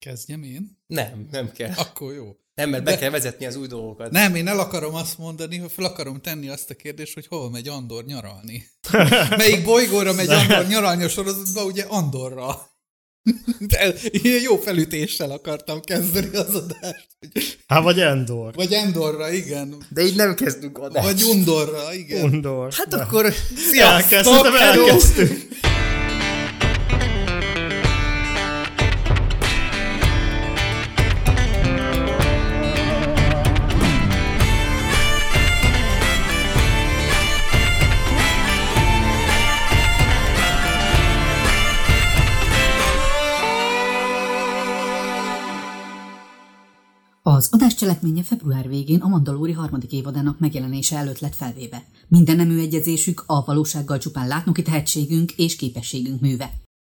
Kezdjem én? Nem, nem kell. Akkor jó. Nem, mert be kell vezetni az új dolgokat. Nem, én el akarom azt mondani, hogy fel akarom tenni azt a kérdést, hogy hova megy Andor nyaralni. Melyik bolygóra megy Andor nyaralni a sorozatban, ugye Andorra. De ilyen jó felütéssel akartam kezdeni az adást. Hát vagy Endor. Vagy Endorra, igen. De így nem kezdünk adást. Vagy Undorra, igen. Undor. Hát akkor Elkezdtem, hello! Az adás cselekménye február végén a Mandalóri harmadik évadának megjelenése előtt lett felvéve. Minden nemű egyezésük a valósággal csupán látnoki tehetségünk és képességünk műve.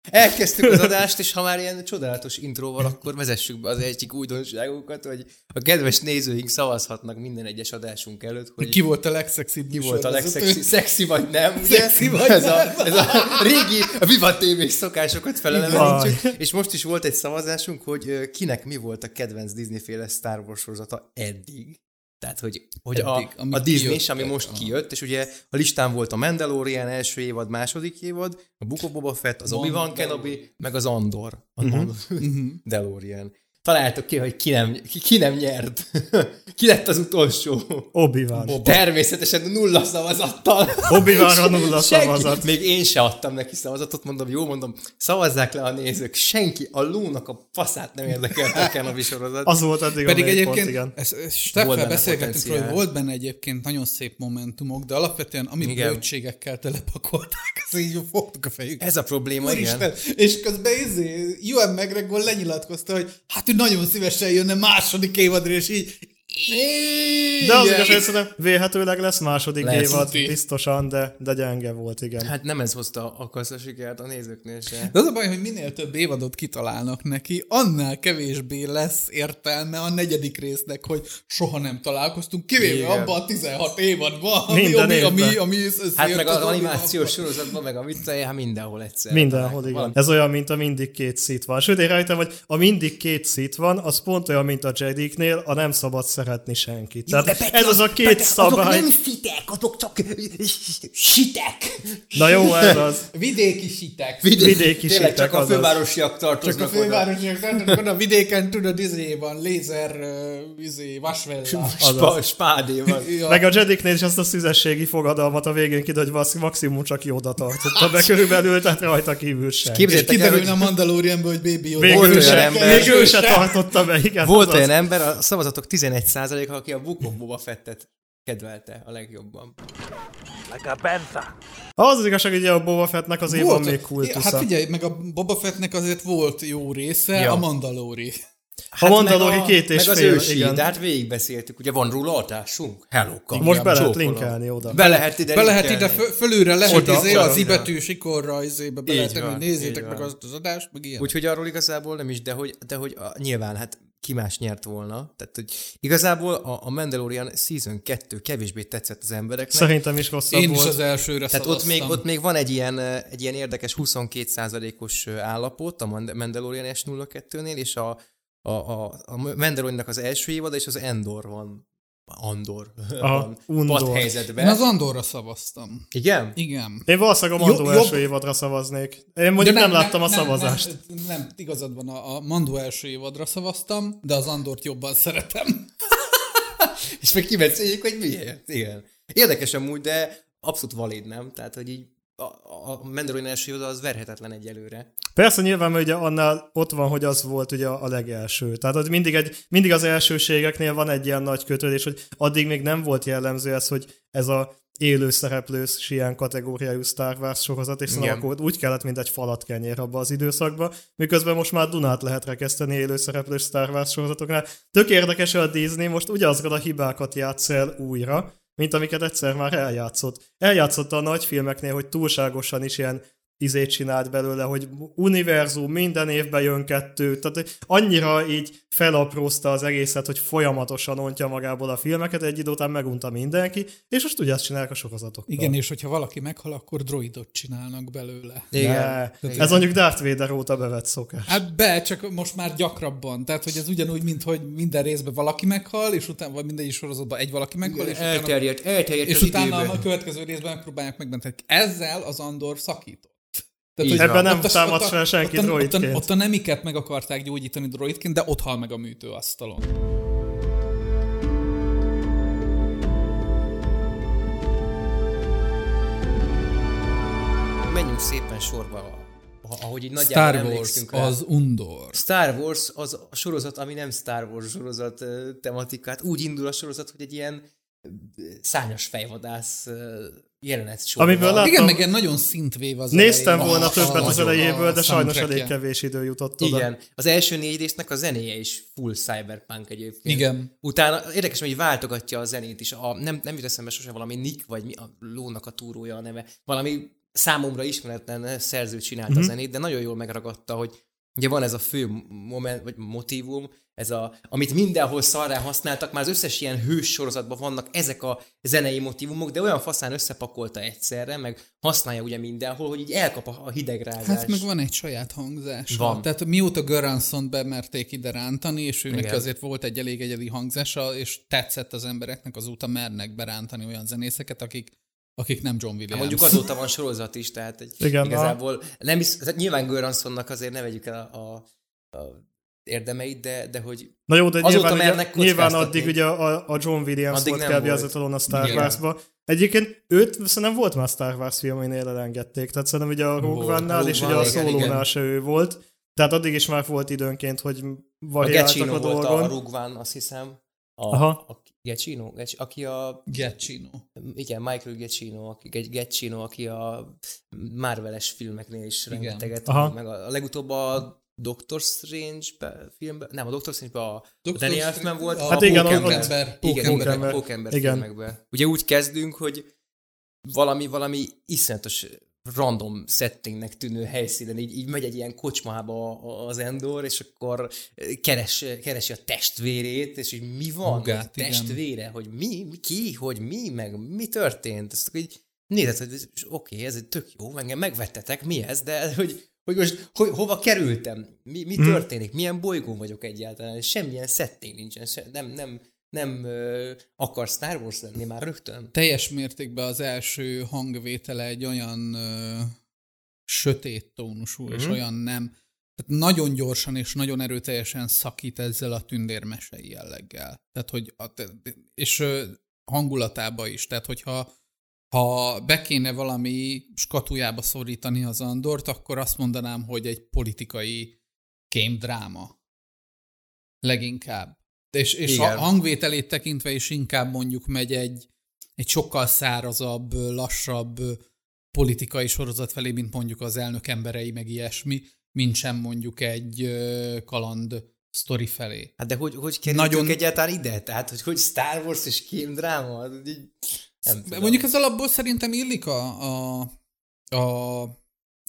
Elkezdtük az adást, és ha már ilyen csodálatos intróval, akkor vezessük be az egyik újdonságunkat, hogy a kedves nézőink szavazhatnak minden egyes adásunk előtt, hogy Ki volt a legszexibb ki volt a legszexi, szexi vagy nem, ugye? Szexi vagy ez, nem. A, ez a régi a Viva TV szokásokat felelevenítsük, és most is volt egy szavazásunk, hogy kinek mi volt a kedvenc Disney-féle Star Wars sorozata eddig. Tehát, hogy, hogy Eddig, a, a Disney, kijöttek, ami most aha. kijött, és ugye a listán volt a Mandalorian első évad, második évad, a Book of Boba Fett, az Obi-Wan Kenobi, meg az Andor, a Mandalorian. Találtok ki, hogy ki nem, ki, ki nem nyert. ki lett az utolsó? Obi-Wan. Természetesen nulla szavazattal. Obi-Wanra nulla Senki. szavazat. Még én se adtam neki szavazatot, mondom, jó, mondom, szavazzák le a nézők. Senki, a lónak a faszát nem érdekelte a Kenobi sorozat. Az volt eddig Pedig a egyébként, igen. ezt, ezt Volt Steffel benne beszélgettünk hogy volt benne egyébként nagyon szép momentumok, de alapvetően amit Igen. bölcségekkel telepakolták, az így fogtuk a fejük. Ez a probléma, igen. Úristen. És közben izé, Ewan McGregor lenyilatkozta, hogy hát nagyon szívesen jönne második évadra, és így De az igaz, hogy szerintem vélhetőleg lesz második Lesz. évad, Tuti. biztosan, de, de gyenge volt, igen. Hát nem ez hozta a kaszasikert a nézőknél se. De az a baj, hogy minél több évadot kitalálnak neki, annál kevésbé lesz értelme a negyedik résznek, hogy soha nem találkoztunk, kivéve Igen. abban a 16 évadban, ami, Minden ami, ami, ami Hát meg az animációs sorozatban, meg a viccelje, hát mindenhol egyszer. Mindenhol, igen. Valami- Ez olyan, mint a mindig két szit van. Sőt, én rájöttem, hogy a mindig két szit van, az pont olyan, mint a Jediknél, a nem szabad szeretni senkit. Tehát ez az a két szabály. fitek, azok csak sitek. Na jó, ez az. Vidéki sitek. Vidéki Tényleg sitek, csak a fővárosiak Csak a tartoznak oda. fővárosiak, a vidéken tudod, izé van, lézer, izé, vasvella. Spa, spádé van. Ja. Meg a Jediknél is azt a szüzességi fogadalmat a végén kiderült, hogy maximum csak Yoda tartotta be körülbelül, tehát rajta kívül sem. és kiderülne hogy a Mandalorianból, hogy Baby Yoda. Végül Volt ő olyan se, se tartotta be, igen. volt olyan ember, a szavazatok 11%-a, aki a Book of Boba Fettet kedvelte a legjobban. Az az igazság, hogy ugye a Boba Fettnek azért van még kultusza. Hát figyelj, meg a Boba Fettnek azért volt jó része, Ja. a Mandalori. a Mandalori a- két és meg fél, az ősi, igen. de hát végigbeszéltük, ugye van róla adásunk? Hello, kam. Most be lehet Csókolom. linkelni oda. Be lehet ide Be lehet ide, linkelni. fö- fölülre lehet Oda, izé, oda, az ibetű sikorra izébe be lehet nézzétek meg van. azt az adást, meg ilyen. Úgyhogy arról igazából nem is, de hogy, de hogy a, nyilván hát ki más nyert volna. Tehát, hogy igazából a, a Mandalorian Season 2 kevésbé tetszett az embereknek. Szerintem is rosszabb Én is volt. az elsőre Tehát ott még, szavaztam. ott még van egy ilyen, egy ilyen érdekes 22%-os állapot a Mand- Mandalorian S02-nél, és a, a, a, a Mandaloriannak az első évad és az Endor van. Andor. Van Undor. padhelyzetben. Én az Andorra szavaztam. Igen? Igen. Én valószínűleg a Mandó jobb- első évadra szavaznék. Én mondjuk De nem, láttam a nem, szavazást. Nem, nem, nem, igazad van, a, a Mando első évadra szavaztam, de az Andort jobban szeretem. És meg kibeszéljük, hogy miért. Igen. Érdekes amúgy, de abszolút valid, nem? Tehát, hogy így a, a Mandalorian évad az verhetetlen egyelőre. Persze nyilván, mert ugye annál ott van, hogy az volt ugye a legelső. Tehát ott mindig, egy, mindig az elsőségeknél van egy ilyen nagy kötődés, hogy addig még nem volt jellemző ez, hogy ez a élő szereplős ilyen kategóriájú Star Wars sorozat, és szóval akkor úgy kellett, mint egy falat kenyér abba az időszakba, miközben most már Dunát lehet rekeszteni élő szereplős Star Wars sorozatoknál. Tök érdekes, hogy a Disney most ugyanazokat a hibákat játsz el újra, mint amiket egyszer már eljátszott. Eljátszotta a nagy filmeknél, hogy túlságosan is ilyen izét csinált belőle, hogy univerzum, minden évben jön kettő, tehát annyira így felaprózta az egészet, hogy folyamatosan ontja magából a filmeket, egy idő után megunta mindenki, és most ugyazt csinálják a sorozatokkal. Igen, és hogyha valaki meghal, akkor droidot csinálnak belőle. Igen. Ne, Ez mondjuk Darth Vader óta bevett szokás. Hát be, csak most már gyakrabban. Tehát, hogy ez ugyanúgy, mint hogy minden részben valaki meghal, és utána vagy minden sorozatban egy valaki meghal, és elterjedt, utána, elterjedt és utána időben. a következő részben megpróbálják megmenteni. Ezzel az Andor szakított. Tehát, hogy Ebben nem támad fel senki ott, droidként. Ott, ott a nemiket meg akarták gyógyítani droidként, de ott hal meg a műtőasztalon. Menjünk szépen sorba ahogy így nagyjából Star Wars rá. az Undor. Star Wars az a sorozat, ami nem Star Wars sorozat tematikát. Úgy indul a sorozat, hogy egy ilyen szányos fejvadász jelenet sor. Amiből láttam, Igen, meg ilyen nagyon szintvév az Néztem elején. volna a, többet az elejéből, de sajnos elég kevés idő jutott oda. Igen. Az első négy résznek a zenéje is full cyberpunk egyébként. Igen. Utána érdekes, hogy váltogatja a zenét is. A, nem, nem jut eszembe sose valami Nick, vagy mi a lónak a túrója a neve. Valami számomra ismeretlen szerző csinálta mm-hmm. a zenét, de nagyon jól megragadta, hogy Ugye van ez a fő moment, vagy motivum, ez a, amit mindenhol szarrá használtak, már az összes ilyen hős sorozatban vannak ezek a zenei motivumok, de olyan faszán összepakolta egyszerre, meg használja ugye mindenhol, hogy így elkap a hidegrázás. Hát meg van egy saját hangzás. Van. Tehát mióta Göransson bemerték ide rántani, és ő neki azért volt egy elég egyedi hangzása, és tetszett az embereknek, azóta mernek berántani olyan zenészeket, akik akik nem John Williams. Mondjuk azóta van sorozat is, tehát egy, Igen, igazából a... nem is, tehát nyilván Göranssonnak azért ne vegyük el a, a, a érdemeit, de, de hogy Na jó, de azóta nyilván, ugye, nyilván addig ugye a, a John Williams addig volt kb. az a Star Wars-ba. Egyébként őt szerintem volt már Star Wars filménél elengedték, tehát szerintem ugye a Rogue One-nál és ugye a Solo-nál se ő volt. Tehát addig is már volt időnként, hogy variáltak a, a dolgon. volt a Rogue One, azt hiszem. A, Aha. a Giacchino, aki a... Giacchino. Igen, Michael Giacchino, aki, Giacchino, aki a Marveles filmeknél is rengeteget, meg a, a legutóbb a Doctor Strange filmben, nem, a Doctor Strange a Doctor Danny Elfman volt. A, hát a igen, Pókember. Igen, Pókember, Pókember filmekben. Ugye úgy kezdünk, hogy valami, valami iszonyatos random settingnek tűnő helyszínen így, így megy egy ilyen kocsmába az Endor, és akkor keres, keresi a testvérét, és így mi van? Magát, testvére, igen. hogy mi, mi, ki, hogy mi, meg mi történt? Ezt akkor így nézed, hogy oké, okay, ez egy tök jó, engem megvettetek, mi ez, de hogy, hogy most hogy, hova kerültem? Mi, mi hmm. történik? Milyen bolygón vagyok egyáltalán? Semmilyen setting nincsen, se, nem, nem, nem ö, akar Star Wars lenni már rögtön? Teljes mértékben az első hangvétele egy olyan ö, sötét tónusú, mm-hmm. és mhm. olyan nem. Tehát nagyon gyorsan és nagyon erőteljesen szakít ezzel a tündérmesei jelleggel. Tehát, hogy a, és ö, hangulatába is. Tehát, hogyha ha be kéne valami skatujába szorítani az Andort, akkor azt mondanám, hogy egy politikai kémdráma. Leginkább. És, és a hangvételét tekintve is inkább mondjuk megy egy, egy sokkal szárazabb, lassabb politikai sorozat felé, mint mondjuk az elnök emberei, meg ilyesmi, mint sem mondjuk egy kaland sztori felé. Hát de hogy, hogy kerültünk Nagyon... egyáltalán ide? Tehát, hogy, hogy Star Wars és kémdráma? Így, nem tudom. Mondjuk ez alapból szerintem illik a, a, a,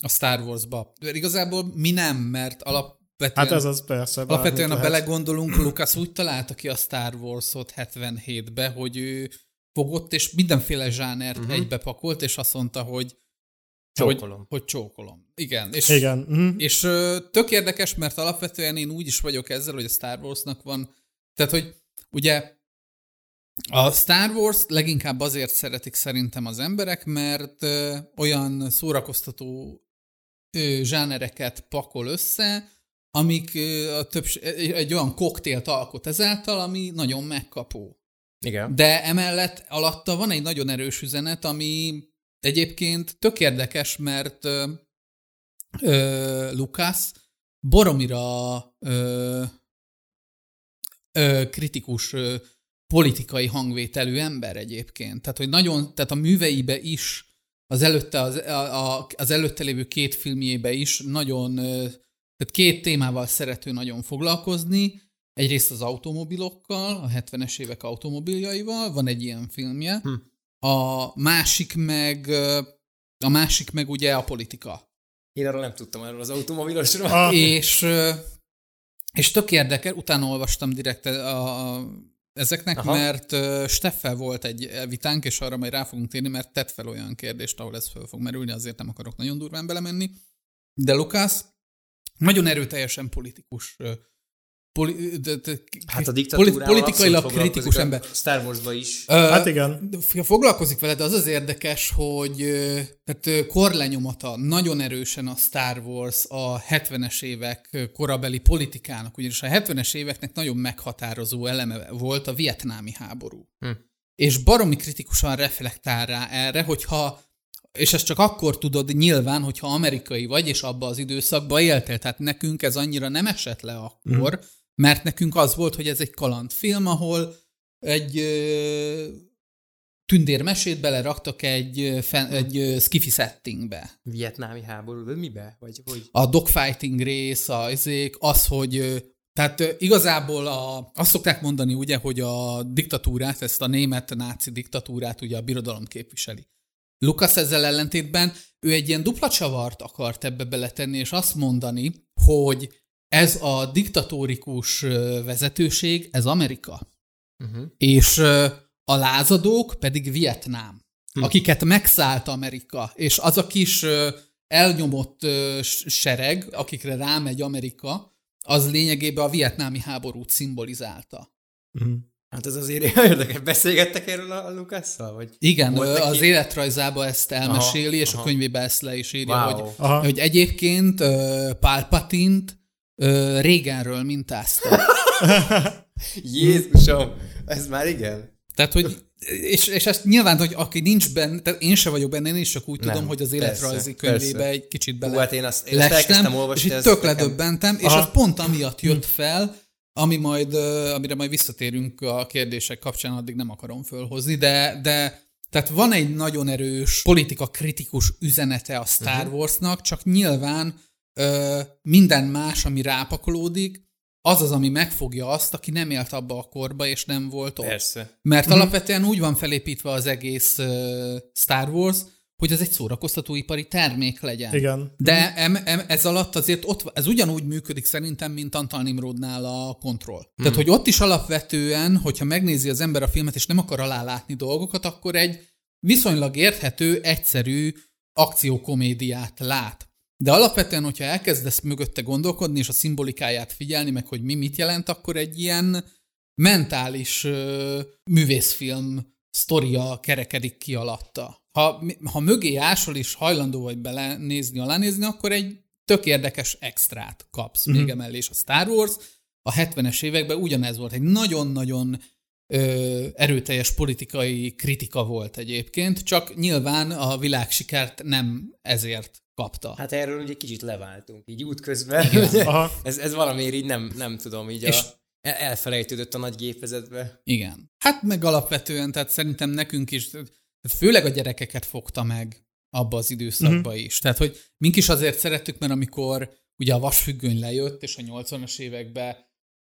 a Star Wars-ba. Igazából mi nem, mert alap, Hát ez az persze. Alapvetően, ha belegondolunk, Lucas úgy találta ki a Star Wars-ot 77-be, hogy ő fogott, és mindenféle zsánert uh-huh. egybe pakolt, és azt mondta, hogy Csókolom. Hogy, hogy csókolom. Igen. És, Igen. Uh-huh. és tök érdekes, mert alapvetően én úgy is vagyok ezzel, hogy a Star Warsnak van, tehát, hogy ugye a Star Wars leginkább azért szeretik szerintem az emberek, mert olyan szórakoztató zsánereket pakol össze, amik a több, egy olyan koktélt alkot ezáltal, ami nagyon megkapó. Igen. De emellett alatta van egy nagyon erős üzenet, ami egyébként tök érdekes, mert ö, ö, Lukász boromira ö, ö, kritikus ö, politikai hangvételű ember egyébként. Tehát, hogy nagyon, tehát a műveibe is, az előtte, az, a, az előtte lévő két filmjébe is nagyon tehát két témával szerető nagyon foglalkozni. Egyrészt az automobilokkal, a 70-es évek automobiljaival, van egy ilyen filmje. Hm. A másik meg, a másik meg ugye a politika. Én arról nem tudtam erről az automobilosról. Ah. És, és tök érdekel, utána olvastam direkt a, a, ezeknek, Aha. Mert ö, Steffel volt egy vitánk, és arra majd rá fogunk térni, mert tett fel olyan kérdést, ahol ez föl fog merülni, azért nem akarok nagyon durván belemenni. De Lukász nagyon erőteljesen politikus Poli, de, de, Hát a diktatúrával politikailag kritikus ember. a Star Wars-ba is. Hát igen. Foglalkozik vele, de az az érdekes, hogy tehát korlenyomata nagyon erősen a Star Wars a 70-es évek korabeli politikának, ugyanis a 70-es éveknek nagyon meghatározó eleme volt a vietnámi háború. Hm. És baromi kritikusan reflektál rá erre, hogyha és ezt csak akkor tudod nyilván, hogyha amerikai vagy, és abba az időszakba éltél. Tehát nekünk ez annyira nem esett le akkor, mm. mert nekünk az volt, hogy ez egy kalandfilm, ahol egy ö, tündérmesét beleraktak egy, fen, egy ö, skifi settingbe. Vietnámi háború, de mibe? Vagy hogy? A dogfighting rész, a, izék, az, hogy tehát igazából a, azt szokták mondani ugye, hogy a diktatúrát, ezt a német náci diktatúrát ugye a birodalom képviseli. Lukasz ezzel ellentétben ő egy ilyen dupla csavart akart ebbe beletenni, és azt mondani, hogy ez a diktatórikus vezetőség, ez Amerika. Uh-huh. És a lázadók pedig Vietnám, hm. akiket megszállt Amerika, és az a kis elnyomott sereg, akikre rámegy Amerika, az lényegében a vietnámi háborút szimbolizálta. Mhm. Hát ez azért érdekes. Beszélgettek erről a Lukasszal? Vagy? Igen, ö, neki- az életrajzába ezt elmeséli, Aha, és a aha. könyvében ezt le is írja, Wow. hogy, Aha. hogy egyébként ö, Palpatint ö, régenről mintázta. Jézusom! Ez már igen? Tehát, hogy, és, és ezt nyilván, hogy aki nincs benne, tehát én se vagyok benne, én is csak úgy Nem, tudom, hogy az persze, életrajzi könyvébe persze. egy kicsit bele Hú, hát én azt, én azt lestem, elkezdtem és olvasni, itt ez tök nekem- ledöbbentem, és Aha. az pont amiatt jött fel, ami majd, amire majd visszatérünk a kérdések kapcsán, addig nem akarom fölhozni, de, de tehát van egy nagyon erős politika kritikus üzenete a Star Mhm. Warsnak, csak nyilván ö, minden más, ami rápakolódik, az az, ami megfogja azt, aki nem élt abba a korba, és nem volt ott. Persze. Mert alapvetően úgy van felépítve az egész uh, Star Wars, hogy az egy szórakoztatóipari termék legyen. Igen. De em, em, ez alatt azért ott, ez ugyanúgy működik szerintem, mint Antal Nimrodnál a kontroll. Hmm. Tehát, hogy ott is alapvetően, hogyha megnézi az ember a filmet, és nem akar alálátni dolgokat, akkor egy viszonylag érthető, egyszerű akciókomédiát lát. De alapvetően, hogyha elkezdesz mögötte gondolkodni, és a szimbolikáját figyelni, meg hogy mi mit jelent, akkor egy ilyen mentális ö, művészfilm sztoria kerekedik ki alatta. Ha, ha mögé ásol is hajlandó vagy belenézni, alánézni, akkor egy tök érdekes extrát kapsz mm-hmm. még emellé, és a Star Wars a 70-es években ugyanez volt. Egy nagyon-nagyon ö, erőteljes politikai kritika volt egyébként, csak nyilván a világsikert nem ezért kapta. Hát erről ugye kicsit leváltunk, így útközben. Ez, ez valamiért így nem, nem tudom, így És- a, el- elfelejtődött a nagy gépezetbe. Igen. Hát meg alapvetően, tehát szerintem nekünk is, tehát főleg a gyerekeket fogta meg abba az időszakba Mhm. uh-huh. is. Tehát, hogy mink is azért szerettük, mert amikor ugye a vasfüggöny lejött, és a 80-as években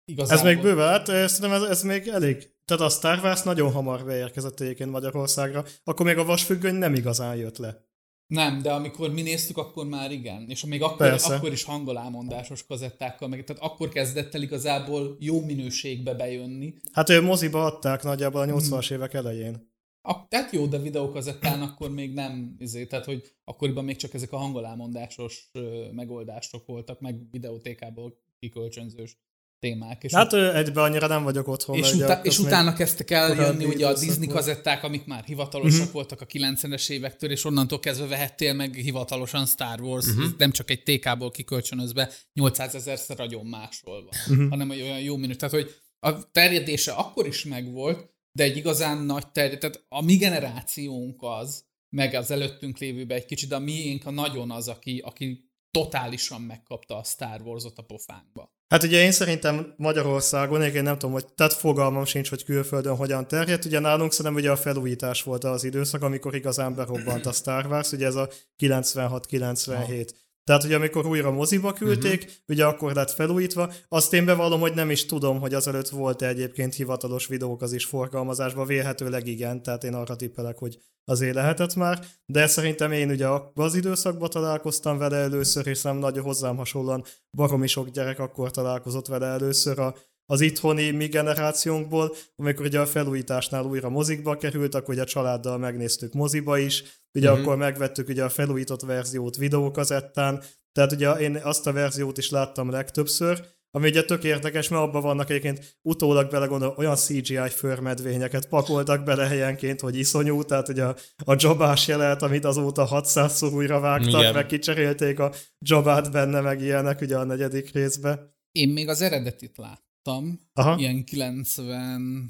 igazából... Ez még bőve, hát eh, szerintem ez, ez még elég. Tehát a Star Wars nagyon hamar beérkezett egyébként Magyarországra, akkor még a vasfüggöny nem igazán jött le. Nem, de amikor mi néztük, akkor már igen. És még akkor, Persze. akkor is hangolámondásos kazettákkal, meg, tehát akkor kezdett el igazából jó minőségbe bejönni. Hát ő moziba adták nagyjából a 80-as évek elején. A, tehát jó, de videókazettán akkor még nem, izé, tehát hogy akkoriban még csak ezek a hangolámondásos ö, megoldások voltak, meg videótékából kikölcsönzős témák. És, Hát ő egybe annyira nem vagyok otthon. és, ugye utá- és utána kezdtek el jönni ugye a Disney volt. kazetták, amik már hivatalosak Mhm. uh-huh. voltak a 90-es évektől, és onnantól kezdve vehettél meg hivatalosan Star Wars, uh-huh. nem csak egy TK-ból kikölcsönözve 800 ezerszer nagyon másolva, uh-huh. hanem hogy olyan jó minő. Tehát, hogy a terjedése akkor is megvolt, de egy igazán nagy terjed, tehát a mi generációnk az, meg az előttünk lévőben egy kicsit, de a miénk a nagyon az, aki, aki totálisan megkapta a Star Wars-ot a pofánkba. Hát ugye én szerintem Magyarországon, én nem tudom, hogy tehát fogalmam sincs, hogy külföldön hogyan terjedt. Ugye nálunk szerintem ugye a felújítás volt az időszak, amikor igazán berobbant a Star Wars, ugye ez a 96-97. Tehát, hogy amikor újra moziba küldték, uh-huh. ugye akkor lett felújítva. Azt én bevallom, hogy nem is tudom, hogy azelőtt volt-e egyébként hivatalos videók az is forgalmazásban, vélhetőleg igen, tehát én arra tippelek, hogy azért lehetett már, de szerintem én ugye az időszakban találkoztam vele először, és nem nagyon hozzám hasonlóan baromi sok gyerek akkor találkozott vele először a az itthoni mi generációnkból, amikor ugye a felújításnál újra mozikba került, akkor ugye a családdal megnéztük moziba is, ugye uh-huh. akkor megvettük ugye a felújított verziót videókazettán, tehát ugye én azt a verziót is láttam legtöbbször, ami ugye tök érdekes, mert abban vannak egyébként utólag belegondol, olyan CGI förmedvényeket pakoltak bele helyenként, hogy iszonyú, tehát ugye a, a jobás jelet, amit azóta 600-szor újra vágtak, Igen. meg kicserélték a jobát benne, meg ilyenek ugye a negyedik részbe. Én még az eredetit lát láttam, Aha. ilyen 92-3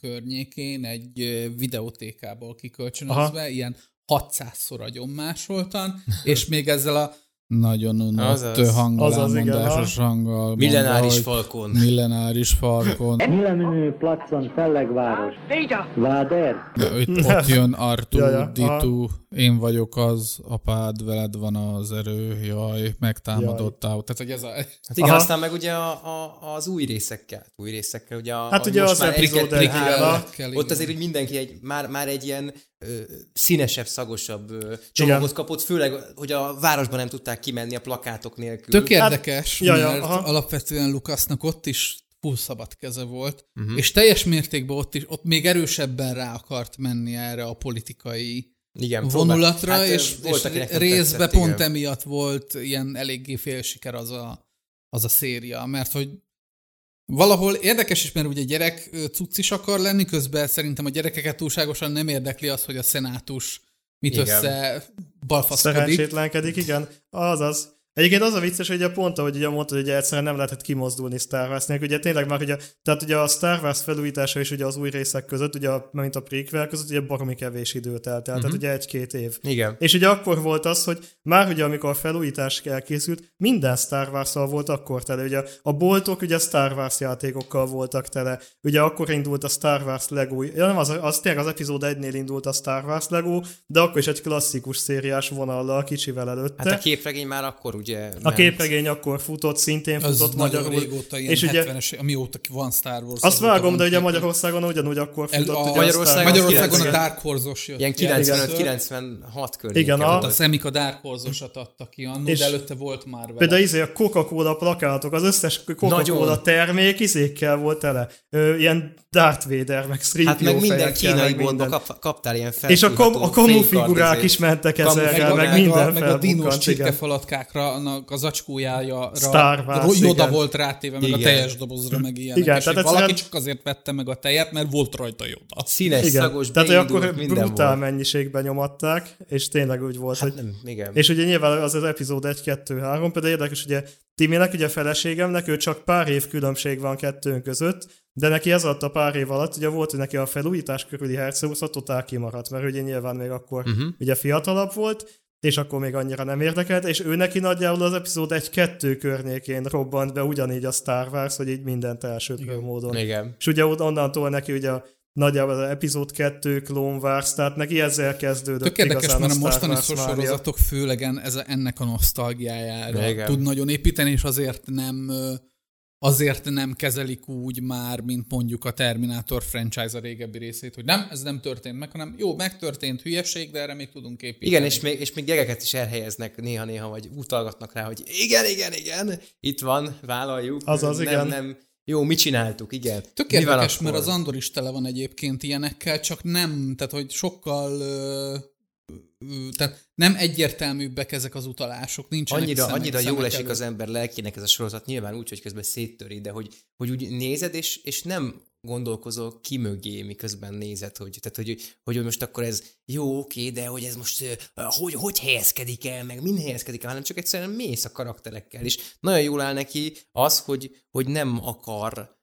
környékén egy videótékából kikölcsönözve, Aha. ilyen 600-szor agyonmásoltan, és még ezzel a nagyon unott hangalámondásos hanggal. Millenáris falkon. Millenáris falkon. Millenő placon Fellegváros. Váder. Itt ott jön Artur, ja, ja. Ditu, én vagyok az, apád, veled van az erő, jaj, megtámadottál. Tehát, hogy ez a... Hát igen, Aha. aztán meg ugye a, a, az új részekkel, új részekkel, ugye a, Hát a, ugye az epizód Ott azért, hogy mindenki egy, már, már egy ilyen ö, színesebb, szagosabb ö, csomagot kapott, főleg, hogy a városban nem tudták kimenni a plakátok nélkül. Tök érdekes, hát, mert aha. alapvetően Lukasznak ott is full szabad keze volt, uh-huh. és teljes mértékben ott is, ott még erősebben rá akart menni erre a politikai igen, vonulatra, hát, és, és részbe tetszett, pont igen. emiatt volt ilyen eléggé fél siker az a, az a széria, mert hogy valahol érdekes is, mert ugye gyerek cucc is akar lenni, közben szerintem a gyerekeket túlságosan nem érdekli az, hogy a szenátus mit igen. össze balfaszkodik. Szerencsétlenkedik, igen. Azaz. Egyébként az a vicces, hogy a pont, ahogy ugye mondtad, hogy egyszerűen nem lehetett kimozdulni Star Wars nélkül. Ugye tényleg már ugye, tehát ugye a Star Wars felújítása és ugye az új részek között, ugye mint a prequel között, ugye baromi kevés idő telt el, uh-huh. tehát ugye egy-két év. Igen. És ugye akkor volt az, hogy már ugye amikor a felújítás elkészült, minden Star wars volt akkor tele. Ugye a boltok ugye Star Wars játékokkal voltak tele. Ugye akkor indult a Star Wars Lego, ja nem, az, az tényleg az epizód 1-nél indult a Star Wars Lego, de akkor is egy klasszikus szériás vonallal kicsivel előtte. Hát a képregény már akkor ugye ugye A képregény akkor futott, szintén futott az magyarul. régóta, ilyen és 70-es, ugye, amióta van Star Wars. Azt vágom, de ugye Magyarországon ugyanúgy akkor futott. El, a, ugye Magyarországon, a Magyarországon a Dark Horse-os jött. Ilyen 95-96 környéken. Igen, a, a Semik a Dark Horse-osat adta ki annól, de előtte volt már vele. Például izé a Coca-Cola plakátok, az összes Coca-Cola termék izékkel volt tele. Ilyen Darth Vader, meg Street Hát meg minden kínai boltba kap, kaptál ilyen És a, kom, a komu figurák is mentek ezzel, meg minden Meg a dinos csirkefalatkákra annak az acskójára Star Wars, Joda igen. volt rátéve, meg igen. a teljes dobozra, meg ilyenek. Igen, és tehát valaki csak azért vette meg a tejet, mert volt rajta Joda. Színes, igen. szagos, Tehát, akkor brutál volt. mennyiségben nyomatták, és tényleg úgy volt, hát hogy... Nem, igen. És ugye nyilván az az epizód 1, 2, 3, például érdekes, ugye Timinek, ugye a feleségemnek, ő csak pár év különbség van kettőnk között, de neki ez alatt a pár év alatt, ugye volt, hogy neki a felújítás körüli Herceus totál kimaradt, mert ugye nyilván még akkor uh-huh. ugye fiatalabb volt, és akkor még annyira nem érdekelt, és ő neki nagyjából az epizód egy-kettő környékén robbant be ugyanígy a Star Wars, hogy így mindent elsőprő módon. Igen. És ugye onnantól neki ugye a nagyjából az epizód 2 Clone Wars, tehát neki ezzel kezdődött Tök érdekes, mert a mostani sorozatok főleg ennek a nosztalgiájára Igen. tud nagyon építeni, és azért nem azért nem kezelik úgy már, mint mondjuk a Terminator franchise a régebbi részét, hogy nem, ez nem történt meg, hanem jó, megtörtént hülyeség, de erre még tudunk építeni. Igen, és még, és még gyerekeket is elhelyeznek néha-néha, vagy utalgatnak rá, hogy igen, igen, igen, itt van, vállaljuk. Az az, nem, igen. Nem, jó, mit csináltuk, igen. Tök érdekes, mert az Andor is tele van egyébként ilyenekkel, csak nem, tehát hogy sokkal tehát nem egyértelműbbek ezek az utalások, nincsenek Annyira, szemek, annyira szemek jól esik az ember lelkének ez a sorozat, nyilván úgy, hogy közben széttöri, de hogy, hogy úgy nézed, és, és nem gondolkozol ki mögé, miközben nézed, hogy, tehát, hogy, hogy most akkor ez jó, oké, de hogy ez most hogy, hogy helyezkedik el, meg min helyezkedik el, hanem csak egyszerűen mész a karakterekkel, és nagyon jól áll neki az, hogy, hogy nem akar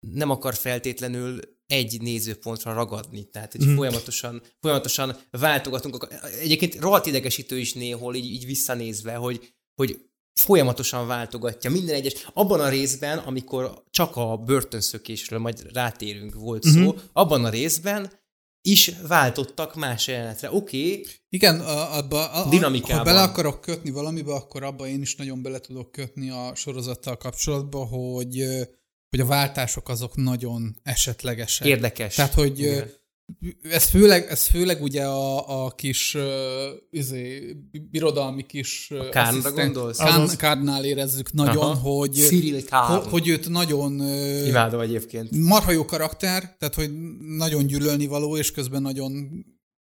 nem akar feltétlenül egy nézőpontra ragadni, tehát hogy mm. folyamatosan, folyamatosan váltogatunk. Egyébként rohadt idegesítő is néhol, így, így visszanézve, hogy, hogy folyamatosan váltogatja minden egyes. Abban a részben, amikor csak a börtönszökésről majd rátérünk volt szó, mm-hmm. abban a részben is váltottak más jelenetre. Oké, okay, Igen, abba, a, Dinamikában. ha bele akarok kötni valamibe, akkor abba én is nagyon bele tudok kötni a sorozattal kapcsolatban, hogy, hogy a váltások azok nagyon esetlegesek. érdekes. Tehát, hogy Igen. ez főleg, ez főleg ugye a, a kis uh, izé, birodalmi kis uh, Kárnra gondolsz? Kárn. Kárnál érezzük nagyon, Aha. hogy, Cyril Kárn. ho- hogy őt nagyon uh, Imádom egyébként. marha jó karakter, tehát hogy nagyon gyűlölni való, és közben nagyon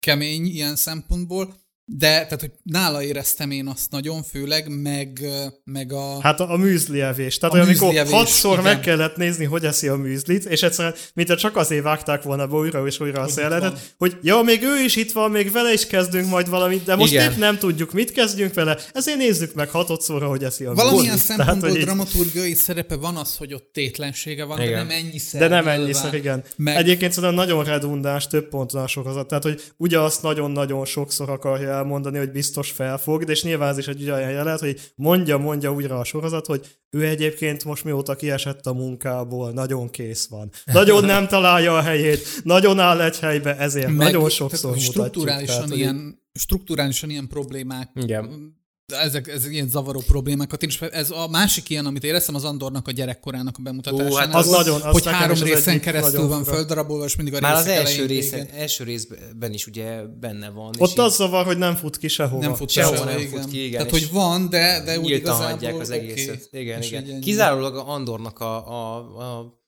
kemény ilyen szempontból, de tehát, hogy nála éreztem én azt nagyon, főleg, meg, meg a... Hát a, a műzli evés. Tehát, A hogy amikor műzli evés, hatszor igen. meg kellett nézni, hogy eszi a műzlit, és egyszerűen, mintha csak azért vágták volna be újra és újra a szeletet, hogy ja, még ő is itt van, még vele is kezdünk majd valamit, de most Igen. épp nem tudjuk, mit kezdjünk vele, ezért nézzük meg hatodszorra, hogy eszi a Valamilyen műzlit. szempontból hogy így- dramaturgiai szerepe van az, hogy ott tétlensége van, Igen. de nem ennyiszer. De nem ennyiszer, igen. Meg- Egyébként szerintem nagyon redundáns, több ponton a sorozat. Tehát, hogy ugye azt nagyon-nagyon sokszor akarja elmondani, hogy biztos felfog, és nyilván ez is egy olyan jelenet, hogy mondja, mondja újra a sorozat, hogy ő egyébként most mióta kiesett a munkából, nagyon kész van. Nagyon nem találja a helyét, nagyon áll egy helybe, ezért Meg- nagyon sokszor hogy mutatjuk. strukturálisan, Tehát, hogy ilyen, strukturálisan ilyen problémák Igen. Ezek, ezek ilyen zavaró problémákat. Én is, ez a másik ilyen, amit éreztem, az Andornak a gyerekkorának a bemutatása. Ó, hát az nagyon- az hogy három az részen keresztül van földarabolva, és mindig a Már az első, végén. első részben is ugye benne van. és Ott az zavar, hogy nem fut ki sehova. Nem fut Sehova sehova, nem igen. fut ki, igen, Tehát, és hogy van, de, de úgy igazából hagyják az egészet. Igen, És igen. ennyi. Kizárólag a Andornak a, a, a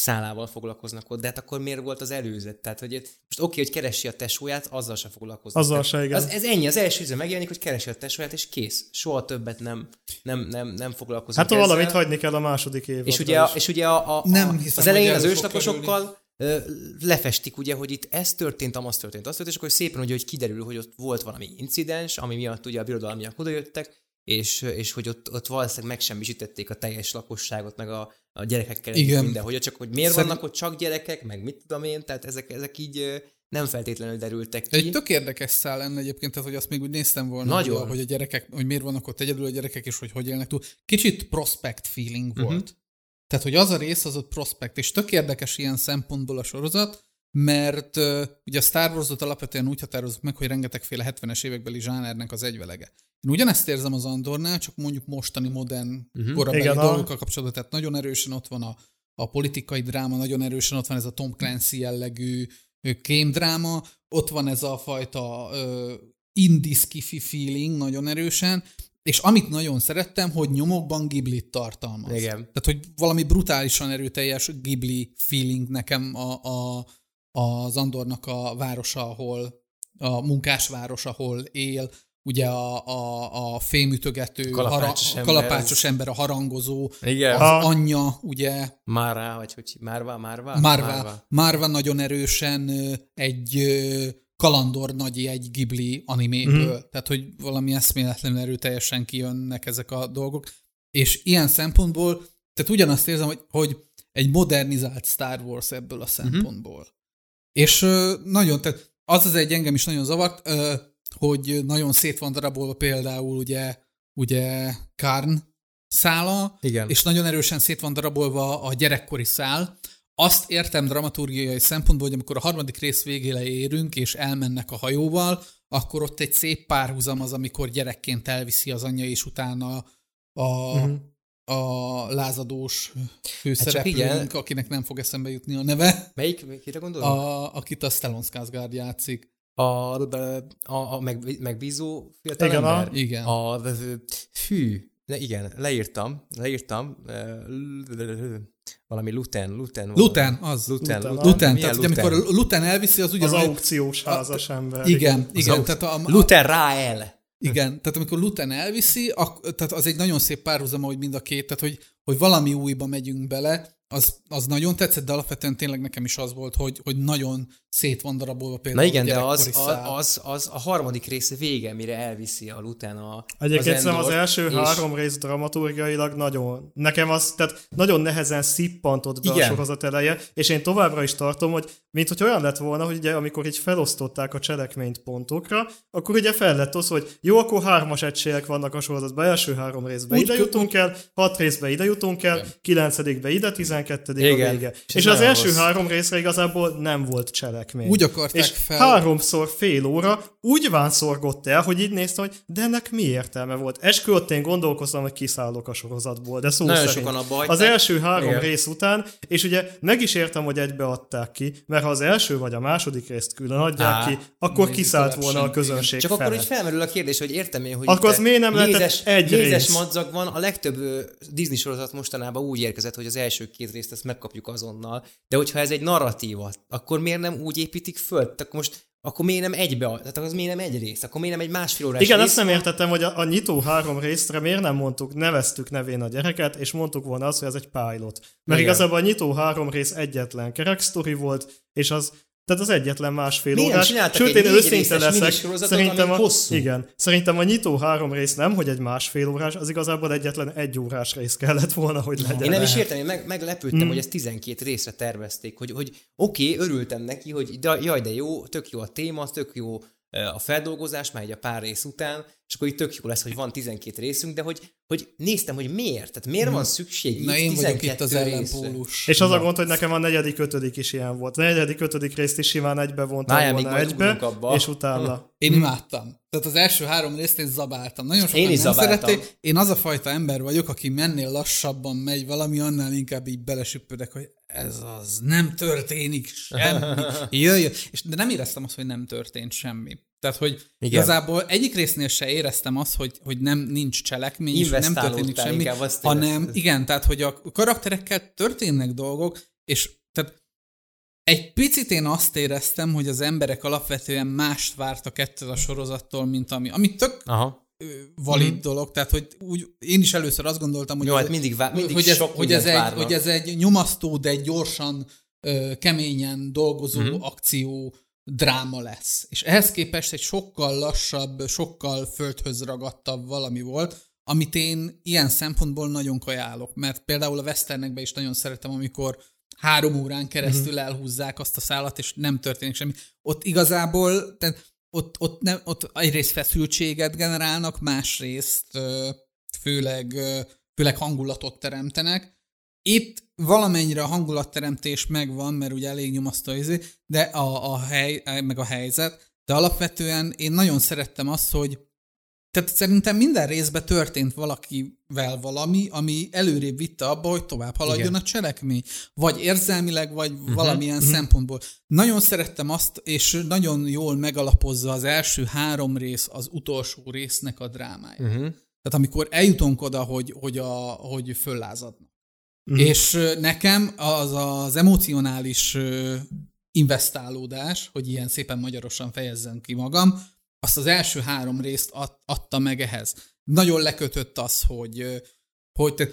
szálával foglalkoznak ott, de hát akkor miért volt az előzet? Tehát, hogy most oké, hogy keresi a tesóját, azzal se foglalkoznak. Azzal se, igen. Az, ez ennyi, az első ízben megjelenik, hogy keresi a tesóját, és kész. Soha többet nem, nem, nem, nem foglalkozunk Hát ezzel. valamit hagyni kell a második évadra És ugye, a, és ugye a, a, Nem a, hiszem, az elején az őslakosokkal lefestik ugye, hogy itt ez történt, amaz történt, az történt, és akkor szépen ugye, hogy kiderül, hogy ott volt valami incidens, ami miatt ugye a birodalmiak odajöttek, és, és hogy ott, ott valószínűleg megsemmisítették a teljes lakosságot, meg a, a gyerekekkel Igen. mindenhogy, csak hogy miért Szerint- vannak ott csak gyerekek, meg mit tudom én, tehát ezek, ezek így nem feltétlenül derültek ki. Egy tök érdekes szál lenne egyébként, tehát, hogy azt még úgy néztem volna, Nagyon. Hogy, a, hogy a gyerekek, hogy miért vannak ott egyedül a gyerekek, és hogy hogy élnek túl. Kicsit prospect feeling Mhm. volt. Tehát, hogy az a rész az ott prospect, és tök érdekes ilyen szempontból a sorozat, mert uh, ugye a Star Wars-ot alapvetően úgy határozzuk meg, hogy rengetegféle 70-es évekbeli zsánernek az egyvelege. Én ugyanezt érzem az Andornál, csak mondjuk mostani modern uh-huh. korabeli Igen, dolgokkal kapcsolatban, tehát nagyon erősen ott van a, a politikai dráma, nagyon erősen ott van ez a Tom Clancy jellegű kémdráma, ott van ez a fajta ö, indie skiffy feeling nagyon erősen, és amit nagyon szerettem, hogy nyomokban Ghibli tartalmaz. Igen. Tehát, hogy valami brutálisan erőteljes Ghibli feeling nekem a, a, az Andornak a városa, ahol a munkásváros, ahol él, ugye a, a, a fémütögető, Kalapácsos hara, ember. kalapácsos ember, a harangozó, Igen. az Ha- anyja, ugye, Márvá, vagy hogy Márvá, Márvá? Marva, Marva nagyon erősen egy kalandor nagyi egy Ghibli animéből, mm. tehát hogy valami eszméletlenül erőteljesen kijönnek ezek a dolgok, és ilyen szempontból, tehát ugyanazt érzem, hogy, hogy egy modernizált Star Wars ebből a szempontból. Mm-hmm. És nagyon, tehát az az egy engem is nagyon zavart, hogy nagyon szét van darabolva például ugye, ugye Karn szála, Igen. és nagyon erősen szét van darabolva a gyerekkori szál. Azt értem dramaturgiai szempontból, hogy amikor a harmadik rész végére érünk, és elmennek a hajóval, akkor ott egy szép párhuzam az, amikor gyerekként elviszi az anyja, és utána a, Mhm. a lázadós főszereplőnk, igen. akinek nem fog eszembe jutni a neve, Melyik, kire gondolod? a, akit a Stellan Skarsgård játszik. A, a, a meg, megbízó fiatal Igen, a- ember? Igen. A, a, fű, ne, igen, leírtam, leírtam, valami Luten, Luten. Luten, az. Luten, Luten, Luten. Luten, tehát ugye, amikor Luten elviszi, az Az ugyanúgy... aukciós házas ember. Igen, igen, Az tehát a, a, Luten Rael. Igen, tehát amikor Luten elviszi, ak- tehát az egy nagyon szép párhuzam, hogy mind a két, tehát hogy, hogy valami újba megyünk bele, az, az nagyon tetszett, de alapvetően tényleg nekem is az volt, hogy, hogy nagyon szét van darabolva Na például igen, a de az, szál. az, az, a harmadik része vége, mire elviszi a Luten a Egyébként az az első és- három rész dramaturgiailag nagyon, nekem az, tehát nagyon nehezen szippantott be Igen. a sorozat eleje, és én továbbra is tartom, hogy mint hogy olyan lett volna, hogy ugye amikor így felosztották a cselekményt pontokra, akkor ugye fel lett az, hogy jó, akkor hármas egységek vannak a sorozatban, első három részben Úgy ide jutunk el, hat részben ide jutunk el, kilencedikbe ide, 12 a Igen. vége. És És, az első rossz. három részre igazából nem volt cselekmény. Úgy akarták és fel- háromszor fél óra úgy vánszorgott el, hogy így néztem, hogy de ennek mi értelme volt. Eskü ott én gondolkoztam, hogy kiszállok a sorozatból, de szó Nagyon szerint. sokan abba Az hagyták. első három Igen. rész után, és ugye meg is értem, hogy egybeadták ki, mert ha az első vagy a második részt külön adják Á, ki, akkor kiszállt volna a közönség Csak fele. akkor így felmerül a kérdés, hogy értem én, hogy Akkor az miért nem lehetett egy rész? madzag van, a legtöbb Disney sorozat mostanában úgy érkezett, hogy az első két részt ezt megkapjuk azonnal, de hogyha ez egy narratíva, akkor miért nem úgy építik föl? Akkor most akkor miért nem egybe, tehát az miért nem egy rész? Akkor miért nem egy másfél órás Igen, rész? azt nem értettem, hogy a, a nyitó három részre miért nem mondtuk, neveztük nevén a gyereket, és mondtuk volna azt, hogy ez egy pilot. Mert Igen. igazából a nyitó három rész egyetlen kerek sztori volt, és az tehát az egyetlen másfél nem órás. Sőt, én őszinte leszek. Szerintem a, hosszú? igen, szerintem a nyitó három rész nem, hogy egy másfél órás, az igazából egyetlen egy órás rész kellett volna, hogy legyen. Én nem is értem, én meg, meglepődtem, Mm. hogy ezt 12 részre tervezték, hogy, hogy oké, okay, örültem neki, hogy de, jaj, de jó, tök jó a téma, tök jó a feldolgozás, már egy a pár rész után, és akkor így tök jó lesz, hogy van 12 részünk, de hogy, hogy néztem, hogy miért, tehát miért van szükség Na itt én vagyok 12 itt az ellenpólus. És az a gond, hogy nekem a negyedik, ötödik is ilyen volt. A negyedik, ötödik részt is simán egybe vontam még volna egybe, abba. és utána. Én imádtam. Tehát az első három részt én zabáltam. Nagyon sokan Én is nem zabáltam. szerették. Én az a fajta ember vagyok, aki mennél lassabban megy valami, annál inkább így belesüppödek, hogy ez az, nem történik semmi. Jöjjön. És, de nem éreztem azt, hogy nem történt semmi. Tehát, hogy Igen. Igazából egyik résznél se éreztem azt, hogy, hogy nem nincs cselekmény, és nem történik semmi, hanem érezted. igen, tehát, hogy a karakterekkel történnek dolgok, és tehát egy picit én azt éreztem, hogy az emberek alapvetően mást vártak ettől a sorozattól, mint ami, ami tök Aha. Valid mm. dolog, tehát hogy úgy, én is először azt gondoltam, hogy, Jó, ez- hát mindig, vá- mindig hogy, ez, sok hogy, ez egy, hogy ez egy nyomasztó, de gyorsan, ö, keményen dolgozó mm. akció dráma lesz. És ehhez képest egy sokkal lassabb, sokkal földhöz ragadtabb valami volt, amit én ilyen szempontból nagyon kajálok, mert például a westernekben is nagyon szeretem, amikor három órán keresztül elhúzzák azt a szállat, és nem történik semmi. Ott igazából, tehát ott, ott, nem, ott egyrészt feszültséget generálnak, másrészt főleg, főleg hangulatot teremtenek. Itt valamennyire a hangulatteremtés megvan, mert ugye elég nyomasztó izé, de a, a hely, meg a helyzet, de alapvetően én nagyon szerettem azt, hogy tehát szerintem minden részben történt valakivel valami, ami előrébb vitte abba, hogy tovább haladjon Igen. a cselekmény. Vagy érzelmileg, vagy uh-huh, valamilyen uh-huh. szempontból. Nagyon szerettem azt, és nagyon jól megalapozza az első három rész az utolsó résznek a drámáját. Uh-huh. Tehát amikor eljutunk oda, hogy, hogy, a, hogy föllázadnak. Mhm. Mm. És nekem az az emocionális investálódás, hogy ilyen szépen magyarosan fejezzem ki magam, azt az első három részt ad, adta meg ehhez. Nagyon lekötött az, hogy, hogy te,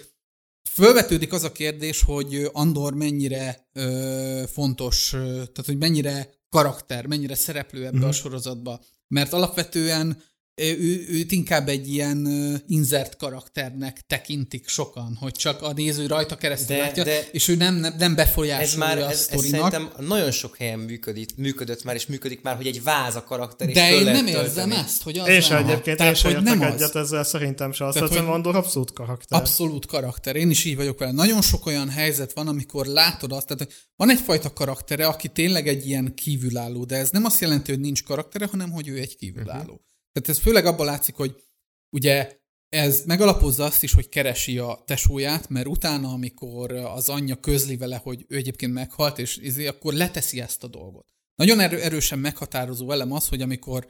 fölvetődik az a kérdés, hogy Andor mennyire ö, fontos, tehát hogy mennyire karakter, mennyire szereplő ebbe mm. a sorozatba. Mert alapvetően ő, őt inkább egy ilyen inzert karakternek tekintik sokan, hogy csak a néző rajta keresztül De- látja, de- és ő nem, nem, nem Ez befolyásolja már, a ez, ez szerintem nagyon sok helyen működik, működött már, és működik már, hogy egy váz a karakter, és de én nem érzem tölteni. ezt, hogy az Én sem lenne. egyébként, én Tehát, sem hogy értek nem egyet az. ezzel, szerintem se. Azt hiszem, hogy- Andor abszolút karakter. Abszolút karakter. Én is így vagyok vele. Nagyon sok olyan helyzet van, amikor látod azt, tehát hogy van egyfajta karaktere, aki tényleg egy ilyen kívülálló, de ez nem azt jelenti, hogy nincs karaktere, hanem hogy ő egy kívülálló. Uh-huh. Tehát ez főleg abban látszik, hogy ugye ez megalapozza azt is, hogy keresi a tesóját, mert utána, amikor az anyja közli vele, hogy ő egyébként meghalt, és izé, akkor leteszi ezt a dolgot. Nagyon erő, erősen meghatározó elem az, hogy amikor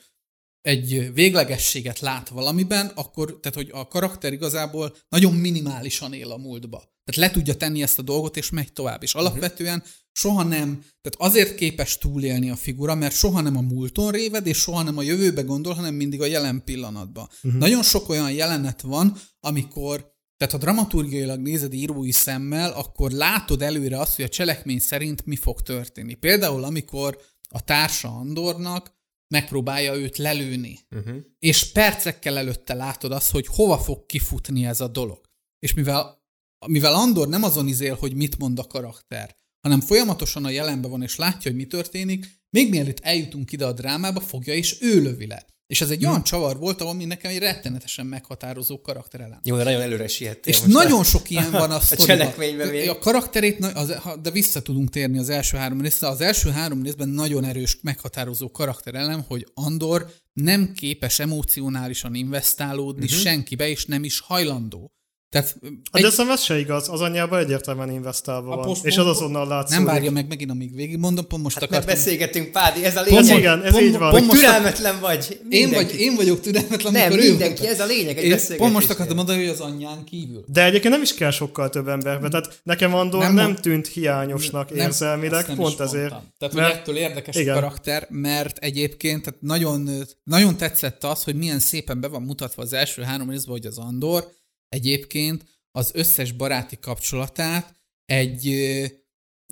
egy véglegességet lát valamiben, akkor, tehát hogy a karakter igazából nagyon minimálisan él a múltba. Tehát le tudja tenni ezt a dolgot, és megy tovább. És alapvetően soha nem, tehát azért képes túlélni a figura, mert soha nem a múlton réved, és soha nem a jövőbe gondol, hanem mindig a jelen pillanatban. Uh-huh. Nagyon sok olyan jelenet van, amikor tehát ha dramaturgiailag nézed írói szemmel, akkor látod előre azt, hogy a cselekmény szerint mi fog történni. Például, amikor a társa Andornak megpróbálja őt lelőni. Uh-huh. És percekkel előtte látod azt, hogy hova fog kifutni ez a dolog. És mivel, mivel Andor nem azon izél, hogy mit mond a karakter, hanem folyamatosan a jelenben van, és látja, hogy mi történik, még mielőtt eljutunk ide a drámába, fogja és ő lövi le. És ez egy olyan csavar volt, ami nekem egy rettenetesen meghatározó karakterelem. Jó, de nagyon előre siettél És nagyon már. sok ilyen van a A cselekményben még. A karakterét, az, de vissza tudunk térni az első három részre. Az első három részben nagyon erős, meghatározó karakterelem, hogy Andor nem képes emocionálisan investálódni uh-huh. senkibe, és nem is hajlandó. Tehát Hát egy, de szerintem ez se igaz, az anyjában egyértelműen investálva van. post- és az azonnal látszik. nem várja meg megint, amíg végigmondom, pont most Hát akartam. beszélgetünk, Pádi, ez a lényeg. igen, ez pont- így van. pont most- türelmetlen vagy. Én, Mindenki. vagy, én vagyok türelmetlen, Nem, ő mindenki, volt. ez a lényeg egy Én pont most akartam mondani, hogy az anyján kívül. De egyébként nem is kell sokkal több emberbe. Tehát nekem Andor Nem nem, tűnt hiányosnak Nem, érzelmileg, nem pont ezért. mondtam. Tehát, Mert- hogy ettől érdekes Igen. a karakter, mert egyébként tehát nagyon, nagyon tetszett az, hogy milyen szépen be van mutatva az első három részben, hogy az Andor egyébként az összes baráti kapcsolatát egy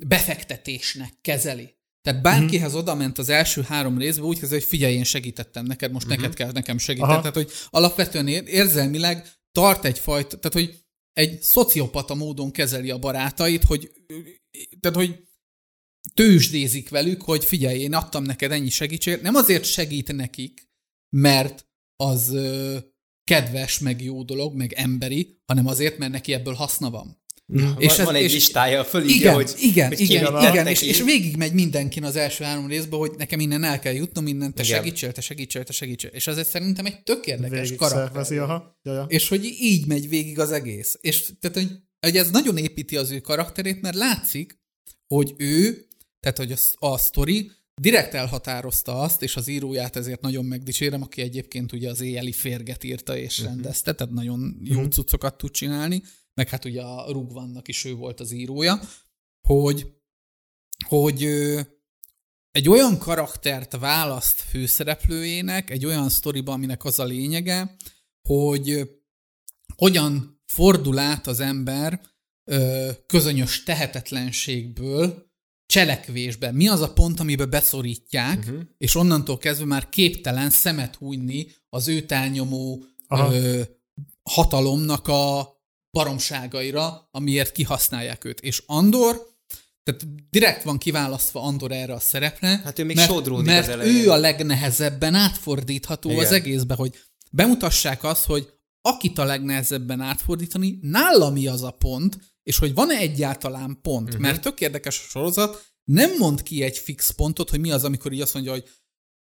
befektetésnek kezeli. Tehát bárkihez Mhm. oda ment az első három részben, úgy kezdve, hogy figyelj, én segítettem neked, most neked kell nekem segíteni. Aha. Tehát, hogy alapvetően ér- érzelmileg tart egyfajta, tehát, hogy egy szociopata módon kezeli a barátait, hogy, tehát, hogy tőzsdézik velük, hogy figyelj, én adtam neked ennyi segítséget. Nem azért segít nekik, mert az kedves, meg jó dolog, meg emberi, hanem azért, mert neki ebből haszna van. Van, és ez- van egy és- listája, fölírja, Igen, hogy igen, hogy igen, igen, és, és végig megy mindenkin az első három részben, hogy nekem innen el kell jutnom, innen te Igen. segítsél, te segítsél, te segítsél. És az szerintem egy tök érdekes Végig karakter. szervezi, aha. Ja, ja. És hogy így megy végig az egész. És tehát, hogy, hogy ez nagyon építi az ő karakterét, mert látszik, hogy ő, tehát hogy a, a sztori direkt elhatározta azt, és az íróját ezért nagyon megdicsérem, aki egyébként ugye az éjjeli férget írta és Mhm. rendezte, tehát nagyon jó cuccokat tud csinálni, meg hát ugye a Rugvannak is ő volt az írója, hogy, hogy egy olyan karaktert választ főszereplőjének, egy olyan sztoriba, aminek az a lényege, hogy hogyan fordul át az ember ö, közönyös tehetetlenségből cselekvésbe. Mi az a pont, amiben beszorítják, uh-huh. és onnantól kezdve már képtelen szemet hújni az őt elnyomó Aha. ö, hatalomnak a baromságaira, amiért kihasználják őt. És Andor, tehát direkt van kiválasztva Andor erre a szerepre, Hát ő még mert, mert az elején. ő a legnehezebben átfordítható Igen. az egészbe, hogy bemutassák azt, hogy akit a legnehezebben átfordítani, nála mi az a pont, és hogy van-e egyáltalán pont, uh-huh. mert tök érdekes a sorozat, nem mond ki egy fix pontot, hogy mi az, amikor így azt mondja, hogy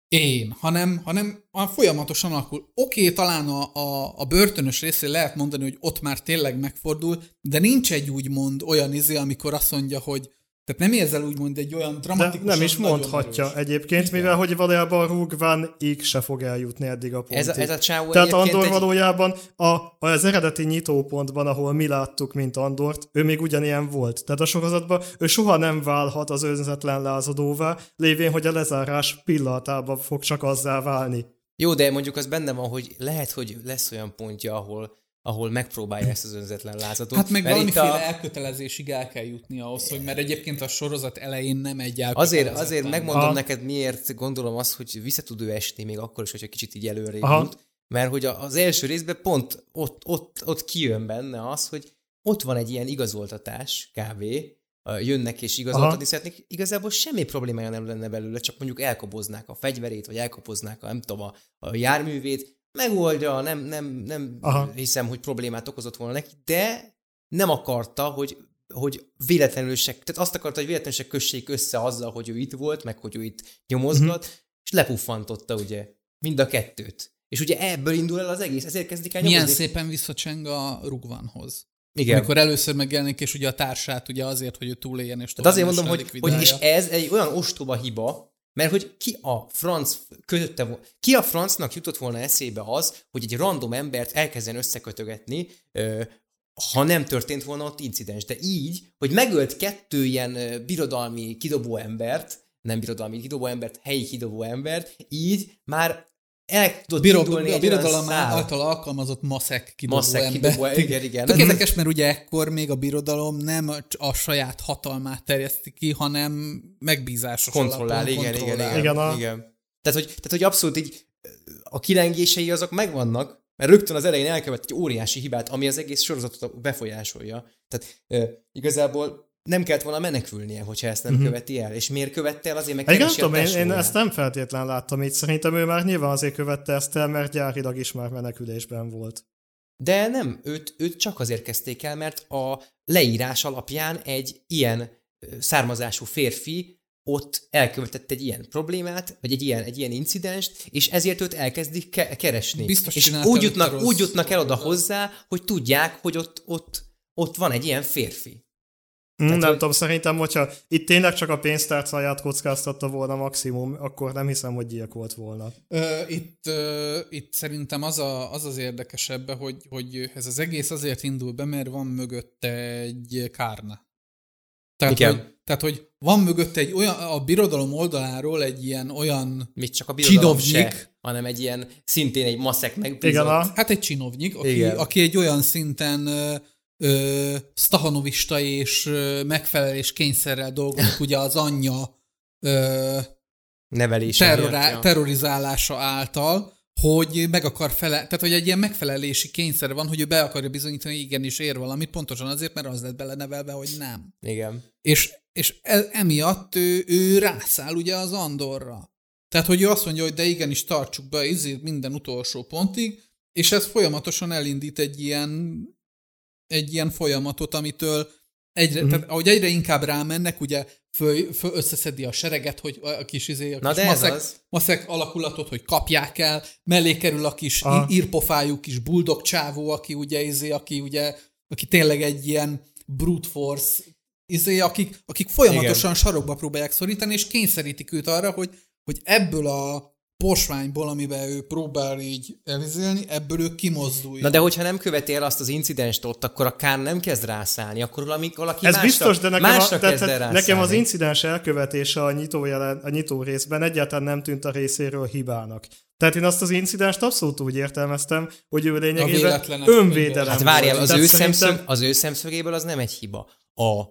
én, hanem, hanem folyamatosan alakul. Oké, okay, talán a, a, a börtönös részén lehet mondani, hogy ott már tényleg megfordul, de nincs egy úgymond olyan izé, amikor azt mondja, hogy tehát nem érzel úgymond egy olyan De dramatikus. nem is mondhatja egyébként, mivel hogy valójában Rugvan így se fog eljutni eddig a pontig. Ez a, ez a csávó Tehát Andor egy- valójában a, az eredeti nyitópontban, ahol mi láttuk, mint Andort, ő még ugyanilyen volt. Tehát a sorozatban ő soha nem válhat az önzetlen lázadóvá, lévén, hogy a lezárás pillanatában fog csak azzá válni. Jó, de mondjuk az benne van, hogy lehet, hogy lesz olyan pontja, ahol ahol megpróbálja ezt az önzetlen lázatot. Hát meg Mert itt valamiféle a- elkötelezésig el kell jutni ahhoz, hogy mert egyébként a sorozat elején nem egy Azért, azért megmondom Aha. neked, miért gondolom azt, hogy vissza tud ő esni, még akkor is, hogyha kicsit így előrébb Aha. jut. Mert hogy a- az első részben pont ott, ott, ott kijön benne az, hogy ott van egy ilyen igazoltatás, kb. a- jönnek és igazoltatni Aha. szeretnék, igazából semmi problémája nem lenne belőle, csak mondjuk elkoboznák a fegyverét, vagy elkoboznák a, nem tudom, a, a járművét, megoldja, nem, nem, nem Aha. hiszem, hogy problémát okozott volna neki, de nem akarta, hogy hogy véletlenül se, tehát azt akarta, hogy véletlenül se kössék össze azzal, hogy ő itt volt, meg hogy ő itt nyomozgat, Mhm. és lepuffantotta ugye mind a kettőt. És ugye ebből indul el az egész, ezért kezdik el Milyen nyomozni. szépen visszacseng a Rugvanhoz. Igen. Amikor először megjelenik, és ugye a társát ugye azért, hogy ő túléljen, és Tehát azért mondom, hogy, hogy és ez egy olyan ostoba hiba, mert hogy ki a franc kötötte volna, ki a francnak jutott volna eszébe az, hogy egy random embert elkezdjen összekötögetni, ö, ha nem történt volna ott incidens. De így, hogy megölt kettő ilyen ö, birodalmi kidobó embert, nem birodalmi kidobó embert, helyi kidobó embert, így már el tudott Biro, indulni a birodalom szál. által alkalmazott maszek kidobó Maszek ember. kidobó, igen, igen. Tök érdekes, mert ugye ekkor még a birodalom nem a- saját hatalmát terjeszti ki, hanem megbízásos kontrollál, alapon igen, igen, kontrollál. igen, Igen, a- igen. Tehát, hogy, tehát, hogy abszolút így a kilengései azok megvannak, mert rögtön az elején elkövet egy óriási hibát, ami az egész sorozatot befolyásolja. Tehát e, igazából nem kellett volna menekülnie, hogyha ezt nem követi el. És miért követte el? Azért meg keresi a tudom, én, én ezt nem feltétlen láttam így. Szerintem ő már nyilván azért követte ezt el, mert gyárilag is már menekülésben volt. De nem, őt, őt csak azért kezdték el, mert a leírás alapján egy ilyen származású férfi ott elkövetett egy ilyen problémát, vagy egy ilyen, egy ilyen incidenst, és ezért őt elkezdik ke- keresni. Biztos és úgy jutnak, úgy jutnak el oda hozzá, hogy tudják, hogy ott, ott, ott van egy ilyen férfi. Mm, nem hogy- tudom, szerintem, hogyha itt tényleg csak a pénztárcáját kockáztatta volna maximum, akkor nem hiszem, hogy gyilkolt volna. Ö, itt, ö, itt szerintem az, a, az az érdekesebb, hogy, hogy ez az egész azért indul be, mert van mögötte egy kárna. Tehát, Igen. Hogy, tehát, hogy van mögötte egy olyan, a birodalom oldaláról egy ilyen olyan, Még csak a birodalom se, hanem egy ilyen, szintén egy maszek megbízott. Igen, a, hát egy csinovnyik, aki, Igen. aki egy olyan szinten ö, stahanovista és ö, megfelelés kényszerrel dolgozik, ugye az anyja ö, nevelése terrorá, miatt, ja. terrorizálása által, hogy meg akar fele, tehát hogy egy ilyen megfelelési kényszer van, hogy ő be akarja bizonyítani, hogy igenis ér valamit, pontosan azért, mert az lett belenevelve, hogy nem. Igen. És, és e, emiatt ő, ő rászáll ugye az Andorra. Tehát, hogy ő azt mondja, hogy de igenis tartsuk be izét minden utolsó pontig, és ez folyamatosan elindít egy ilyen, egy ilyen folyamatot, amitől egyre, mm-hmm. tehát ahogy egyre inkább rámennek, ugye föl, föl összeszedi a sereget, hogy a kis izé, a Na kis de maszek, az. maszek alakulatot, hogy kapják el, mellé kerül a kis Aha. írpofájú kis buldog csávó, aki ugye izé, aki ugye, aki tényleg egy ilyen brute force izé, akik, akik folyamatosan Igen. sarokba próbálják szorítani, és kényszerítik őt arra, hogy, hogy ebből a posványból, amiben ő próbál így elizélni, ebből ő kimozduljon. Na de hogyha nem követi el azt az incidenst ott, akkor a Kán nem kezd rászállni, akkor valami, valaki ez másra, biztos, de nekem, a, másra tehát, kezd el nekem az incidens elkövetése a nyitó, jelen, a nyitó részben egyáltalán nem tűnt a részéről hibának. Tehát én azt az incidenst abszolút úgy értelmeztem, hogy ő lényegében önvédelem Hát várjál, az ő, szerintem- szemszög, az ő szemszögéből az nem egy hiba. A,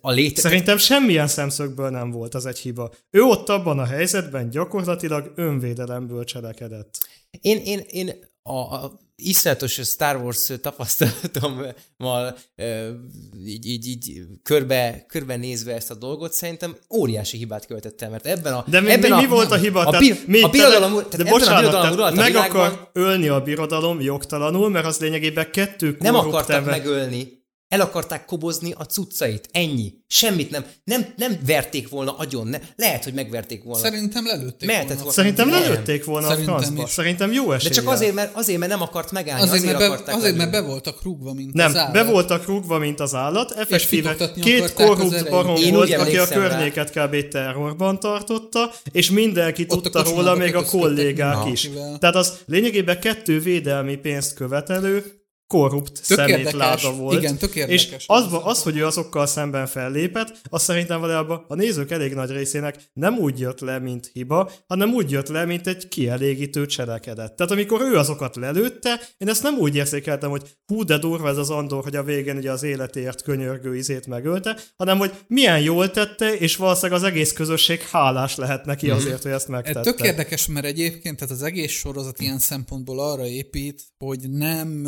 a léte... Szerintem semmilyen szemszögből nem volt az egy hiba. Ő ott abban a helyzetben gyakorlatilag önvédelemből cselekedett. Én, én, én a, a iszonyatos Star Wars tapasztalatommal így, így, így körbe, körbe nézve ezt a dolgot, szerintem óriási hibát követett el, mert ebben a... De mi, ebben mi, mi a, volt a hiba? A, bi, mi, a birodalom, tehát de bocsánat, a birodalom tehát meg világban akar ölni a birodalom jogtalanul, mert az lényegében kettő nem akartak ember- megölni, el akarták kobozni a cuccait. Ennyi. Semmit nem. Nem, nem verték volna agyon. Ne, lehet, hogy megverték volna. Szerintem lelőtték Mehetett volna. volna. Szerintem Nem. lelőtték volna Szerintem a francba. is. Szerintem jó De esélye. csak azért mert, azért, mert nem akart megállni. Azért, Azért, mert, be, akarták azért mert be voltak rúgva, mint Nem, az állat. be voltak rúgva, mint az állat, effektíve két korrupt Én volt, aki a emlékszem rá. környéket kb. terrorban tartotta, és mindenki Ott tudta róla, még a kollégák is. Tehát az lényegében kettő védelmi pénzt követelő, korrupt Tök szemétláda volt. Igen, tök És ez. az, az, hogy ő azokkal szemben fellépett, az szerintem valójában a nézők elég nagy részének nem úgy jött le, mint hiba, hanem úgy jött le, mint egy kielégítő cselekedet. Tehát amikor ő azokat lelőtte, én ezt nem úgy érzékeltem, hogy hú, de durva ez az Andor, hogy a végén ugye az életért könyörgő izét megölte, hanem hogy milyen jól tette, és valószínűleg az egész közösség hálás lehet neki azért, hogy ezt Ez megtette. tök érdekes, mert egyébként tehát az egész sorozat ilyen szempontból arra épít, hogy nem,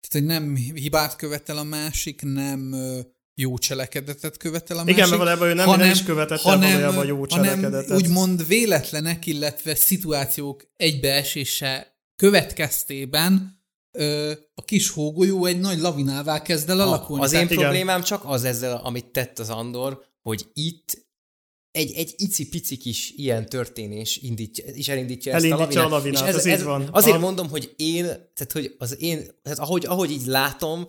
tehát, hogy nem hibát követel a másik, nem jó cselekedetet követel a Igen, másik. mert valójában ő nem- nem is követett el valójában jó cselekedetet. Hanem úgymond véletlenek, illetve szituációk egybeesése következtében ö, a kis hógolyó egy nagy lavinává kezd el alakulni. Az én Tehát- igen. problémám csak az ezzel, amit tett az Andor, hogy itt egy, egy icipici kis ilyen történés indítja, is elindítja ezt Elindítja a a lavinát. lavinát, ez így van. Azért Aha. mondom, hogy én, tehát hogy az én, tehát ahogy, ahogy így látom,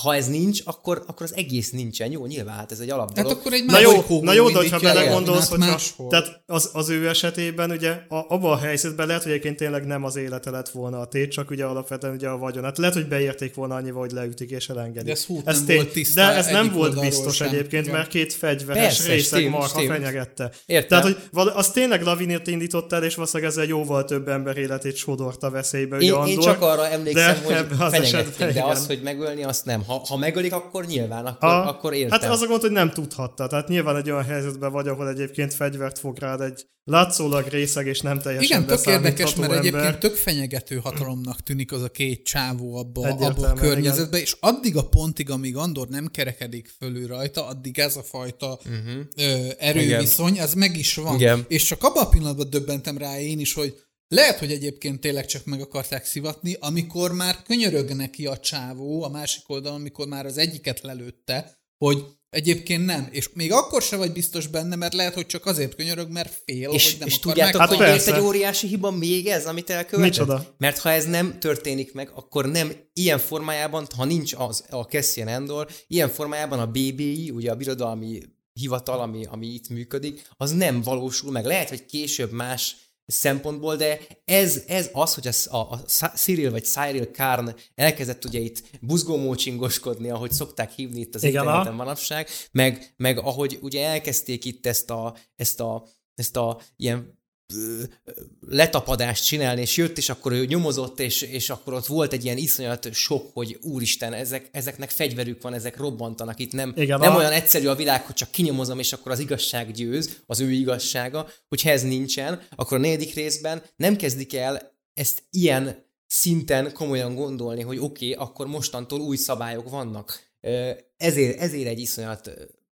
ha ez nincs, akkor, akkor az egész nincsen. Jó, nyilván, hát ez egy alap Hát akkor egy Na jó, na jó, de hogyha indítja el a belegondolsz, hogyha, máshol. tehát az, az ő esetében ugye a, abban a helyzetben lehet, hogy egyébként tényleg nem az élete lett volna a tét, csak ugye alapvetően ugye a vagyon. Hát lehet, hogy beérték volna annyival, hogy leütik és elengedik. De ez hú, ez nem tény. volt tiszta De ez nem volt biztos sem. egyébként, Igen. mert két fegyveres Persze, részeg stimmt, marha stimmt. fenyegette. Értem. Tehát, hogy val- az tényleg lavinért indított el, és valószínűleg ezzel jóval több ember életét sodorta veszélybe. ugye Én, én Andor, csak arra emlékszem, hogy az esetben de az, hogy megölni, azt nem. Ha, ha megölik, akkor nyilván, akkor, Ha, akkor értem. Hát az a gond, hogy nem tudhatta. Tehát nyilván egy olyan helyzetben vagy, ahol egyébként fegyvert fog rád egy látszólag részeg és nem teljesen Igen, tök érdekes, mert ember. egyébként tök fenyegető hatalomnak tűnik az a két csávó abba, abba a Egyértelműen, környezetben, és addig a pontig, amíg Andor nem kerekedik fölül rajta, addig ez a fajta uh-huh. ö, erőviszony, ez meg is van. Igen. És csak abban a pillanatban döbbentem rá én is, hogy lehet, hogy egyébként tényleg csak meg akarták szivatni, amikor már könyörög neki a csávó a másik oldalon, amikor már az egyiket lelőtte, hogy egyébként nem. És még akkor se vagy biztos benne, mert lehet, hogy csak azért könyörög, mert fél, És, hogy nem és akar tudjátok, hogy Hát miért persze. egy óriási hiba még ez, amit elkövetett? Micsoda? Mert ha ez nem történik meg, akkor nem ilyen formájában, ha nincs az a Cassian Endor, ilyen formájában a BBI, ugye a birodalmi hivatal, ami, ami itt működik, az nem valósul meg. Lehet, hogy később más szempontból, de ez, ez az, hogy a, a, a Cyril vagy Cyril Karn elkezdett ugye itt buzgómócsingoskodni, ahogy szokták hívni itt az Igen, interneten manapság, meg, meg ahogy ugye elkezdték itt ezt a, ezt a, ezt a ilyen letapadást csinálni, és jött, és akkor ő nyomozott, és, és akkor ott volt egy ilyen iszonyat sok, hogy úristen, ezek, ezeknek fegyverük van, ezek robbantanak, itt nem, Igen, nem a- olyan egyszerű a világ, hogy csak kinyomozom, és akkor az igazság győz, az ő igazsága, hogyha ez nincsen, akkor a negyedik részben nem kezdik el ezt ilyen szinten komolyan gondolni, hogy oké, okay, akkor mostantól új szabályok vannak. Ezért, ezért egy iszonyat,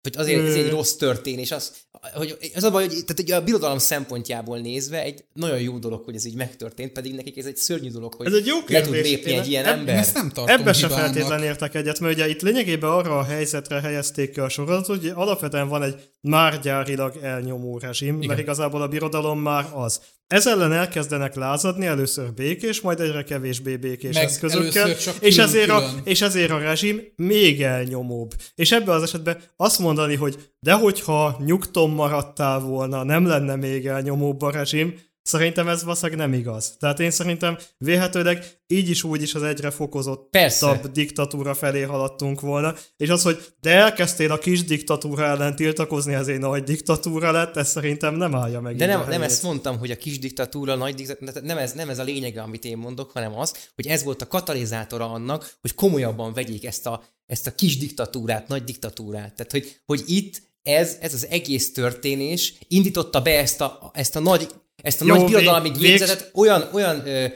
vagy azért ez egy rossz történés. Az, hogy az a baj, hogy tehát ugye a birodalom szempontjából nézve egy nagyon jó dolog, hogy ez így megtörtént, pedig nekik ez egy szörnyű dolog, hogy Ez egy jó le tud lépni Én egy ilyen eb- ember. Ezt nem tartom Ebben sem hibának. feltétlenül értek egyet, mert ugye itt lényegében arra a helyzetre helyezték ki a sorozatot, hogy alapvetően van egy már gyárilag elnyomó rezsim, Igen. mert igazából a birodalom már az. Ez ellen elkezdenek lázadni, először békés, majd egyre kevésbé békés Meg eszközökkel, és, ezért a, és ezért a rezsim még elnyomóbb. És ebben az esetben azt mondani, hogy de hogyha nyugton maradtál volna, nem lenne még elnyomóbb a rezsim, Szerintem ez valószínűleg nem igaz. Tehát én szerintem véhetőleg így is úgy is az egyre fokozottabb Persze. diktatúra felé haladtunk volna, és az, hogy de elkezdtél a kis diktatúra ellen tiltakozni, ezért nagy diktatúra lett, ez szerintem nem állja meg. De nem, nem ezt mondtam, hogy a kis diktatúra, nagy diktatúra, nem ez, nem ez a lényege, amit én mondok, hanem az, hogy ez volt a katalizátora annak, hogy komolyabban vegyék ezt a, ezt a kis diktatúrát, nagy diktatúrát. Tehát, hogy, hogy itt ez, ez az egész történés indította be ezt a, ezt a nagy, ezt a Jó, nagy birodalmi vég- gépzetet olyan, olyan ö,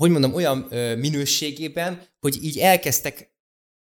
hogy mondom, olyan ö, minőségében, hogy így elkezdtek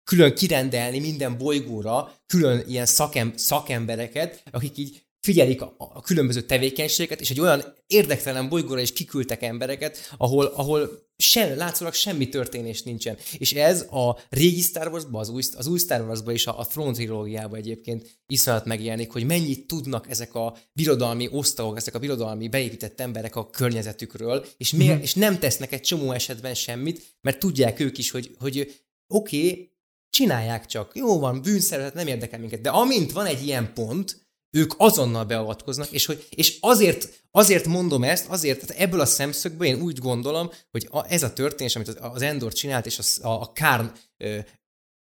külön kirendelni minden bolygóra külön ilyen szakem, szakembereket, akik így figyelik a, a különböző tevékenységeket, és egy olyan érdektelen bolygóra is kiküldtek embereket, ahol, ahol sem, látszólag semmi történés nincsen. És ez a régi Star Wars-ban, az új, az új Star Wars-ban és a, a Throne trilógiában egyébként iszonyat megjelenik, hogy mennyit tudnak ezek a birodalmi osztagok, ezek a birodalmi beépített emberek a környezetükről, és, miért, Mhm. és nem tesznek egy csomó esetben semmit, mert tudják ők is, hogy, hogy oké, okay, csinálják csak. Jó van, bűnszervezet nem érdekel minket. De amint van egy ilyen pont, ők azonnal beavatkoznak, és, hogy, és azért, azért mondom ezt, azért, tehát ebből a szemszögből én úgy gondolom, hogy a, ez a történés, amit az, az Endor csinált, és a, a, a Kárn ö,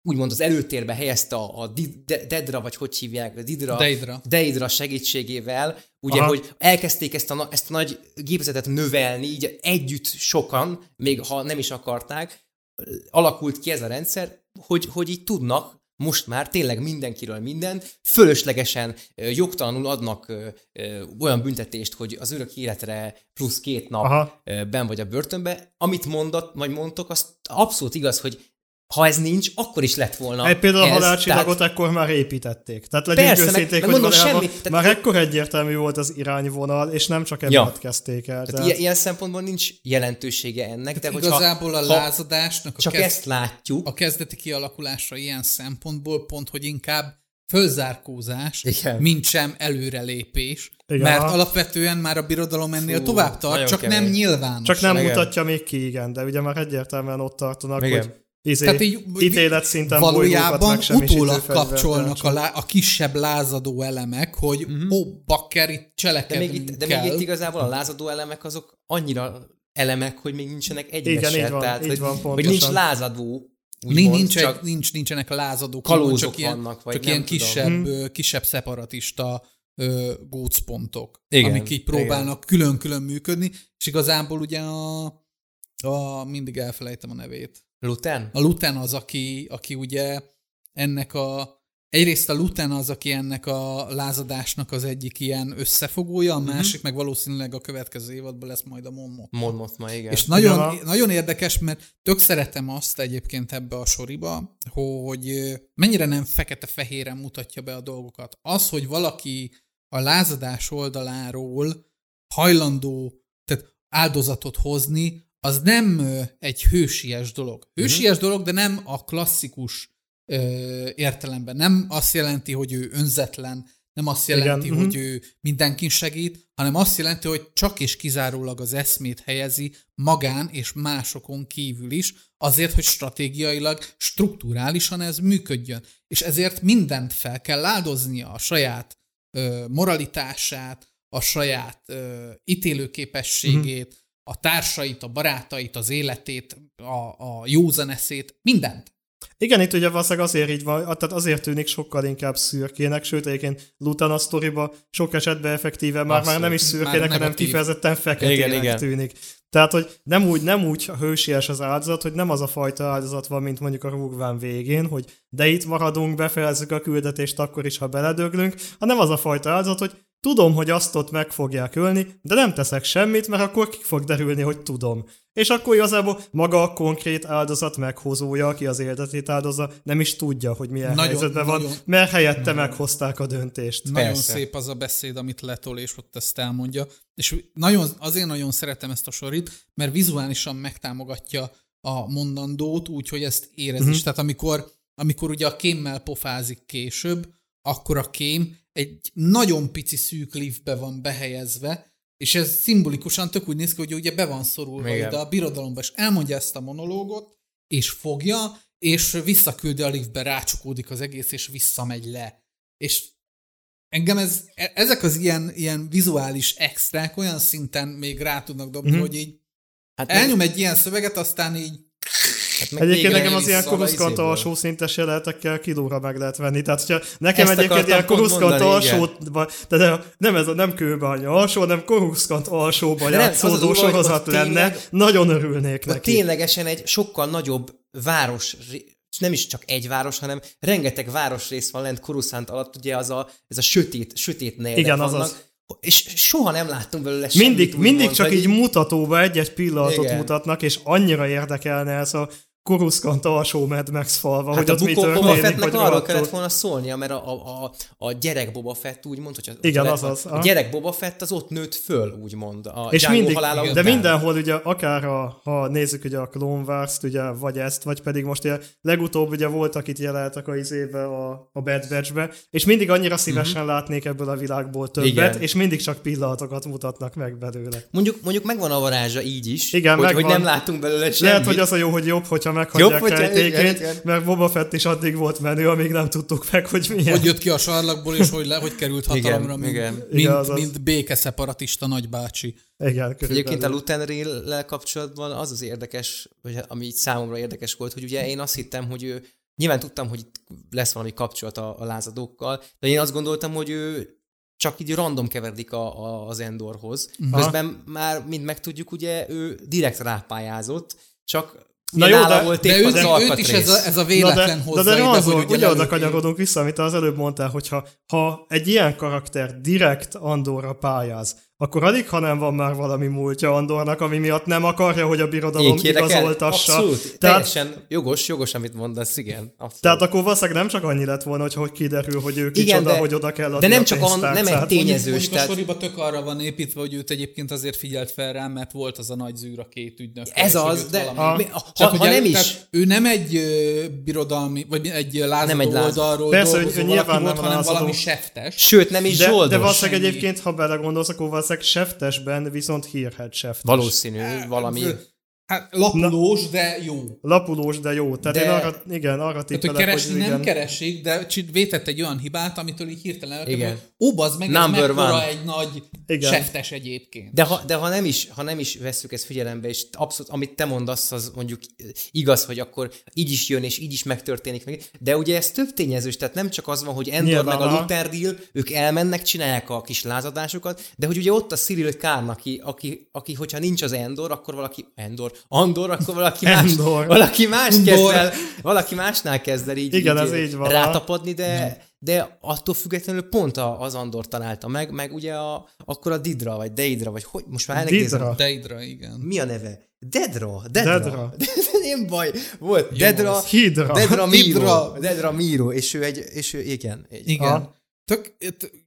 úgymond az előtérbe helyezte a, a Dedra, vagy hogy hívják, a Didra, Deidra. Deidra segítségével, ugye, Aha. hogy elkezdték ezt a, ezt a nagy gépezetet növelni, így együtt sokan, még ha nem is akarták, alakult ki ez a rendszer, hogy, hogy így tudnak most már tényleg mindenkiről mindent, fölöslegesen jogtalanul adnak olyan büntetést, hogy az örök életre plusz két nap Aha. ben vagy a börtönbe. Amit mondott, vagy mondtok, az abszolút igaz, hogy ha ez nincs, akkor is lett volna Egy például a ez, halálcsillagot tehát- ekkor már építették. Tehát legyünk Persze, meg- őszinték, meg hogy mondom, valójában semmi- tehát- már ekkor egyértelmű volt az irányvonal, és nem csak emiatt kezdték el. Tehát ilyen, ilyen szempontból nincs jelentősége ennek, de hogyha Igazából a ha lázadásnak a, csak kezd, ezt látjuk, a kezdeti kialakulása ilyen szempontból pont, hogy inkább fölzárkózás, Igen. mint sem előrelépés, Igen. mert alapvetően már a birodalom ennél Fú, tovább tart, csak kemény. nem nyilvános. Csak nem Igen. mutatja még ki, igen, de ugye már egyértelműen ott tartanak, Igen. hogy izé, Tehát így- ítélet szinten valójában utólag kapcsolnak a, lá- a kisebb lázadó elemek, hogy uh-huh. ó, bakker, itt de cselekednünk még, itt, de kell. még itt igazából a lázadó elemek azok annyira elemek, hogy még nincsenek egybe Igen, így van, tehát, így hogy, van, hogy pontosan. nincs lázadó, Nincs, úgymond, nincs, csak nincs, nincsenek lázadók, kalózok csak ilyen, vannak, vagy csak nem ilyen tudom. kisebb, ö, kisebb szeparatista ö, gócpontok, Igen, amik így próbálnak külön-külön működni, és igazából ugye a, a mindig elfelejtem a nevét. Lután? A Luten az, aki, aki ugye ennek a Egyrészt a Luten az, aki ennek a lázadásnak az egyik ilyen összefogója, a Mhm. másik uh-huh. meg valószínűleg a következő évadban lesz majd a Mon Mothma. Mon Mothma, igen. És nagyon, Ja. nagyon érdekes, mert tök szeretem azt egyébként ebbe a soriba, hogy mennyire nem fekete-fehéren mutatja be a dolgokat. Az, hogy valaki a lázadás oldaláról hajlandó tehát áldozatot hozni, az nem egy hősies dolog. Hősies uh-huh. dolog, de nem a klasszikus ö, értelemben. Nem azt jelenti, hogy ő önzetlen, nem azt jelenti, Igen, hogy mhm. ő mindenkin segít, hanem azt jelenti, hogy csak és kizárólag az eszmét helyezi magán és másokon kívül is, azért, hogy stratégiailag, strukturálisan ez működjön. És ezért mindent fel kell áldoznia a saját ö, moralitását, a saját ö, ítélőképességét, a társait, a barátait, az életét, a, a józan eszét, mindent. Igen, itt ugye valószínűleg azért így van, tehát azért tűnik sokkal inkább szürkének, sőt egyébként Lutan a sztoriba sok esetben effektíve már, már nem is Abszolút. szürkének, Már hanem kifejezetten feketének Igen, igen. tűnik. Tehát, hogy nem úgy, nem úgy hősies az áldozat, hogy nem az a fajta áldozat van, mint mondjuk a rúgván végén, hogy de itt maradunk, befejezzük a küldetést akkor is, ha beledöglünk, hanem az a fajta áldozat, hogy tudom, hogy azt ott meg fogják ölni, de nem teszek semmit, mert akkor ki fog derülni, hogy tudom. És akkor igazából maga a konkrét áldozat meghozója, aki az életét áldozza, nem is tudja, hogy milyen Nagyon, helyzetben van, nagyon. mert helyette meghozták a döntést. Nagyon Persze. szép az a beszéd, amit letol, és ott ezt elmondja. És nagyon, azért nagyon szeretem ezt a sorit, mert vizuálisan megtámogatja a mondandót, úgyhogy ezt érez Mhm. is. Tehát amikor, amikor ugye a kémmel pofázik később, akkor a kém egy nagyon pici szűk liftbe van behelyezve, és ez szimbolikusan tök úgy néz ki, hogy ugye be van szorulva Igen. ide a birodalomba, és elmondja ezt a monológot, és fogja, és visszaküldi a liftbe, rácsukódik az egész, és visszamegy le. És engem ez, e- ezek az ilyen, ilyen vizuális extrák olyan szinten még rá tudnak dobni, Mhm. mm-hmm. hogy így Hát elnyom egy ilyen szöveget, aztán így hát Egyébként nekem az ilyen izéből. alsó szintes jelenetekkel kilóra meg lehet venni. Tehát, hogyha nekem Ezt egyébként ilyen igen. alsó, de nem ez a nem kőbánya alsó, hanem koruszkant alsóba játszódó sorozat lenne, nagyon örülnék neki. ténylegesen egy sokkal nagyobb város, és nem is csak egy város, hanem rengeteg városrész van lent Coruscant alatt, ugye az a, ez a sötét, sötét Igen, vannak, azaz. és soha nem láttunk belőle semmit. Mindig, mindig csak vagy így mutatóba egy-egy pillanatot Igen. mutatnak, és annyira érdekelne ez a koruszkant alsó Mad Max falva, Hát hogy a ott mi Boba, Fettnek arról kellett volna szólnia, mert a, a, a, a gyerek Boba Fett úgymond, hogy a, Igen, a, azaz, a gyerek Boba Fett az ott nőtt föl, úgymond, a És Django mindig, halála de után. mindenhol ugye, akár a, ha nézzük ugye a Clone Wars-t, ugye, vagy ezt, vagy pedig most ugye legutóbb ugye voltak itt jelentek a izébe a, a Bad Batch-be, és mindig annyira szívesen uh-huh. látnék ebből a világból többet, Mhm. Igen. és mindig csak pillanatokat mutatnak meg belőle. Mondjuk, mondjuk megvan a varázsa így is, Igen, hogy, hogy nem látunk belőle semmit. Lehet, hogy az a jó, hogy jobb, hogyha meghagyják Jobb, hogyha- rejtéként, igen, igen. mert Boba Fett is addig volt menő, amíg nem tudtuk meg, hogy milyen. hogy jött ki a sarlakból, és hogy, le, hogy került hatalomra, mint, igen. mint, Igen, azaz. mint békeszeparatista nagybácsi. Igen, Egyébként a rail kapcsolatban az az érdekes, vagy hát, ami így számomra érdekes volt, hogy ugye én azt hittem, hogy ő, nyilván tudtam, hogy itt lesz valami kapcsolat a, a lázadókkal, de én azt gondoltam, hogy ő csak így random keveredik a, a, az Endorhoz. Aha. Közben már, mint megtudjuk, ugye ő direkt rápályázott, csak Na jó, de- volt De őt, az őt is ez a, ez a Na véletlen de, hozza de, de ide, az, hogy ugye, ugye oda lelőtt- kanyarodunk vissza, amit az előbb mondtál, hogyha ha egy ilyen karakter direkt Andorra pályáz, akkor alig, ha nem van már valami múltja Andornak, ami miatt nem akarja, hogy a birodalom igazoltassa. Abszolút, Tehát, teljesen jogos, jogos, amit mondasz, igen. Abszolút. tehát akkor valószínűleg nem csak annyi lett volna, hogy, hogy kiderül, hogy ő Igen, kicsoda, de- hogy oda kell adni de nem a csak an- nem egy Mondjuk, tényezős, mondjuk a tehát- soriba tök arra van építve, hogy őt egyébként azért figyelt fel rá, mert volt az a nagy zűr a két ügynök. Ez az, de valami- mi- ha, Tehát, ha hogy nem el- is, tehát Ő nem egy ö, birodalmi, vagy egy lázadó Nem egy lázadó. oldalról Persze, hogy dolgozó nyilván volt, nem hanem lázadó. valami seftes. sőt nem is de, de valószínűleg egyébként, ha belegondolsz, akkor valószínűleg seftesben viszont hírhet seftes. Valószínű, valami... Hát lapulós, de jó. Lapulós, de jó. Tehát De- én arra, igen, arra Tehát, hogy tippelek, keresni hogy nem igen. keresik, de vétett egy olyan hibát, amitől így hirtelen hogy ó, bazd meg, Number ez mekkora egy nagy Igen. seftes egyébként. De ha, de ha nem is, ha nem is vesszük ezt figyelembe, és abszolút, amit te mondasz, az mondjuk igaz, hogy akkor így is jön, és így is megtörténik. meg- De ugye ez több tényezős, tehát nem csak az van, hogy Endor Nyilván, meg a. Luther Deal, ők elmennek, csinálják a kis lázadásokat, de hogy ugye ott a Cyril Kárn, aki, aki, aki hogyha nincs az Endor, akkor valaki, Endor, Andor, akkor valaki más, Endor. valaki más kezd el, valaki másnál kezd el így, Igen, így ez így van. rátapadni, de, de attól függetlenül pont a- az Andor találta meg, meg ugye a, akkor a Didra, vagy Deidra, vagy hogy, most már elnézem. Didra. Deidra, igen. Mi a neve? Dedra? Dedra. Dedra. Nem baj. Volt Dedra. az. Hidra. Dedra Miro. Dedra Miro, és ő egy, és ő igen. Egy, Igen. Aha. Tök,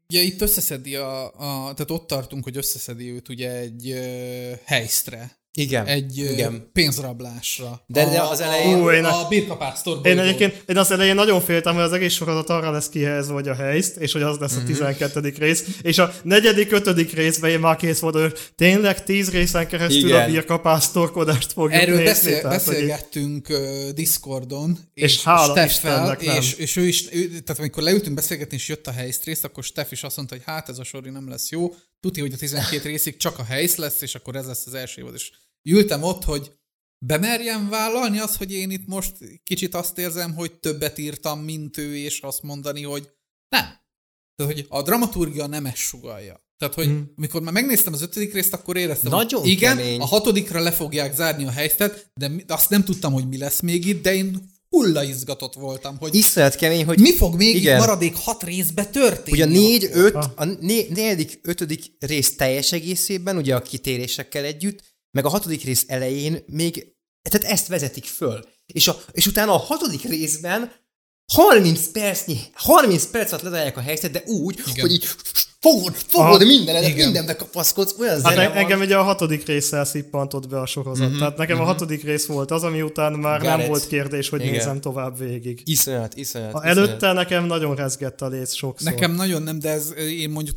ugye itt összeszedi a, a, tehát ott tartunk, hogy összeszedi őt ugye egy ö, helysztre, igen. egy igen. pénzrablásra. De- de az elején- Ú, én a, a- birkapásztor Én egyébként, én az elején nagyon féltem, hogy az egész sorozat arra lesz kihelyezve, hogy a helyszt, és hogy az lesz a 12. rész, és a negyedik, ötödik részben én már kész voltam, hogy tényleg tíz részen keresztül Igen. a birkapásztorkodást fogjuk Erről nézni. beszél, tehát, hogy beszélgettünk uh, Discordon, És hála Steffel, Istennek nem. és, és ő is, ő, tehát amikor leültünk beszélgetni, és jött a helysztrész, akkor Steff is azt mondta, hogy hát ez a sori nem lesz jó, tuti, hogy a 12 részig csak a helysz lesz, és akkor ez lesz az első évad, és ültem ott, hogy bemerjem vállalni azt, hogy én itt most kicsit azt érzem, hogy többet írtam, mint ő, és azt mondani, hogy nem. Tehát, hogy a dramaturgia nem ezt sugalja. Tehát, hogy hmm. amikor már megnéztem az ötödik részt, akkor éreztem, Nagyon hogy igen, kemény. a hatodikra le fogják zárni a helyzetet, de azt nem tudtam, hogy mi lesz még itt, de én hulla izgatott voltam, hogy Iszonyat kemény, hogy mi fog még igen. itt maradék hat részbe történni. Ugye a négy, öt, a né, negyedik, ötödik rész teljes egészében, ugye a kitérésekkel együtt, meg a hatodik rész elején még, tehát ezt vezetik föl. És, a, és utána a hatodik részben 30 percnyi, 30 perc alatt lezárják a helyzetet, de úgy, Igen. hogy így fogod, fogod Aha. mindenedet, Igen. mindenbe kapaszkodsz, olyan Hát zene en- engem ugye a hatodik résszel szippantott be a sorozat. Mhm, Tehát nekem a hatodik rész volt az, ami után már Got nem it. volt kérdés, hogy Igen. nézem tovább végig. Iszonyat, iszonyat. Iszonyat. előtte nekem nagyon rezgett a léc sokszor. Nekem nagyon nem, de ez, én mondjuk,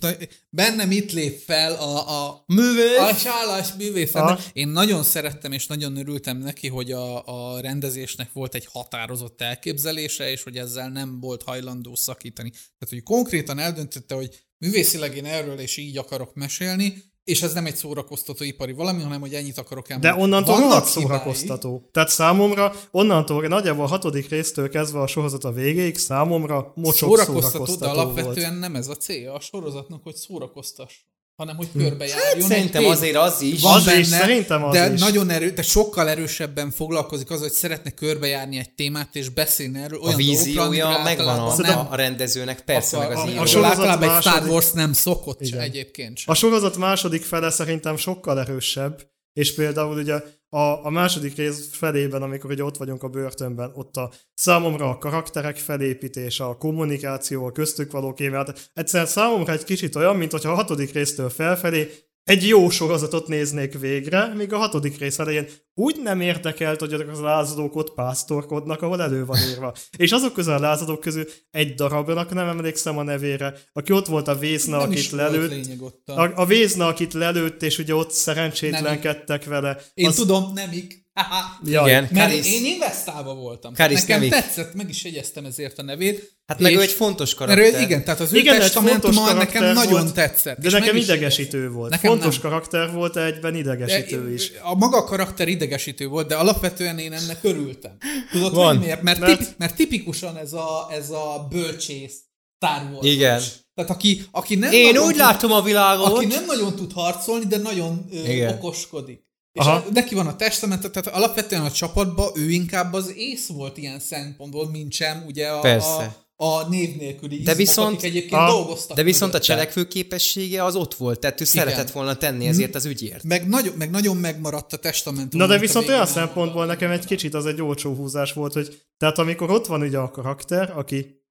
bennem itt lép fel a, a Művész! A sálás művész. Ennek. Én nagyon szerettem és nagyon örültem neki, hogy a, a rendezésnek volt egy határozott elképzelése, és hogy ezzel nem volt hajlandó szakítani. Tehát, hogy konkrétan eldöntötte, hogy művészileg én erről és így akarok mesélni, és ez nem egy szórakoztató ipari valami, hanem hogy ennyit akarok De elmondani. onnantól Vannak rohadt szórakoztató. Tehát számomra, onnantól nagyjából a hatodik résztől kezdve a sorozat a végéig, számomra mocsok Szórakoztató, szórakoztató, de alapvetően volt. nem ez a célja a sorozatnak, hogy szórakoztass, hanem hogy körbejárjon. Hát szerintem egy azért az is. Van Az benne, is, szerintem az de is. nagyon erő, de sokkal erősebben foglalkozik az, hogy szeretne körbejárni egy témát és beszélni erről A olyan dolgokra, víziója megvan a, általában a, a rendezőnek, persze, meg az a- a a sorozat általában egy Star második- Wars nem szokott se Igen. egyébként sem. A sorozat második fele szerintem sokkal erősebb, és például ugye a, a második rész felében, amikor ugye ott vagyunk a börtönben, ott a számomra a karakterek felépítése, a kommunikáció, a köztük való kémia, hát számomra egy kicsit olyan, mint hogyha a hatodik résztől felfelé egy jó sorozatot néznék végre, míg a hatodik rész elején úgy nem érdekelt, hogy azok az lázadók ott pásztorkodnak, ahol elő van írva. És azok közül a lázadók közül egy darabnak nem emlékszem a nevére, aki ott volt a vészna, nem akit lelőtt. A... a, a akit lelőtt, és ugye ott szerencsétlenkedtek vele. Én az, tudom, nemik. Haha. Jaj. Igen, Mert Karis. én investálva voltam. Karis Nekem Nemik. tetszett, meg is jegyeztem ezért a nevét. Hát meg ő egy fontos Mert karakter. ő, igen, tehát az ő Igen, egy fontos testamentuma karakter nekem nagyon volt, tetszett. De nekem idegesítő volt. Nekem fontos nem. karakter volt, de egyben De idegesítő is. A maga karakter idegesítő volt, de alapvetően én ennek örültem. Tudod, Van. hogy miért? Mert, Mert- Tipi, mert tipikusan ez a, ez a bölcsész Star Wars. Igen. Tehát aki, aki nem Én nagyon úgy tud, látom a világot. aki nem nagyon tud harcolni, de nagyon ö, okoskodik. És Aha. a, neki van a testament, tehát alapvetően a csapatban ő inkább az ész volt ilyen szempontból, mint sem ugye a, Persze. a, a név nélküli De izmok, viszont- akik egyébként a- dolgoztak De viszont a mögötte. cselekvő képessége az ott volt, tehát ő szeretett volna tenni ezért az ügyért. Meg nagyon, meg nagyon megmaradt a testamentum. Na de a viszont olyan szempontból nekem egy kicsit az egy olcsó húzás volt, hogy tehát amikor ott van ugye a karakter, aki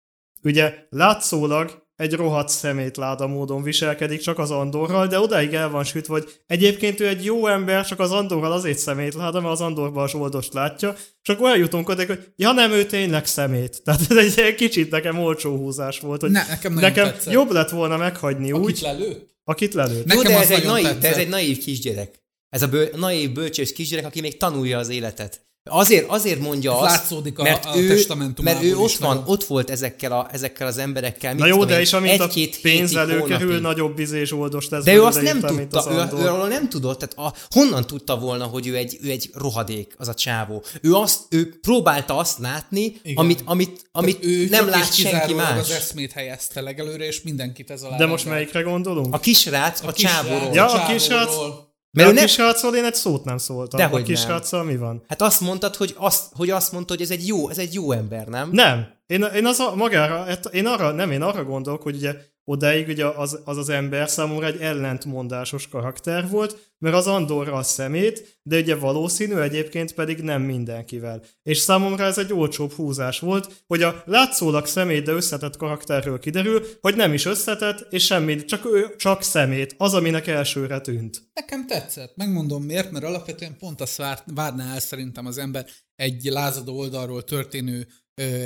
ugye látszólag egy rohadt szemétláda módon viselkedik csak az Andorral, de odáig el van sütve, hogy egyébként ő egy jó ember, csak az Andorral azért szemétláda, mert az Andorban a zsoldost látja, és akkor eljutunk oda, hogy ja nem, ő tényleg szemét. Tehát ez egy kicsit nekem olcsó húzás volt, hogy Ne, nekem nekem tetszett. jobb lett volna meghagyni Akit úgy, lelőtt? akit lelőtt. Ne- Jó, Nekem de ez, egy naív, ez egy naív kisgyerek. Ez a bő, naív, bölcsős kisgyerek, aki még tanulja az életet. Azért, azért mondja Ez azt, látszódik a- mert, a ő, mert ő ott is van, ott volt ezekkel, a, ezekkel az emberekkel. Na jó, de és amint a egy-két pénz előkerül, nagyobb izé zsoldost lesz De ő azt nem tudta, az ő, Andor. ő arról nem tudott, tehát a, honnan tudta volna, hogy ő egy, ő egy rohadék, az a csávó. Ő, azt, ő próbálta azt látni, Igen. amit, amit, amit Tehát ő nem lát és senki más. az eszmét helyezte legelőre, és mindenkit ez alá De most melyikre gondolunk? A kisrác a, a kisrác. csávóról. Ja, a csávóról. Kisrác. De Mert a kisrácról én egy szót nem szóltam. Dehogy a nem. kisráccal mi van? Hát azt mondtad, hogy azt, hogy azt mondta, hogy ez egy jó, ez egy jó ember, nem? Nem. Én, én az a, magára, hát én arra, nem, én arra gondolok, hogy ugye odáig ugye az, az az ember számomra egy ellentmondásos karakter volt, mert az Andorra a szemét, de ugye valószínű egyébként pedig nem mindenkivel. És számomra ez egy olcsóbb húzás volt, hogy a látszólag szemét, de összetett karakterről kiderül, hogy nem is összetett, és semmi, csak ő, csak szemét, az, aminek elsőre tűnt. Nekem tetszett. Megmondom miért, mert alapvetően pont azt vár, várná el szerintem az ember egy lázadó oldalról történő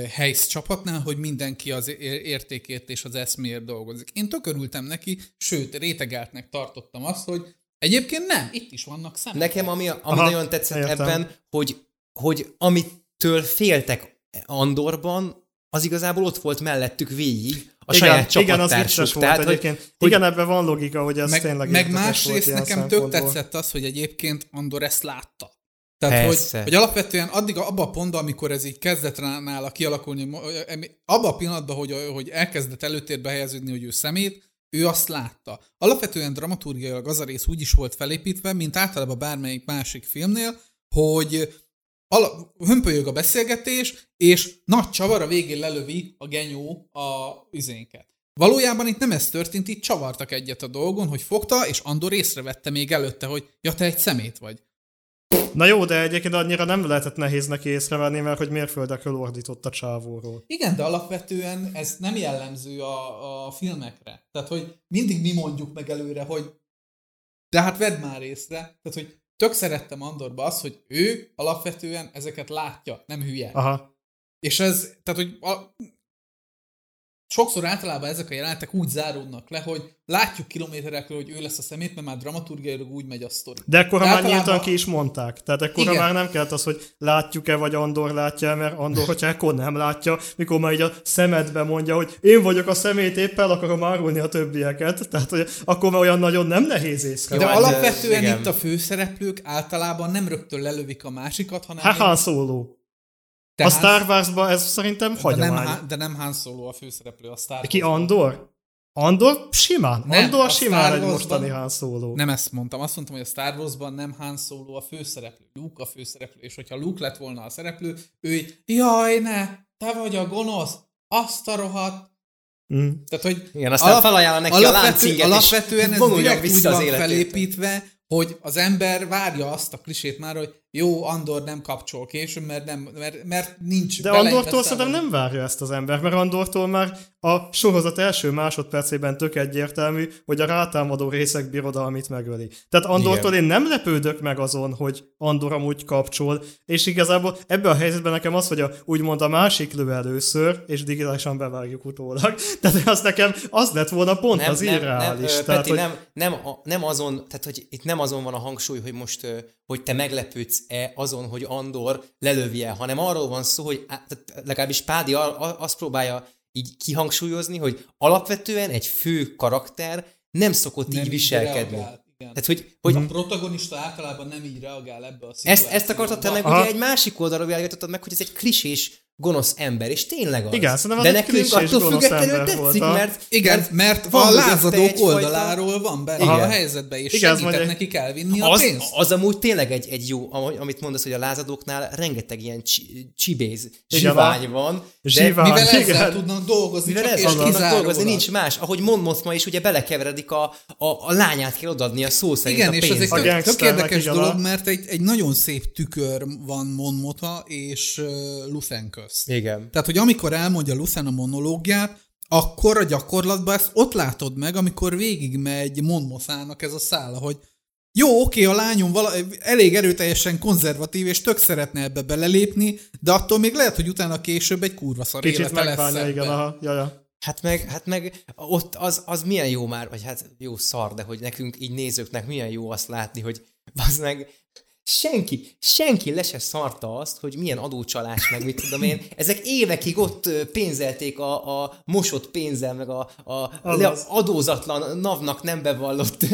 helysz csapatnál, hogy mindenki az ér- értékért és az eszméért dolgozik. Én tök örültem neki, sőt, rétegeltnek tartottam azt, hogy egyébként nem, itt is vannak szemek. Nekem ami, ami Aha, nagyon tetszett értem. ebben, hogy, hogy amitől féltek Andorban, az igazából ott volt mellettük végig a igen, saját igen, az vicces volt Tehát, egyébként. hogy- igen, ebben van logika, hogy ez meg, tényleg meg másrészt nekem tök tetszett az, hogy egyébként Andor ezt látta. Tehát, hogy, Persze. hogy alapvetően addig abban a pontban, amikor ez így kezdett nála kialakulni, abban a pillanatban, hogy, hogy elkezdett előtérbe helyeződni, hogy ő szemét, ő azt látta. Alapvetően dramaturgiailag az a rész úgy is volt felépítve, mint általában bármelyik másik filmnél, hogy ala, hömpölyög a beszélgetés, és nagy csavar a végén lelövi a genyó a üzénket. Valójában itt nem ez történt, itt csavartak egyet a dolgon, hogy fogta, és Andor észrevette még előtte, hogy ja, te egy szemét vagy. Na jó, de egyébként annyira nem lehetett nehéz neki észrevenni, mert hogy mérföldekről ordított a csávóról. Igen, de alapvetően ez nem jellemző a, a filmekre. Tehát, hogy mindig mi mondjuk meg előre, hogy de hát vedd már észre. Tehát, hogy tök szerettem Andorba az, hogy ő alapvetően ezeket látja, nem hülye. Aha. És ez, tehát, hogy a, sokszor általában ezek a jelenetek úgy záródnak le, hogy látjuk kilométerekről, hogy ő lesz a szemét, mert már dramaturgiailag úgy megy a sztori. De ekkora De már általában- nyíltan ki is mondták. Tehát Igen. már nem kellett az, hogy látjuk-e, vagy Andor látja mert Andor, hogyha ekkor nem látja, mikor már így a szemedbe mondja, hogy én vagyok a szemét, éppen el akarom árulni a többieket. Tehát, hogy akkor már olyan nagyon nem nehéz De észrevenni. hát, alapvetően igen. itt a főszereplők általában nem rögtön lelövik a másikat, hanem... Hát egy- Han Solo. A tehát- Star Wars-ban ez szerintem de nem, hagyomány. De nem Han Solo a főszereplő a Star Ki Wars-ban. Andor? Andor simán. Nem, Andor a simán Star egy mostani Han Solo. Nem ezt mondtam, azt mondtam, hogy a Star Wars-ban nem Han Solo a főszereplő, Luke a főszereplő, és hogyha Luke lett volna a szereplő, ő így, jaj ne, te vagy a gonosz, azt a rohadt. Mm. Tehát, hogy Igen, aztán felajánla neki a láncinget, és alapvetően ez vonuljon direkt úgy vissza van felépítve, hogy az ember várja azt a klisét már, hogy jó, Andor nem kapcsol később, mert, nem, mert, mert nincs De Andortól szerintem nem várja ezt az ember, mert Andortól már a sorozat első másodpercében tök egyértelmű, hogy a rátámadó részek birodalmit megöli. Tehát Andortól én nem lepődök meg azon, hogy Andor amúgy kapcsol, és igazából ebben a helyzetben nekem az, hogy a, úgymond a másik lő először, és digitálisan bevágjuk utólag. Tehát az nekem az lett volna pont az irreális. Nem, Tehát, Peti, hogy nem, nem, nem azon, tehát hogy itt nem azon van a hangsúly, hogy most, hogy te meglepődsz-e azon, hogy Andor lelövje, hanem arról van szó, hogy legalábbis Pádi azt próbálja így kihangsúlyozni, hogy alapvetően egy fő karakter nem szokott Nem így viselkedni. reagál, igen. Tehát, hogy, hogy A protagonista általában nem így reagál ebbe a ezt, szituációba. ezt akartad te meg ugye egy másik oldalról világítottad meg, hogy ez egy klisés gonosz ember, és tényleg az. Igen, szerintem De nekünk attól függetlenül tetszik, volt, a- mert Igen, mert van a lázadók oldaláról van benne Igen. a helyzetbe, és Igen, segített egy- nekik elvinni a az, pénzt. az amúgy tényleg egy, egy jó, amit mondasz, hogy a lázadóknál rengeteg ilyen csi, csibéz, Igen, zsivány a- van. De zsivány. Mivel ezzel igen. tudnak dolgozni, mivel csak ez és tudnak kizárólag. dolgozni, nincs más. Ahogy Monmouth ma is ugye belekeveredik a, a, a lányát kell odaadni a szó szerint Igen, a és ez egy. A tök, érdekes igen, dolog, a- mert egy, egy nagyon szép tükör van Mon Mota és uh, Közt. Igen. Tehát, hogy amikor elmondja Luthen a monológiát, akkor a gyakorlatban ezt ott látod meg, amikor végigmegy Mon Mothának ez a szála, hogy jó, oké, a lányom vala, elég erőteljesen konzervatív, és tök szeretne ebbe belelépni, de attól még lehet, hogy utána később egy kurva szar Kicsit élete lesz megbánja, igen, aha, jaja. Hát meg, hát meg ott az, az milyen jó már, vagy hát jó szar, de hogy nekünk így nézőknek milyen jó azt látni, hogy az meg senki, senki le se szarta azt, hogy milyen adócsalás, meg mit tudom én. Ezek évekig ott pénzelték a, a mosott pénzzel, meg a, a le, adózatlan navnak nem bevallott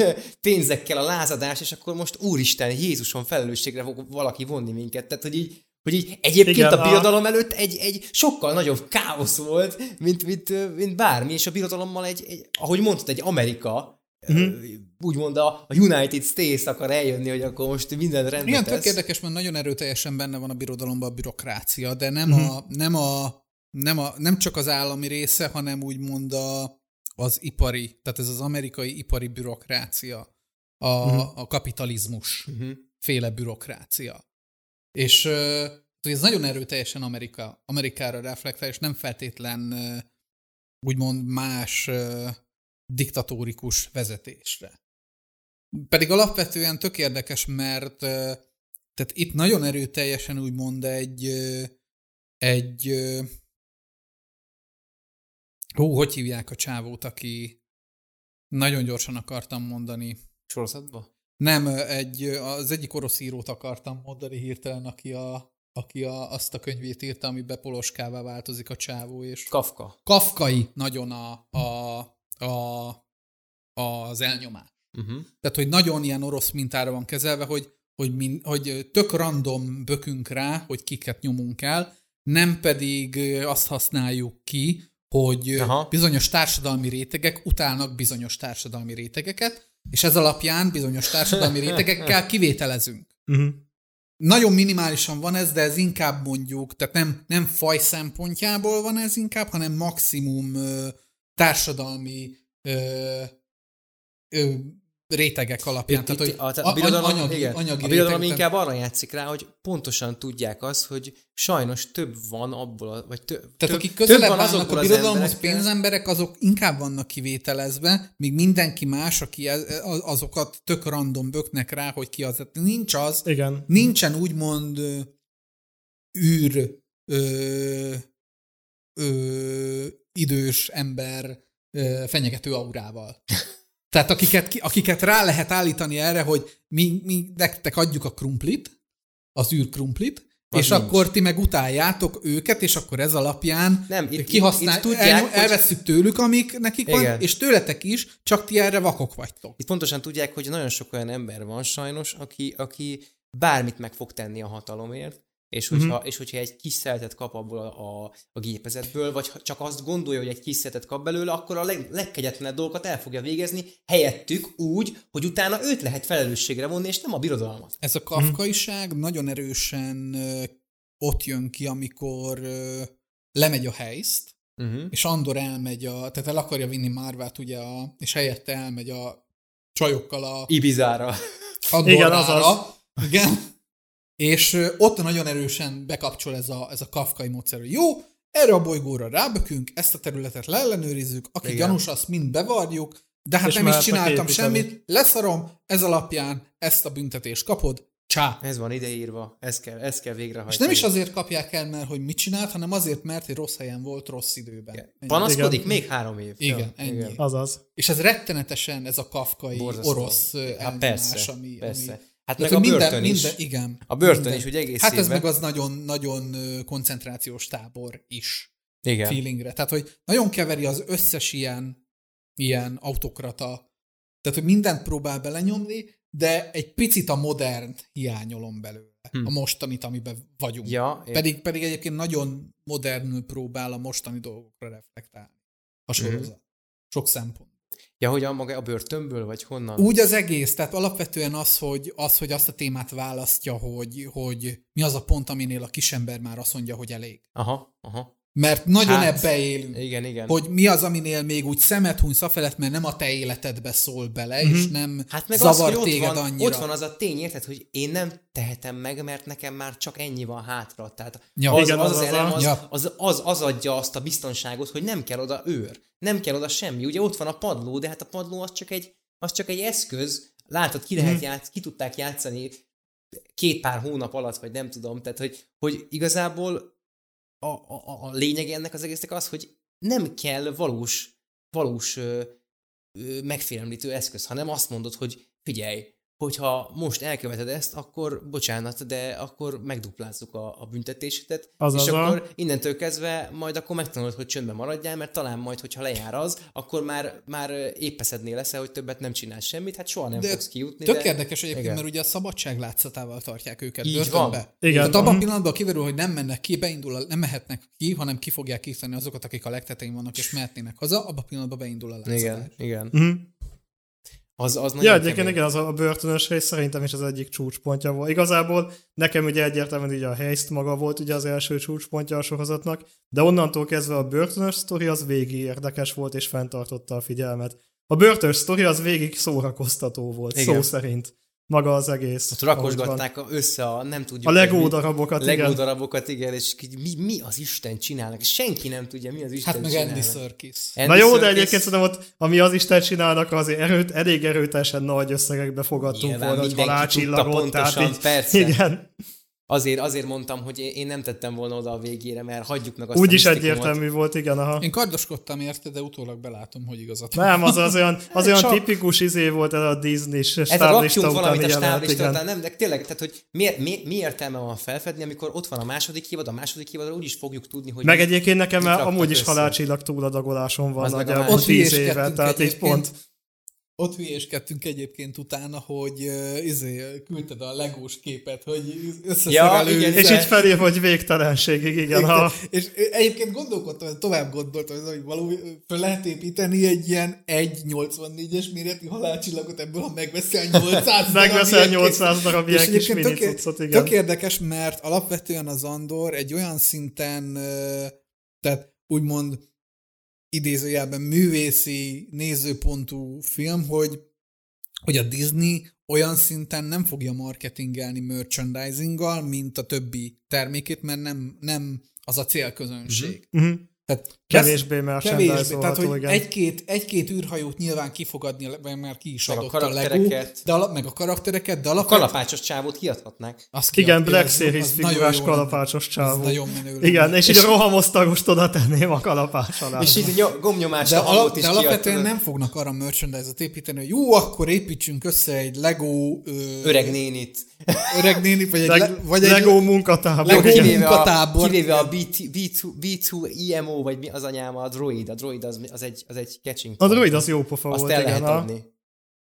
pénzekkel a lázadás, és akkor most úristen, Jézuson felelősségre fog valaki vonni minket. Tehát, hogy így, hogy így egyébként Igen, a a- birodalom előtt egy, egy sokkal nagyobb káosz volt, mint, mint, mint bármi, és a birodalommal egy, egy ahogy mondtad, egy Amerika, uh-huh. úgymond a, United States akar eljönni, hogy akkor most minden rendben Igen, tesz. tök érdekes, mert nagyon erőteljesen benne van a birodalomban a bürokrácia, de nem, uh-huh. a, nem, a, nem, a, nem csak az állami része, hanem úgymond a, az ipari, tehát ez az amerikai ipari bürokrácia, a, uh-huh. a kapitalizmus uh-huh. féle bürokrácia. És ez nagyon erőteljesen Amerika, Amerikára reflektál, és nem feltétlen úgymond más diktatórikus vezetésre. Pedig alapvetően tök érdekes, mert tehát itt nagyon erőteljesen úgymond egy egy ó, hogy hívják a csávót, aki nagyon gyorsan akartam mondani. Sorozatba? Nem, egy, az egyik orosz írót akartam mondani hirtelen, aki, a, aki a, azt a könyvét írta, amiben poloskává változik a csávó. És Kafka. Kafkai nagyon a, a, a, az elnyomás. Uh-huh. Tehát, hogy nagyon ilyen orosz mintára van kezelve, hogy, hogy, min, hogy tök random bökünk rá, hogy kiket nyomunk el, nem pedig azt használjuk ki, hogy Aha. bizonyos társadalmi rétegek utálnak bizonyos társadalmi rétegeket, és ez alapján bizonyos társadalmi rétegekkel kivételezünk. Uh-huh. Nagyon minimálisan van ez, de ez inkább mondjuk, tehát nem, nem faj szempontjából van ez inkább, hanem maximum ö, társadalmi ö, ö, rétegek alapján. Itt, tehát, hogy a, a, birodalom, anyagi, igen, anyagi a birodalom rétegek, inkább arra játszik rá, hogy pontosan tudják azt, hogy sajnos több van abból, a, vagy tö, Tehát több, akik közelebb állnak a birodalomhoz pénzemberek, azok inkább vannak kivételezve, míg mindenki más, aki azokat tök random böknek rá, hogy ki az. Nincs az, igen. nincsen úgymond űr ö, ö, idős ember fenyegető aurával. Tehát akiket, akiket rá lehet állítani erre, hogy mi, mi nektek adjuk a krumplit, az űrkrumplit, az és nincs. akkor ti meg utáljátok őket, és akkor ez alapján nem, itt, kihasznál, itt tudják, el, elveszük tőlük, amik nekik Igen. van, és tőletek is, csak ti erre vakok vagytok. Itt pontosan tudják, hogy nagyon sok olyan ember van sajnos, aki, aki bármit meg fog tenni a hatalomért, és hogyha, uh-huh. és hogyha egy kis szeletet kap abból a, a, a gépezetből, vagy csak azt gondolja, hogy egy kis szeletet kap belőle, akkor a leg, legkegyetlenebb dolgokat el fogja végezni helyettük úgy, hogy utána őt lehet felelősségre vonni, és nem a birodalmat. Ez a kafkaiság uh-huh. nagyon erősen ö, ott jön ki, amikor ö, lemegy a helyzt, uh-huh. és Andor elmegy, a, tehát el akarja vinni Márvát, ugye, a, és helyette elmegy a csajokkal a... Ibizára. Igen, azaz. Igen. És ott nagyon erősen bekapcsol ez a, ez a kafkai módszer, hogy jó, erre a bolygóra rábökünk, ezt a területet leellenőrizzük, aki Igen. gyanús, azt mind bevarjuk, de hát és nem is csináltam semmit, leszarom, ez alapján ezt a büntetést kapod, csá. Ez van ideírva, ez kell, ez kell végrehajtani. És nem is azért kapják el, mert hogy mit csinált, hanem azért, mert egy rossz helyen volt, rossz időben. Igen. Panaszkodik Igen. még három év. Igen, ja, ennyi. Igen. Azaz. És ez rettenetesen, ez a kafkai Borzasztó. orosz hát elnyomás, persze, ami, persze. ami Hát meg a minden, börtön is. Minden, igen. A börtön minden. is, ugye egész Hát ez meg az nagyon, nagyon koncentrációs tábor is. Igen. Feelingre. Tehát, hogy nagyon keveri az összes ilyen, ilyen autokrata. Tehát, hogy mindent próbál belenyomni, de egy picit a modernt hiányolom belőle. Hm. A mostanit, amiben vagyunk. Ja, pedig, pedig egyébként nagyon modernül próbál a mostani dolgokra reflektálni. A sorozat. Hm. Sok szempont. Ja, hogy a maga a börtönből, vagy honnan? Úgy az egész, tehát alapvetően az, hogy, az, hogy azt a témát választja, hogy, hogy mi az a pont, aminél a kisember már azt mondja, hogy elég. Aha, aha. Mert nagyon hát, ebbe élünk. Igen, igen. Hogy mi az, aminél még úgy szemet hunysz afelett, mert nem a te életedbe szól bele, mm-hmm. és mhm. nem hát meg zavar az, hogy téged ott van, annyira. Ott van az a tény, érted, hogy én nem tehetem meg, mert nekem már csak ennyi van hátra. Tehát ja, az, igen, az, az, az, elem, az, ja. az, az, az adja azt a biztonságot, hogy nem kell oda őr. Nem kell oda semmi. Ugye ott van a padló, de hát a padló az csak egy, az csak egy eszköz. Látod, ki, lehet mm. játsz, ki tudták játszani két pár hónap alatt, vagy nem tudom. Tehát, hogy, hogy igazából a, a, a lényeg ennek az egésznek az, hogy nem kell valós, valós ö, ö, megfélemlítő eszköz, hanem azt mondod, hogy figyelj, hogyha most elköveted ezt, akkor bocsánat, de akkor megduplázzuk a, a büntetésedet, az és akkor a... innentől kezdve majd akkor megtanulod, hogy csöndben maradjál, mert talán majd, hogyha lejár az, akkor már, már épeszedné leszel, hogy többet nem csinálsz semmit, hát soha nem de fogsz kijutni. Tök de... érdekes egyébként, igen. mert ugye a szabadság látszatával tartják őket Így börtönbe. Van. Igen. Tehát abban a pillanatban kiderül, hogy nem mennek ki, beindul, nem mehetnek ki, hanem ki fogják azokat, akik a legtetején vannak, és mehetnének haza, abban a pillanatban beindul a látszatás. Igen, igen. Mm-hmm. Az, az Ja, egyébként kemény. igen, az a börtönös rész szerintem is az egyik csúcspontja volt. Igazából nekem ugye egyértelműen ugye a Heist maga volt ugye az első csúcspontja a sorozatnak, de onnantól kezdve a börtönös sztori az végig érdekes volt és fenntartotta a figyelmet. A börtönös sztori az végig szórakoztató volt, Igen. szó szerint. Maga az egész. Ott rakosgatták a- össze a nem tudjuk. A hogy mi- darabokat, igen. darabokat, igen, és mi, mi az Isten csinálnak? Senki nem tudja, mi az Isten Hát meg csinálnak. Andy Serkis. Andy Na jó, de Serkis- egyébként szerintem ott, ami az Isten csinálnak, azért erőt, elég erőteljesen nagy összegekbe fogadtunk Nyilván volna, hogy mindenki halálcsillagot, tudta tehát pontosan, így, persze. igen. Azért, azért mondtam, hogy én, nem tettem volna oda a végére, mert hagyjuk meg azt Úgy a is egyértelmű volt, igen, aha. Én kardoskodtam érte, de utólag belátom, hogy igazat. Nem, az, az olyan, az olyan Csak- tipikus izé volt ez a Disney-s Ez a stáblista valamit a stáblista után, nem, de tényleg, tehát, hogy mi, mi, mi értelme van felfedni, amikor ott van a második évad, a második évadra úgy is fogjuk tudni, hogy Meg egyébként nekem amúgy is össze. halálcsillag túladagoláson van nagyjából. 10 éve, tehát így pont. Ott hülyéskedtünk egyébként utána, hogy uh, izé, küldted a legós képet, hogy összeszerelő. Ja, igen, És így felír, hogy végtelenségig, igen. Ha, És egyébként gondolkodtam, tovább gondoltam, hogy való, föl lehet építeni egy ilyen 1,84-es méretű halálcsillagot, ebből ha megveszel 800 darab megveszel ilyen 800 darab ilyen kis mini tök, cuccot, igen. tök érdekes, mert alapvetően az Andor egy olyan szinten, tehát úgymond idézőjelben művészi nézőpontú film, hogy, hogy a Disney olyan szinten nem fogja marketingelni merchandisinggal, mint a többi termékét, mert nem, nem az a célközönség. Mhm. Tehát Kevésbé Kevésbé, merchandise tehát hogy igen. egy-két, egy-két űrhajót nyilván kifogadni, vagy már ki is Meg a adott a, Lego, karaktereket. de ala, meg a karaktereket, de a alapvetően kalapácsos csávót kiadhatnák. az Igen, kiadja, Black Series figurás kalapácsos csávó. Ez nagyon menő. Igen, és így a rohamosztagost oda tenném a kalapás alá. És így nyom- gomnyomás de, a alap, is de alapvetően nem fognak arra merchandise-ot építeni, hogy jó, akkor építsünk össze egy Lego ö, Öreg nénit. öreg néni, vagy egy, Leg, le, vagy egy Lego munkatábor. Lego igen. a, munkatábor. kivéve a B2, B2, B2 IMO, vagy mi az anyám, a droid. A droid az, az egy, az egy catching. A droid az jó pofa Azt volt, el igen. lehet ha. adni.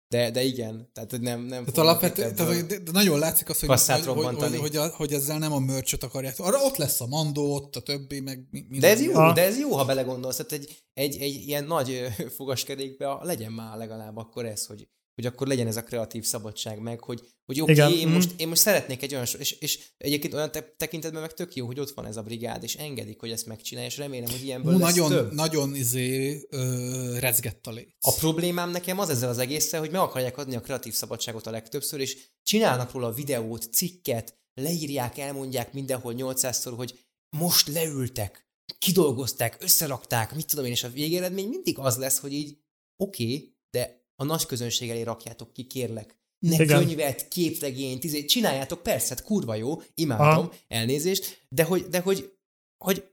De, de igen, tehát nem, nem Tehát alapvetően, tehát, de nagyon látszik az, hogy, hogy, hogy, hogy, a, hogy ezzel nem a merch akarják. Arra ott lesz a Mandó, ott a többi, meg mi- minden. De ez jó, Ha. de ez jó, ha belegondolsz. Tehát egy, egy, egy ilyen nagy fogaskerékbe legyen már legalább akkor ez, hogy, hogy akkor legyen ez a kreatív szabadság meg, hogy, hogy oké, okay, én, mhm. most, én most szeretnék egy olyan, és, és egyébként olyan te, tekintetben meg tök jó, hogy ott van ez a brigád, és engedik, hogy ezt megcsinálja, és remélem, hogy ilyenből Hú, lesz nagyon, több. nagyon izé, ö, rezgett a léc. A problémám nekem az ezzel az egésszel, hogy meg akarják adni a kreatív szabadságot a legtöbbször, és csinálnak róla videót, cikket, leírják, elmondják mindenhol 800-szor, hogy most leültek, kidolgozták, összerakták, mit tudom én, és a végeredmény mindig az lesz, hogy így oké, okay, de a nagy közönség elé rakjátok ki, kérlek. Ne Igen. könyvet, képregényt, izé, csináljátok, persze, hát kurva jó, imádom, Aha. elnézést, de hogy, de hogy, hogy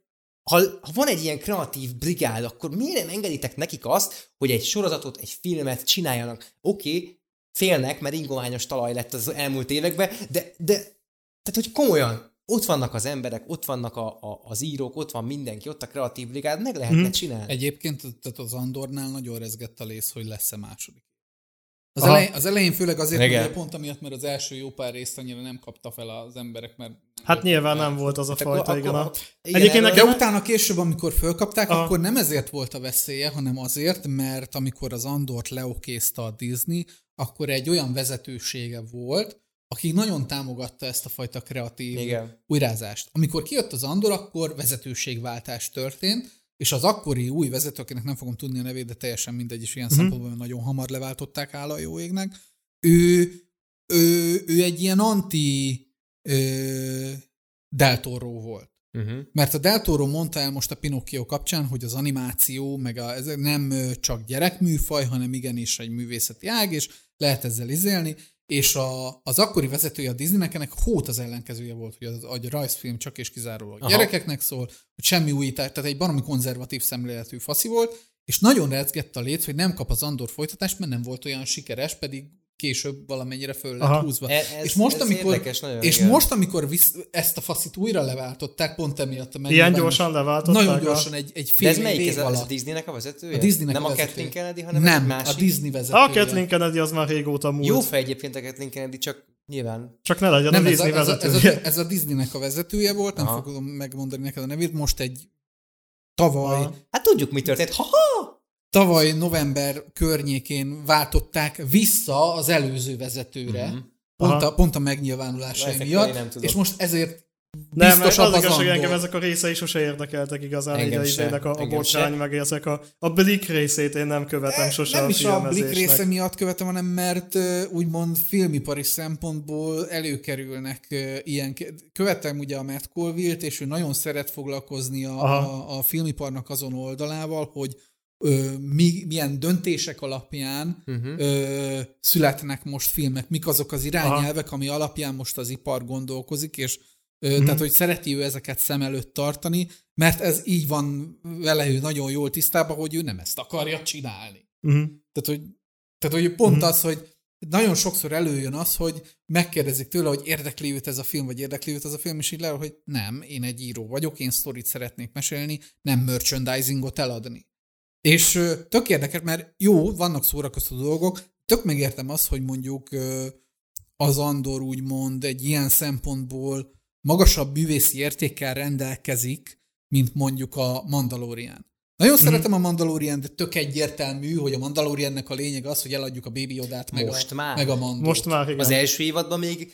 ha, ha van egy ilyen kreatív brigád, akkor miért nem engeditek nekik azt, hogy egy sorozatot, egy filmet csináljanak? Oké, okay, félnek, mert ingományos talaj lett az elmúlt években, de, de tehát, hogy komolyan, ott vannak az emberek, ott vannak a, a, az írók, ott van mindenki, ott a kreatív brigád, meg lehetne hmm. csinálni. Egyébként tehát az Andornál nagyon rezgett a lész, hogy lesz-e második. Az Aha. elején, az elején főleg azért, Igen. hogy pont amiatt, mert az első jó pár részt annyira nem kapta fel az emberek, mert... Hát nyilván nem volt az a Hát akkor- fajta, igen. akkor- igen, Egyébként erről- De nekem- utána később, amikor fölkapták, Aha. akkor nem ezért volt a veszélye, hanem azért, mert amikor az Andort leokézta a Disney, akkor egy olyan vezetősége volt, aki nagyon támogatta ezt a fajta kreatív Igen. újrázást. Amikor kijött az Andor, akkor vezetőségváltás történt, és az akkori új vezető, akinek nem fogom tudni a nevét, de teljesen mindegy, és ilyen Mhm. szempontból nagyon hamar leváltották hála a jó égnek, ő, ő, ő egy ilyen anti ö, Del Toro volt. Uh-huh. Mert a Del Toro mondta el most a Pinocchio kapcsán, hogy az animáció, meg a, ez nem csak gyerekműfaj, hanem igenis egy művészeti ág, és lehet ezzel izélni, és a, az akkori vezetője a Disneynek ennek hót az ellenkezője volt, hogy, az, a rajzfilm csak és kizárólag Aha. gyerekeknek szól, hogy semmi újítás, tehát egy baromi konzervatív szemléletű faszi volt, és nagyon rezgett a léc, hogy nem kap az Andor folytatást, mert nem volt olyan sikeres, pedig később valamennyire föl lett Aha. húzva. E- ez- és most, ez amikor, érdekes nagyon, és igen. most, amikor visz, ezt a faszit újra leváltották, pont emiatt a Ilyen gyorsan leváltották. Nagyon a- gyorsan, egy, egy De fél ez melyik? év Ez a, ez a alatt. Disneynek a vezetője? A Disneynek Nem a a vezetője. Kathleen Kennedy, hanem Nem, egy másik? a Disney vezetője. A Kathleen Kennedy az már régóta múlt. Jó fej egyébként a Kathleen Kennedy, csak nyilván Csak ne legyen Nem, a ez a, Disney ez, a, ez, vezetője. a, ez a Disneynek a vezetője volt, nem Aha. fogom megmondani neked a nevét, most egy tavaly, Aha. Hát tudjuk, mi történt. Ha-ha! Tavaly november környékén váltották vissza az előző vezetőre, Mhm. pont, a, pont a megnyilvánulásai Ezekről miatt, és most ezért Nem, mert az az, igazság, engem ezek a részei sose érdekeltek igazán, Engem a se, a, a botrány, meg ezek a, a Blick részét én nem követem sose Nem a is a Blick része miatt követem, hanem mert úgymond filmipari szempontból előkerülnek ilyen... Követem ugye a Matt Colville-t, és ő nagyon szeret foglalkozni a, Aha. a, a filmiparnak azon oldalával, hogy ö, mi, milyen döntések alapján uh-huh. ö, születnek most filmek, mik azok az irányelvek, ami alapján most az ipar gondolkozik, és ö, uh-huh. tehát, hogy szereti ő ezeket szem előtt tartani, mert ez így van vele ő nagyon jól tisztában, hogy ő nem ezt akarja csinálni. Uh-huh. Tehát, hogy, tehát, hogy pont az, hogy nagyon sokszor előjön az, hogy megkérdezik tőle, hogy érdekli őt ez a film, vagy érdekli őt ez a film, és így leül, hogy nem, én egy író vagyok, én sztorit szeretnék mesélni, nem merchandisingot eladni. És tök érdekes, mert jó, vannak szórakoztató dolgok, tök megértem azt, hogy mondjuk az Andor úgymond egy ilyen szempontból magasabb művészi értékkel rendelkezik, mint mondjuk a Mandalorian. Nagyon Mhm. szeretem a Mandalorian, de tök egyértelmű, hogy a Mandaloriannek a lényeg az, hogy eladjuk a Baby Yodát, meg, Most a, már. meg a Mandót. Most már igen. Az első évadban még,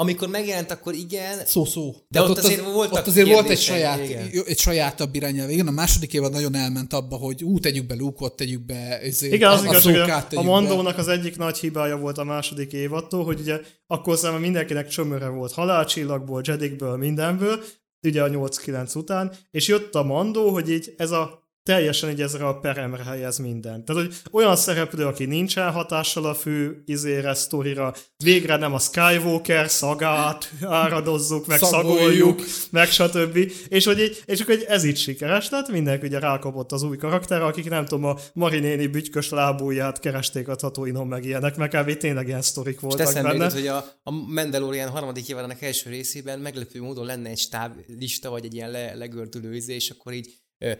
amikor megjelent, akkor igen, Szó-szó. De Tehát ott azért voltak ott azért volt egy saját, igen. egy sajátabb irányelv. Igen, a második évad nagyon elment abba, hogy ú, tegyük be Luke-ot, tegyük be ezért, Igen, az a, igaz, hogy a, a tegyük be. Mandónak az egyik nagy hibája volt a második évattól, hogy ugye akkor szerintem mindenkinek csömöre volt halálcsillagból, Jedikből, mindenből, ugye a 8-9 után, és jött a Mandó, hogy így ez a teljesen így ezre a peremre helyez mindent. Tehát, hogy olyan szereplő, aki nincsen hatással a fő izére, sztorira, végre nem a Skywalker szagát áradozzuk, meg Szagoljuk. szagoljuk, meg stb. És hogy így, és akkor ez így sikeres lett, mindenki ugye rákapott az új karakterre, akik nem tudom, a Marinéni bütykös lábúját keresték a Tatooine-on meg ilyenek, meg kb. tényleg ilyen sztorik voltak teszem benne. még, hogy a, a Mandalorian harmadik évadának első részében meglepő módon lenne egy stáblista, vagy egy ilyen le, legördülő izé, és akkor így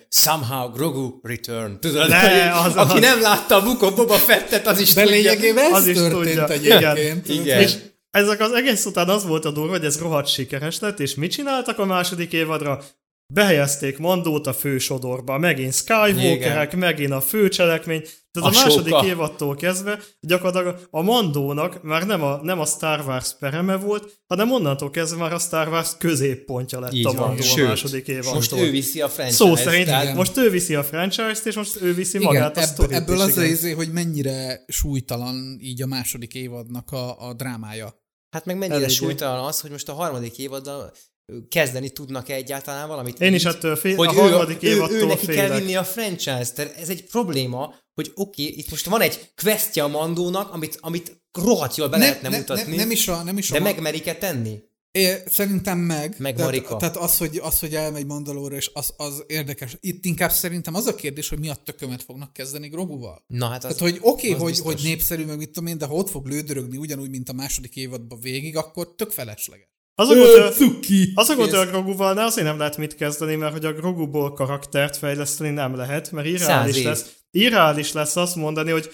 somehow Grogu return. Tudod, Ne, az- aki az- nem látta a Book of Boba Fettet, az is De tudja. lényegében ez Az is történt tudja. egyébként. Igen. Igen. És ezek az egész után az volt a durva, hogy ez rohadt sikeres lett, és mit csináltak a második évadra? Behelyezték Mandót a fősodorba, megint Skywalkerek, Igen. megint a főcselekmény. Tehát a, A második Ahsoka. évadtól kezdve gyakorlatilag a Mandónak már nem a, nem a Star Wars pereme volt, hanem onnantól kezdve már a Star Wars középpontja lett Így a van. Mandó a Sőt, második évadtól. Most ő viszi a franchise Szó szerint, tehát most ő viszi a franchise-t, és most ő viszi Igen, magát a ebből, sztorit ebből is, az rézé, hogy mennyire súlytalan így a második évadnak a, a drámája. Hát meg mennyire Eléggé. súlytalan az, hogy most a harmadik évaddal kezdeni tudnak-e egyáltalán valamit. Én is így, ettől fél, hogy a ő, harmadik ő, ő, évadtól neki kell félek. vinni a franchise Tehát ez egy probléma, hogy oké, okay, itt most van egy questja a Mandónak, amit, amit rohadt jól be Ne- lehetne ne- mutatni, ne- nem is a, nem is a de megmerik-e tenni? É, szerintem meg. Meg tehát, Marika. Tehát az, hogy, az, hogy elmegy Mandalóra, és az, az érdekes. Itt inkább szerintem az a kérdés, hogy mi a tökömet fognak kezdeni Groguval. Na hát az, Tehát, hogy oké, okay, hogy, biztos. hogy népszerű, meg mit tudom én, de ha ott fog lődörögni ugyanúgy, mint a második évadban végig, akkor tök felesleges. Azok volt, hogy- cuki! azok volt, hogy a Groguval ne azért nem lehet mit kezdeni, mert hogy a Groguból karaktert fejleszteni nem lehet, mert irreális lesz. Irreális lesz azt mondani, hogy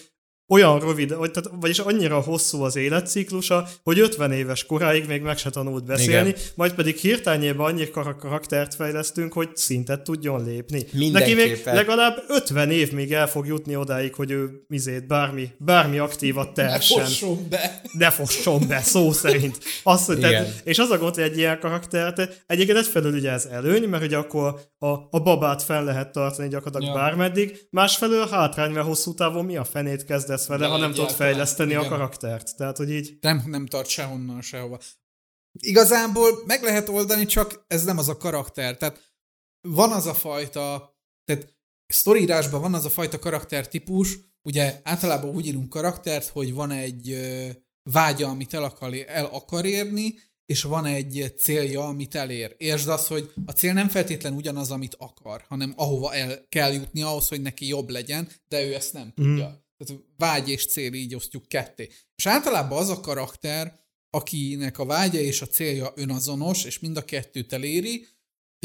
olyan rövid, vagy, tehát, vagyis annyira hosszú az életciklusa, hogy 50 éves koráig még meg se tanult beszélni, Igen. majd pedig hirtelenjében annyi kar- karaktert fejlesztünk, hogy szintet tudjon lépni. Neki még legalább 50 év még el fog jutni odáig, hogy ő mizét, bármi, bármi aktívat tehessen. Fosson be! ne fosson be, szó szerint. Azt, hogy tehát, és az a gond, hogy egy ilyen karaktert, egyébként egyfelől ugye ez előny, mert ugye akkor a, a babát fel lehet tartani gyakorlatilag Ja. bármeddig, másfelől hátrány, mert hosszú távon mi a fenét kezdesz vele, De ha nem tudod fejleszteni a igen. karaktert. Tehát, hogy így Nem, nem tart sehonnan, sehova. Igazából meg lehet oldani, csak ez nem az a karakter. Tehát van az a fajta, tehát sztorírásban van az a fajta karaktertípus, ugye általában úgy írunk karaktert, hogy van egy ö, vágya, amit el akar, el akar érni, és van egy célja, amit elér. Értsd azt, hogy a cél nem feltétlen ugyanaz, amit akar, hanem ahova el kell jutni ahhoz, hogy neki jobb legyen, de ő ezt nem tudja. Tehát vágy és cél így osztjuk ketté. És általában az a karakter, akinek a vágya és a célja önazonos, és mind a kettőt eléri,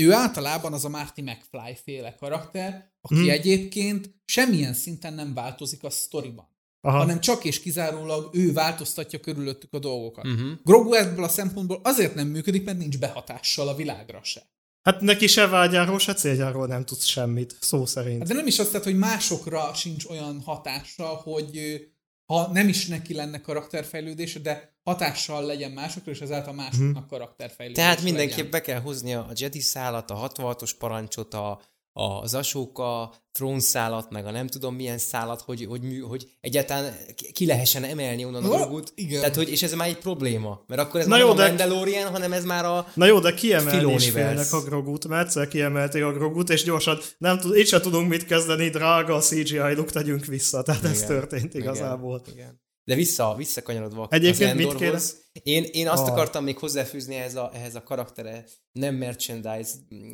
ő általában az a Marty McFly féle karakter, aki Hmm. egyébként semmilyen szinten nem változik a sztoriban, aha, hanem csak és kizárólag ő változtatja körülöttük a dolgokat. Mhm. Grogu ebből a szempontból azért nem működik, mert nincs behatással a világra se. Hát neki se vágyáról, se céljáról nem tudsz semmit, szó szerint. Hát de nem is azt tehát, hogy másokra sincs olyan hatása, hogy ha nem is neki lenne karakterfejlődése, de hatással legyen másokra, és ezáltal másoknak karakterfejlődése Tehát mindenképp legyen. be kell hoznia a Jedi szálat, a 66-os parancsot, a, a Zasóka trónszálat, meg a nem tudom milyen szálat, hogy, hogy, mű, hogy egyáltalán ki lehessen emelni onnan a dolgot. igen. Tehát, hogy, és ez már egy probléma. Mert akkor ez Na már jó, nem a de- Mandalorian, hanem ez már a... Na jó, de kiemelni is félnek a Grogut, mert egyszer kiemelték a Grogut, és gyorsan nem tud, itt sem tudunk mit kezdeni, drága a CGI look, tegyünk vissza. Tehát ez Igen. történt igazából. Igen, igen. De vissza, visszakanyarodva Egyébként az mit Endorhoz, én, én azt Ah. akartam még hozzáfűzni ehhez a, ehhez a karaktere nem merchandise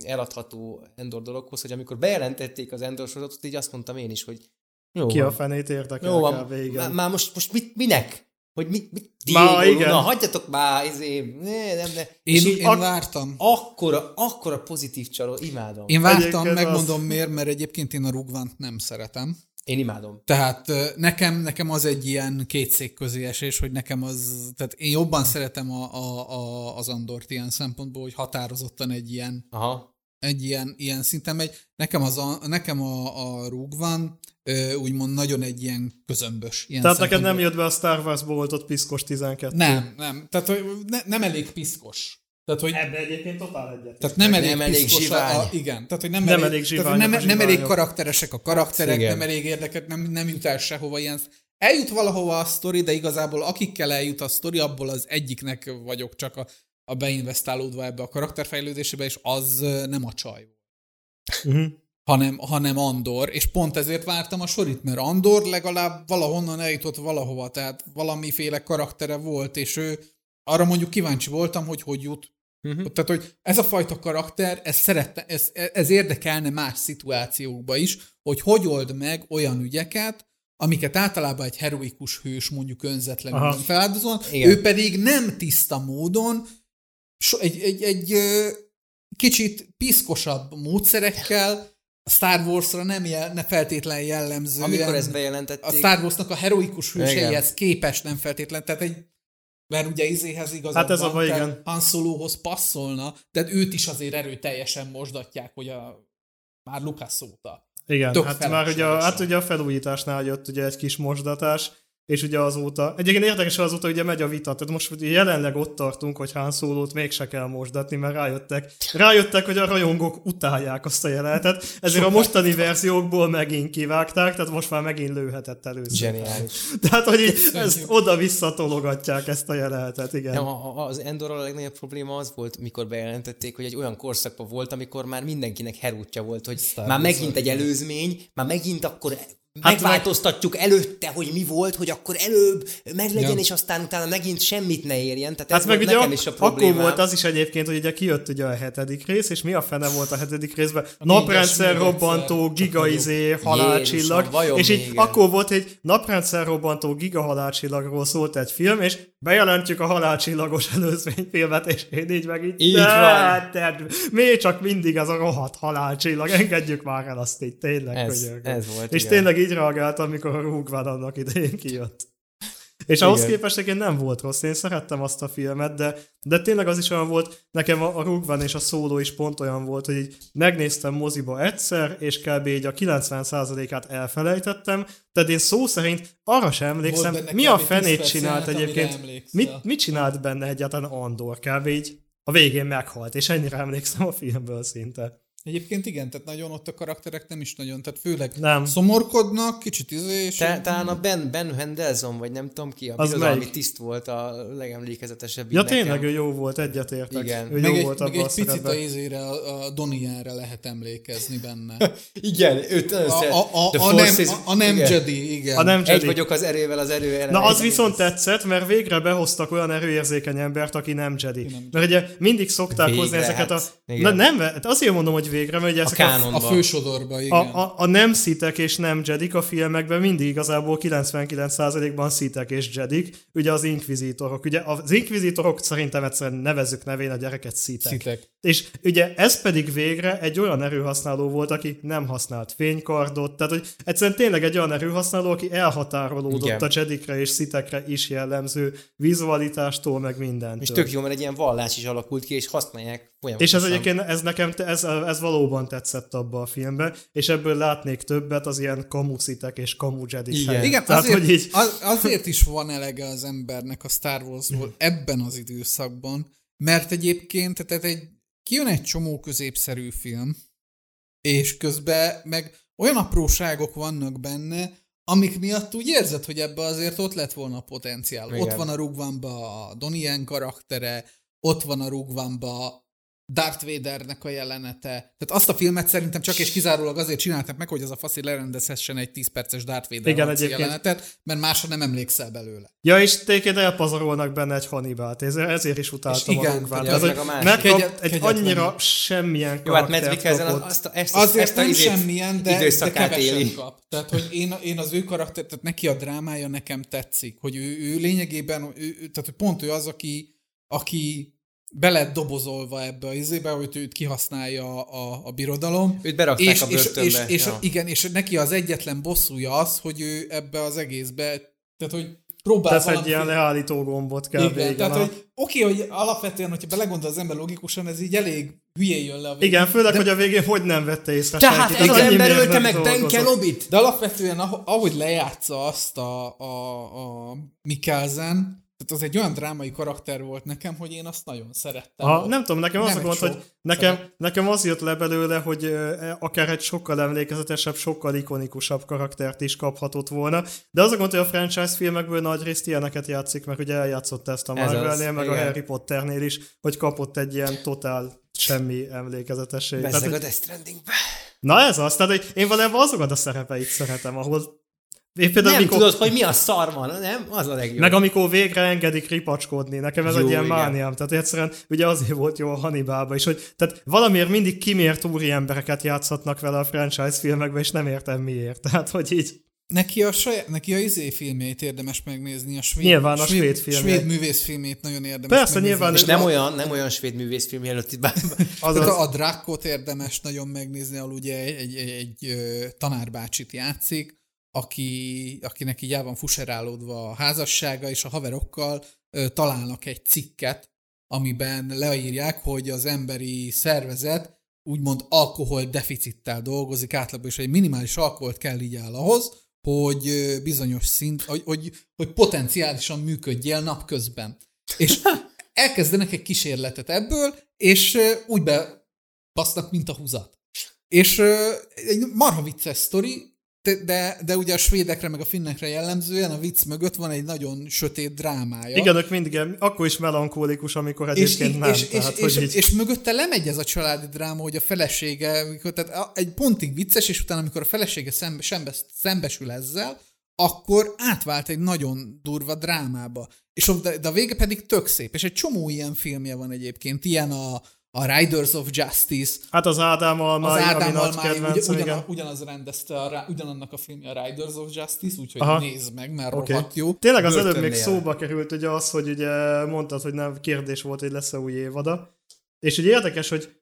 eladható Endor dologhoz, hogy amikor bejelentették az Endor sorozatot, így azt mondtam én is, hogy jó Ki van, a fenét érdekel jó van, már, már most, most mit, minek? Hogy mit, mit Diego igen. Luna, hagyjatok már, izé, ne, nem, ne. Én, így én ak- vártam. akkora, akkora pozitív csaló, imádom. Én, Én vártam, Egyébként megmondom miért, mert egyébként én a rugvánt nem szeretem. Én imádom. Tehát nekem, nekem az egy ilyen két szék közé esés, hogy nekem az, tehát én jobban szeretem a, a, a, az Andort ilyen szempontból, hogy határozottan egy ilyen, Aha. egy ilyen, ilyen szinten megy. Nekem, az a, nekem a, a rúgvan úgymond nagyon egy ilyen közömbös. Ilyen Tehát neked nem jött be a Star Wars-ból volt ott piszkos 12. Nem, nem. Tehát hogy ne, nem elég piszkos. Tehát, hogy Ebben egyébként totál egyet. Tehát nem elég, nem elég zsivány. A, igen, tehát hogy nem, Nem elég, elég tehát, nem, a nem elég karakteresek a karakterek, Igen. nem elég érdeket, nem, nem jut el sehova ilyen. Eljut valahova a sztori, de igazából akikkel eljut a sztori, abból az egyiknek vagyok csak a, a beinvestálódva ebbe a karakterfejlődésébe, és az nem a csaj Uh-huh. hanem, hanem Andor, és pont ezért vártam a sorit, mert Andor legalább valahonnan eljutott valahova, tehát valamiféle karaktere volt, és ő arra mondjuk kíváncsi voltam, hogy hogy jut. Uh-huh. Tehát, hogy ez a fajta karakter, ez, szerette, ez, ez érdekelne más szituációkba is, hogy hogy old meg olyan ügyeket, amiket általában egy heroikus hős mondjuk önzetlenül Aha. feláldozol, Igen. ő pedig nem tiszta módon, so, egy, egy, egy kicsit piszkosabb módszerekkel, a Star Wars-ra nem, jel, ne feltétlen jellemzően. Amikor ezt a bejelentették, Star Wars-nak a heroikus hőseihez képes nem feltétlen, tehát egy mert ugye izéhez igazad Hát ez a van, baj, tehát igen. Han Solohoz passzolna, de őt is azért erőteljesen mosdatják, hogy a már Lucas óta. Igen, Tök hát már ugye, a- hát ugye a felújításnál jött ugye egy kis mosdatás, és ugye azóta, egyébként érdekes, hogy azóta ugye megy a vita, tehát most ugye jelenleg ott tartunk, hogy Han Solo-t mégse kell mosdatni, mert rájöttek, rájöttek, hogy a rajongók utálják azt a jelenetet, ezért a mostani verziókból megint kivágták, tehát most már megint lőhetett először. zseniális. Tehát, hogy így ezt oda-vissza tologatják ezt a jelenetet, igen. Nem, az Endorral a legnagyobb probléma az volt, mikor bejelentették, hogy egy olyan korszakban volt, amikor már mindenkinek herútja volt, hogy már megint egy előzmény, már megint akkor Hát megváltoztatjuk előtte, hogy mi volt, hogy akkor előbb meglegyen, Ja. és aztán utána megint semmit ne érjen. Tehát Hát ez meg ugye nekem is a akkor problémám. volt az is egyébként, hogy ugye kijött ugye a hetedik rész, és mi a fene volt a hetedik részben? négyes Naprendszer robbantó gigaizé halálcsillag, Jézusom, és így még? akkor volt egy naprendszer robbantó giga halálcsillagról szólt egy film, és bejelentjük a halálcsillagos előzményfilmet, és én így meg így, Így de, van. de, miért csak mindig az a rohadt halálcsillag, engedjük már el azt így, tényleg. Ez- könyörgöm. ez volt, És igen. tényleg így reagáltam, amikor a Rúgván annak idején kijött. És ahhoz Igen. képest egyébként nem volt rossz, én szerettem azt a filmet, de, de tényleg az is olyan volt, nekem a, a Rúgván és a szóló is pont olyan volt, hogy így megnéztem moziba egyszer, és kb. így a 90%-át elfelejtettem, tehát én szó szerint arra sem emlékszem, mi a fenét csinált egyébként, mit, mit csinált benne egyáltalán Andor kb. így a végén meghalt, és ennyire emlékszem a filmből szinte. Egyébként igen, tehát nagyon ott a karakterek nem is nagyon, tehát főleg Nem. szomorkodnak, kicsit izé, és Te, talán a Ben, ben Hendelson, vagy nem tudom ki, a Az birodalmi tiszt volt a legemlékezetesebb. Ja nekem. tényleg, ő jó volt, egyetértek. Igen. Ő meg jó egy, volt meg egy picit a izére, a, a Doniára lehet emlékezni benne. Igen, őt A, a, a, a, nem, a, a nem igen. Jedi, igen. A nem Egy Jedi. vagyok az erővel, az erő ellen. Na, az Egy- viszont tetszett, mert végre behoztak olyan erőérzékeny embert, aki nem Jedi. nem Mert ugye mindig szokták hozni ezeket a... hát. Na, nem, hát azért mondom, hogy végre, mert ugye A ezek kánonban. A fősodorba, igen. a, a, a nem szitek és nem jedik a filmekben mindig igazából 99%-ban szitek és jedik, ugye az inkvizitorok. Ugye az inkvizitorok szerintem egyszerűen nevezzük nevén a gyereket szitek. Szitek. És ugye ez pedig végre egy olyan erőhasználó volt, aki nem használt fénykardot, tehát hogy egyszerűen tényleg egy olyan erőhasználó, aki elhatárolódott Igen. a jedikre és szitekre is jellemző vizualitástól, meg mindentől. És tök jó, mert egy ilyen vallás is alakult ki, és használják És folyamatosan. ez egyébként, ez nekem, te- ez, ez valóban tetszett abba a filmbe, és ebből látnék többet az ilyen kamucitek és kamu jedik Igen. helyett. Igen, Tehát, azért, hogy így, az, azért is van elege az embernek a Star Warsból ebben az időszakban, mert egyébként tehát egy, kijön egy csomó középszerű film, és közben meg olyan apróságok vannak benne, amik miatt úgy érzed, hogy ebbe azért ott lett volna potenciál. Igen. Ott van a Rugvanba a Donnie karaktere, ott van a Rugvanba Darth Vadernek a jelenete. Tehát azt a filmet szerintem csak és kizárólag azért csinálták meg, hogy az a faszi lerendezhessen egy 10 perces Darth Vader Igen, egyébként. jelenetet, mert másra nem emlékszel belőle. ja, és tényleg elpazarolnak benne egy Hannibalt, ezért, is utáltam És igen, a ugye Ez, másik. megkap egy annyira semmilyen Jó, hát Matt Mikkelsen azt, a- ezt, Azért ezt a nem izét semmilyen, de, de időszakát kevesen éli. kap. Tehát, hogy én, én az ő karakter, tehát neki a drámája nekem tetszik, hogy ő, ő lényegében, ő, ő, tehát hogy pont ő az, aki, aki be lett dobozolva ebbe a izébe, hogy őt kihasználja a, a birodalom. Őt berakták és, a és, börtönbe. és, és, ja. igen, és neki az egyetlen bosszúja az, hogy ő ebbe az egészbe, tehát hogy próbál Tesz egy valami- ilyen leállító gombot kell igen, végén. tehát, a- hogy oké, hogy alapvetően, hogyha belegondol az ember logikusan, ez így elég hülyén jön le a végén. Igen, főleg, hogy a végén hogy nem vette észre Tehát senki. ez az ember ölte meg Ben. De alapvetően, ah- ahogy lejátsza azt a, a, a Mikkelsen, tehát az egy olyan drámai karakter volt nekem, hogy én azt nagyon szerettem. Ha, nem tudom, nekem az Nem a gond, show. hogy nekem, nekem az jött le belőle, hogy ö, akár egy sokkal emlékezetesebb, sokkal ikonikusabb karaktert is kaphatott volna. De az a gond, hogy a franchise filmekből nagy részt ilyeneket játszik, mert ugye eljátszott ezt a az, Marvelnél, meg a igen. Harry Potternél is, hogy kapott egy ilyen totál semmi emlékezetesség. Bezzeg a Death Strandingbe. Na ez az, tehát hogy én valójában azokat a szerepeit szeretem, ahol én például Nem mikor, tudod, hogy mi a szar van, nem? Az a legjobb. meg amikor végre engedik ripacskodni, nekem ez Jó, egy ilyen igen. mániám. Tehát egyszerűen ugye azért volt jó a Hannibalba is, hogy tehát valamiért mindig kimért úri embereket játszhatnak vele a franchise filmekben, és nem értem miért. Tehát, hogy így Neki a, saját, neki a izé filmjét érdemes megnézni, a svéd, Nyilván a svéd svéd művész filmét nagyon érdemes Persze, megnézni. nyilván, És nem olyan, nem olyan svéd művészfilm jelölt itt bár. az Tehát az, a Drákkot érdemes nagyon megnézni, ahol ugye egy, egy, egy, egy tanárbácsit játszik, aki, akinek így el van fuserálódva a házassága, és a haverokkal ö, találnak egy cikket, amiben leírják, hogy az emberi szervezet úgymond alkohol deficittel dolgozik átlagban, és egy minimális alkoholt kell így áll ahhoz, hogy bizonyos szint, hogy, hogy, hogy potenciálisan működjél napközben. És elkezdenek egy kísérletet ebből, és úgy bebasznak, mint a húzat. És egy marha vicces sztori, de, de, ugye a svédekre meg a finnekre jellemzően a vicc mögött van egy nagyon sötét drámája. igen, ők mindig akkor is melankólikus, amikor és, egyébként és, nem. és, és, tehát, és, hogy így, és mögötte lemegy ez a családi dráma, hogy a felesége, amikor, tehát egy pontig vicces, és utána, amikor a felesége szembe, szembe, szembesül ezzel, akkor átvált egy nagyon durva drámába. És a- de, de a vége pedig tök szép. És egy csomó ilyen filmje van egyébként. Ilyen a, a Riders of Justice, hát az Ádám az Almai, ami Ádám nagy kedvenc, ugyan, igen. ugyan, ugyanaz rendezte, a, ugyanannak a filmje a Riders of Justice, úgyhogy Aha. nézd meg, mert Oké. rohadt jó. Tényleg az előbb még Börtönnél. szóba került ugye az, hogy ugye mondtad, hogy nem kérdés volt, hogy lesz-e új évada. És ugye érdekes, hogy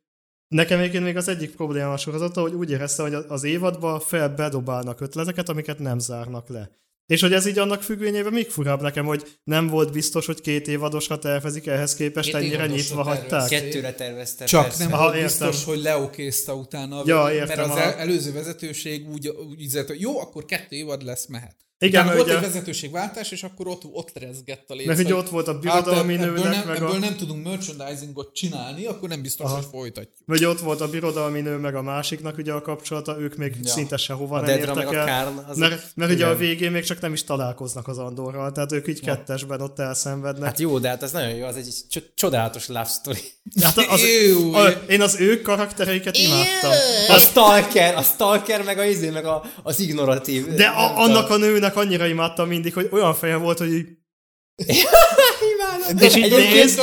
nekem egyébként még az egyik probléma a sorozata, hogy úgy érezte, hogy az évadba fel bedobálnak ötleteket, amiket nem zárnak le. És hogy ez így annak függvényében még furább nekem, hogy nem volt biztos, hogy két évadosra tervezik, ehhez képest Két ennyire nyitva hagyták. Kettőre tervezte. Csak persze. nem Aha, volt értem. biztos, hogy leokézta utána, Ja, értem, mert az aha. el, előző vezetőség úgy, úgy üzett, hogy jó, akkor kettő évad lesz, mehet. Igen, mert volt ugye- egy vezetőségváltás, és akkor ott, ott rezgett a léc. Mert hogy hogy ott volt a hát birodalmi ebből, nőnek, nem, meg ebből a... nem tudunk merchandisingot csinálni, akkor nem biztos, Aha. hogy folytatjuk. Vagy ott volt a birodalmi nő, meg a másiknak ugye a kapcsolata, ők még Ja. szinte sehova A nem Dedra értek meg a el. Kárn, az- Mert, mert ugye a végén még csak nem is találkoznak az Andorral, tehát ők így kettesben ott elszenvednek. Hát jó, de hát az nagyon jó, az egy cso- csodálatos love story. Hát az, a, én az ő karaktereiket imádtam. A stalker, a stalker, meg a izé, meg a, az ignoratív. De a, annak a nőnek annyira imádtam mindig, hogy olyan feje volt, hogy így, imádom. És így Egyébként,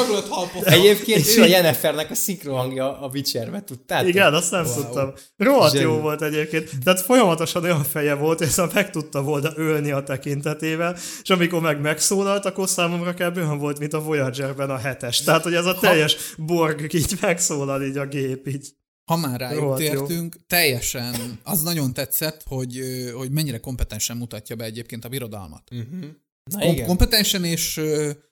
egyébként ő a Jennifernek a szinkronhangja a Witcherbe, tudtátok? Igen, azt nem Wow. tudtam. Rohadt jó volt egyébként. Tehát folyamatosan olyan feje volt, hogy szóval meg tudta volna ölni a tekintetével, és amikor meg megszólalt, akkor számomra kb. olyan volt, mint a Voyagerben a hetes. Tehát, hogy ez a teljes borg így megszólal így a gép így. Ha már rájuk tértünk, teljesen, az nagyon tetszett, hogy, hogy mennyire kompetensen mutatja be egyébként a birodalmat. Uh-huh. Na Kom- igen. kompetensen, és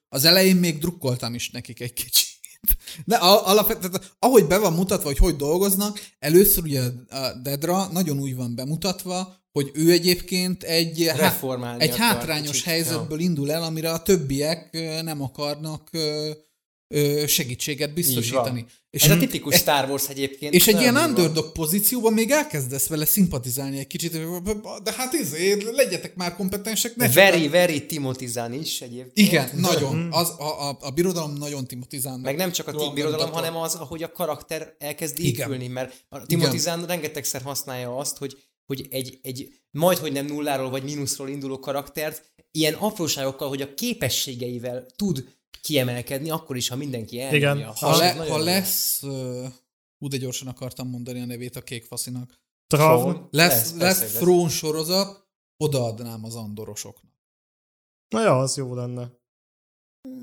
az elején még drukkoltam is nekik egy kicsit. De a- alapvetően, ahogy be van mutatva, hogy hogy dolgoznak, először ugye a Dedra nagyon úgy van bemutatva, hogy ő egyébként egy, há- egy hátrányos kicsit, helyzetből indul el, amire a többiek nem akarnak ö, segítséget biztosítani. És ez a tipikus Star Wars egyébként. És egy ilyen underdog pozícióban még elkezdesz vele szimpatizálni egy kicsit, de hát izé, legyetek már kompetensek. Ne csak Very, a- very Timotizán is egyébként. Igen, nagyon. Az, a, a, a birodalom nagyon Timotizán. Meg nem csak a ti birodalom, hanem az, ahogy a karakter elkezd épülni, mert a Timotizán rengetegszer használja azt, hogy, hogy egy, egy majd, hogy nem nulláról vagy mínuszról induló karaktert ilyen apróságokkal, hogy a képességeivel tud kiemelkedni, akkor is, ha mindenki elnyomja. Igen. Ha, le, ha lesz, uh, ú, de gyorsan akartam mondani a nevét a kék faszinak. Trav. Throne. Lesz, Lesz, lesz, persze, lesz lesz. Throne sorozat, odaadnám az andorosoknak. Na ja, az jó lenne.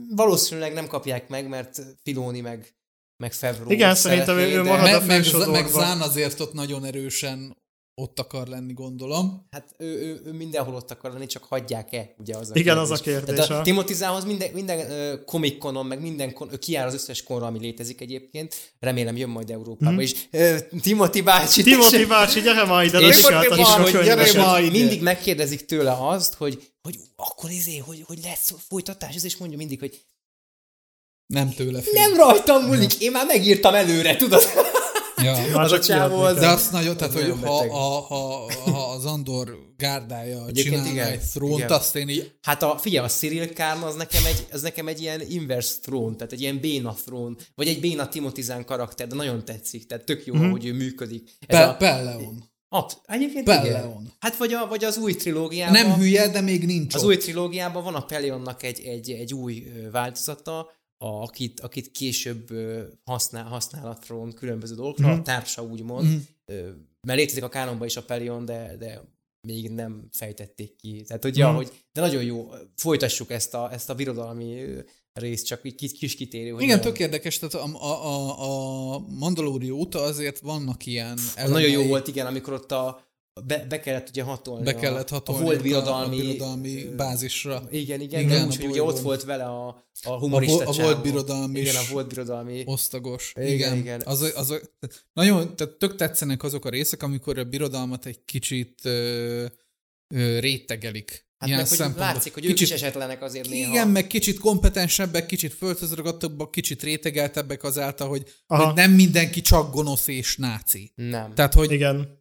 Valószínűleg nem kapják meg, mert Filoni meg, meg Favreau Igen, szerintem ő- ő marad a Me, meg, meg Zán azért ott nagyon erősen ott akar lenni, gondolom. Hát ő, ő, ő mindenhol ott akar lenni, csak hagyják-e, ugye az a Igen, kérdés. az a kérdés, Tehát a. Timothy minden, minden uh, komikkonon, meg minden kon, ő kiáll az összes konra, ami létezik egyébként. Remélem jön majd Európába Mhm. is. Uh, Timothy bácsi, Timothy bácsi, gyere ma ide, és, és, hogy, hogy ma ide. mindig megkérdezik tőle azt, hogy, hogy akkor izé, hogy, hogy lesz folytatás, ez és mondja mindig, hogy Nem tőle függ. nem rajtam múlik, én már megírtam előre, tudod? Ja. Az a csávó az-. De azt nagyon, tehát, Az hogy ha, ha, ha, ha az Andor gárdája Egyébként csinálna igen, egy trónt, igen. azt én így Hát a, figyelj, a Cyril Kárn az nekem egy, az nekem egy ilyen inverse throne, tehát egy ilyen béna throne, vagy egy béna Timotizán karakter, de nagyon tetszik, tehát tök jó, mm-hmm. hogy ő működik. Ez Pe- a, Pelleon. absz- egyébként Pelleon. igen. Hát vagy, a, vagy az új trilógiában. Nem hülye, de még nincs Az ott. új trilógiában van a Peleonnak egy, egy, egy új változata, a, akit, akit később használ, használ a throne különböző dolgokra, mm-hmm. a társa úgymond, Mhm. mm-hmm. mert létezik a kánonban is a Peleon, de, de még nem fejtették ki. Tehát, hogy, ja, hogy de nagyon jó, folytassuk ezt a, ezt a birodalmi ö, részt, csak így kis, kis kitérő. Hogy Igen, nagyon- tök érdekes, tehát a, a, a, a Mandalórió óta azért vannak ilyen Az nagyon jó elemei. volt, igen, amikor ott a be, be kellett ugye hatolni. Be kellett hatolni a, a volt birodalmi, a birodalmi bázisra. Igen, igen, Igen, igen a úgyhogy ugye ott volt vele a, a A, humorista a csávó. volt birodalmi Igen, a volt birodalmi. osztagos. Igen, Igen, igen. Az, az, az, nagyon, tehát tök tetszenek azok a részek, amikor a birodalmat egy kicsit ö, ö, rétegelik. Hát meg, hogy látszik, hogy ők kicsit, is esetlenek azért néha. Igen, meg kicsit kompetensebbek, kicsit földhöz ragadtabbak, kicsit rétegeltebbek azáltal, hogy, Aha. hogy nem mindenki csak gonosz és náci. Nem. Tehát, hogy Igen,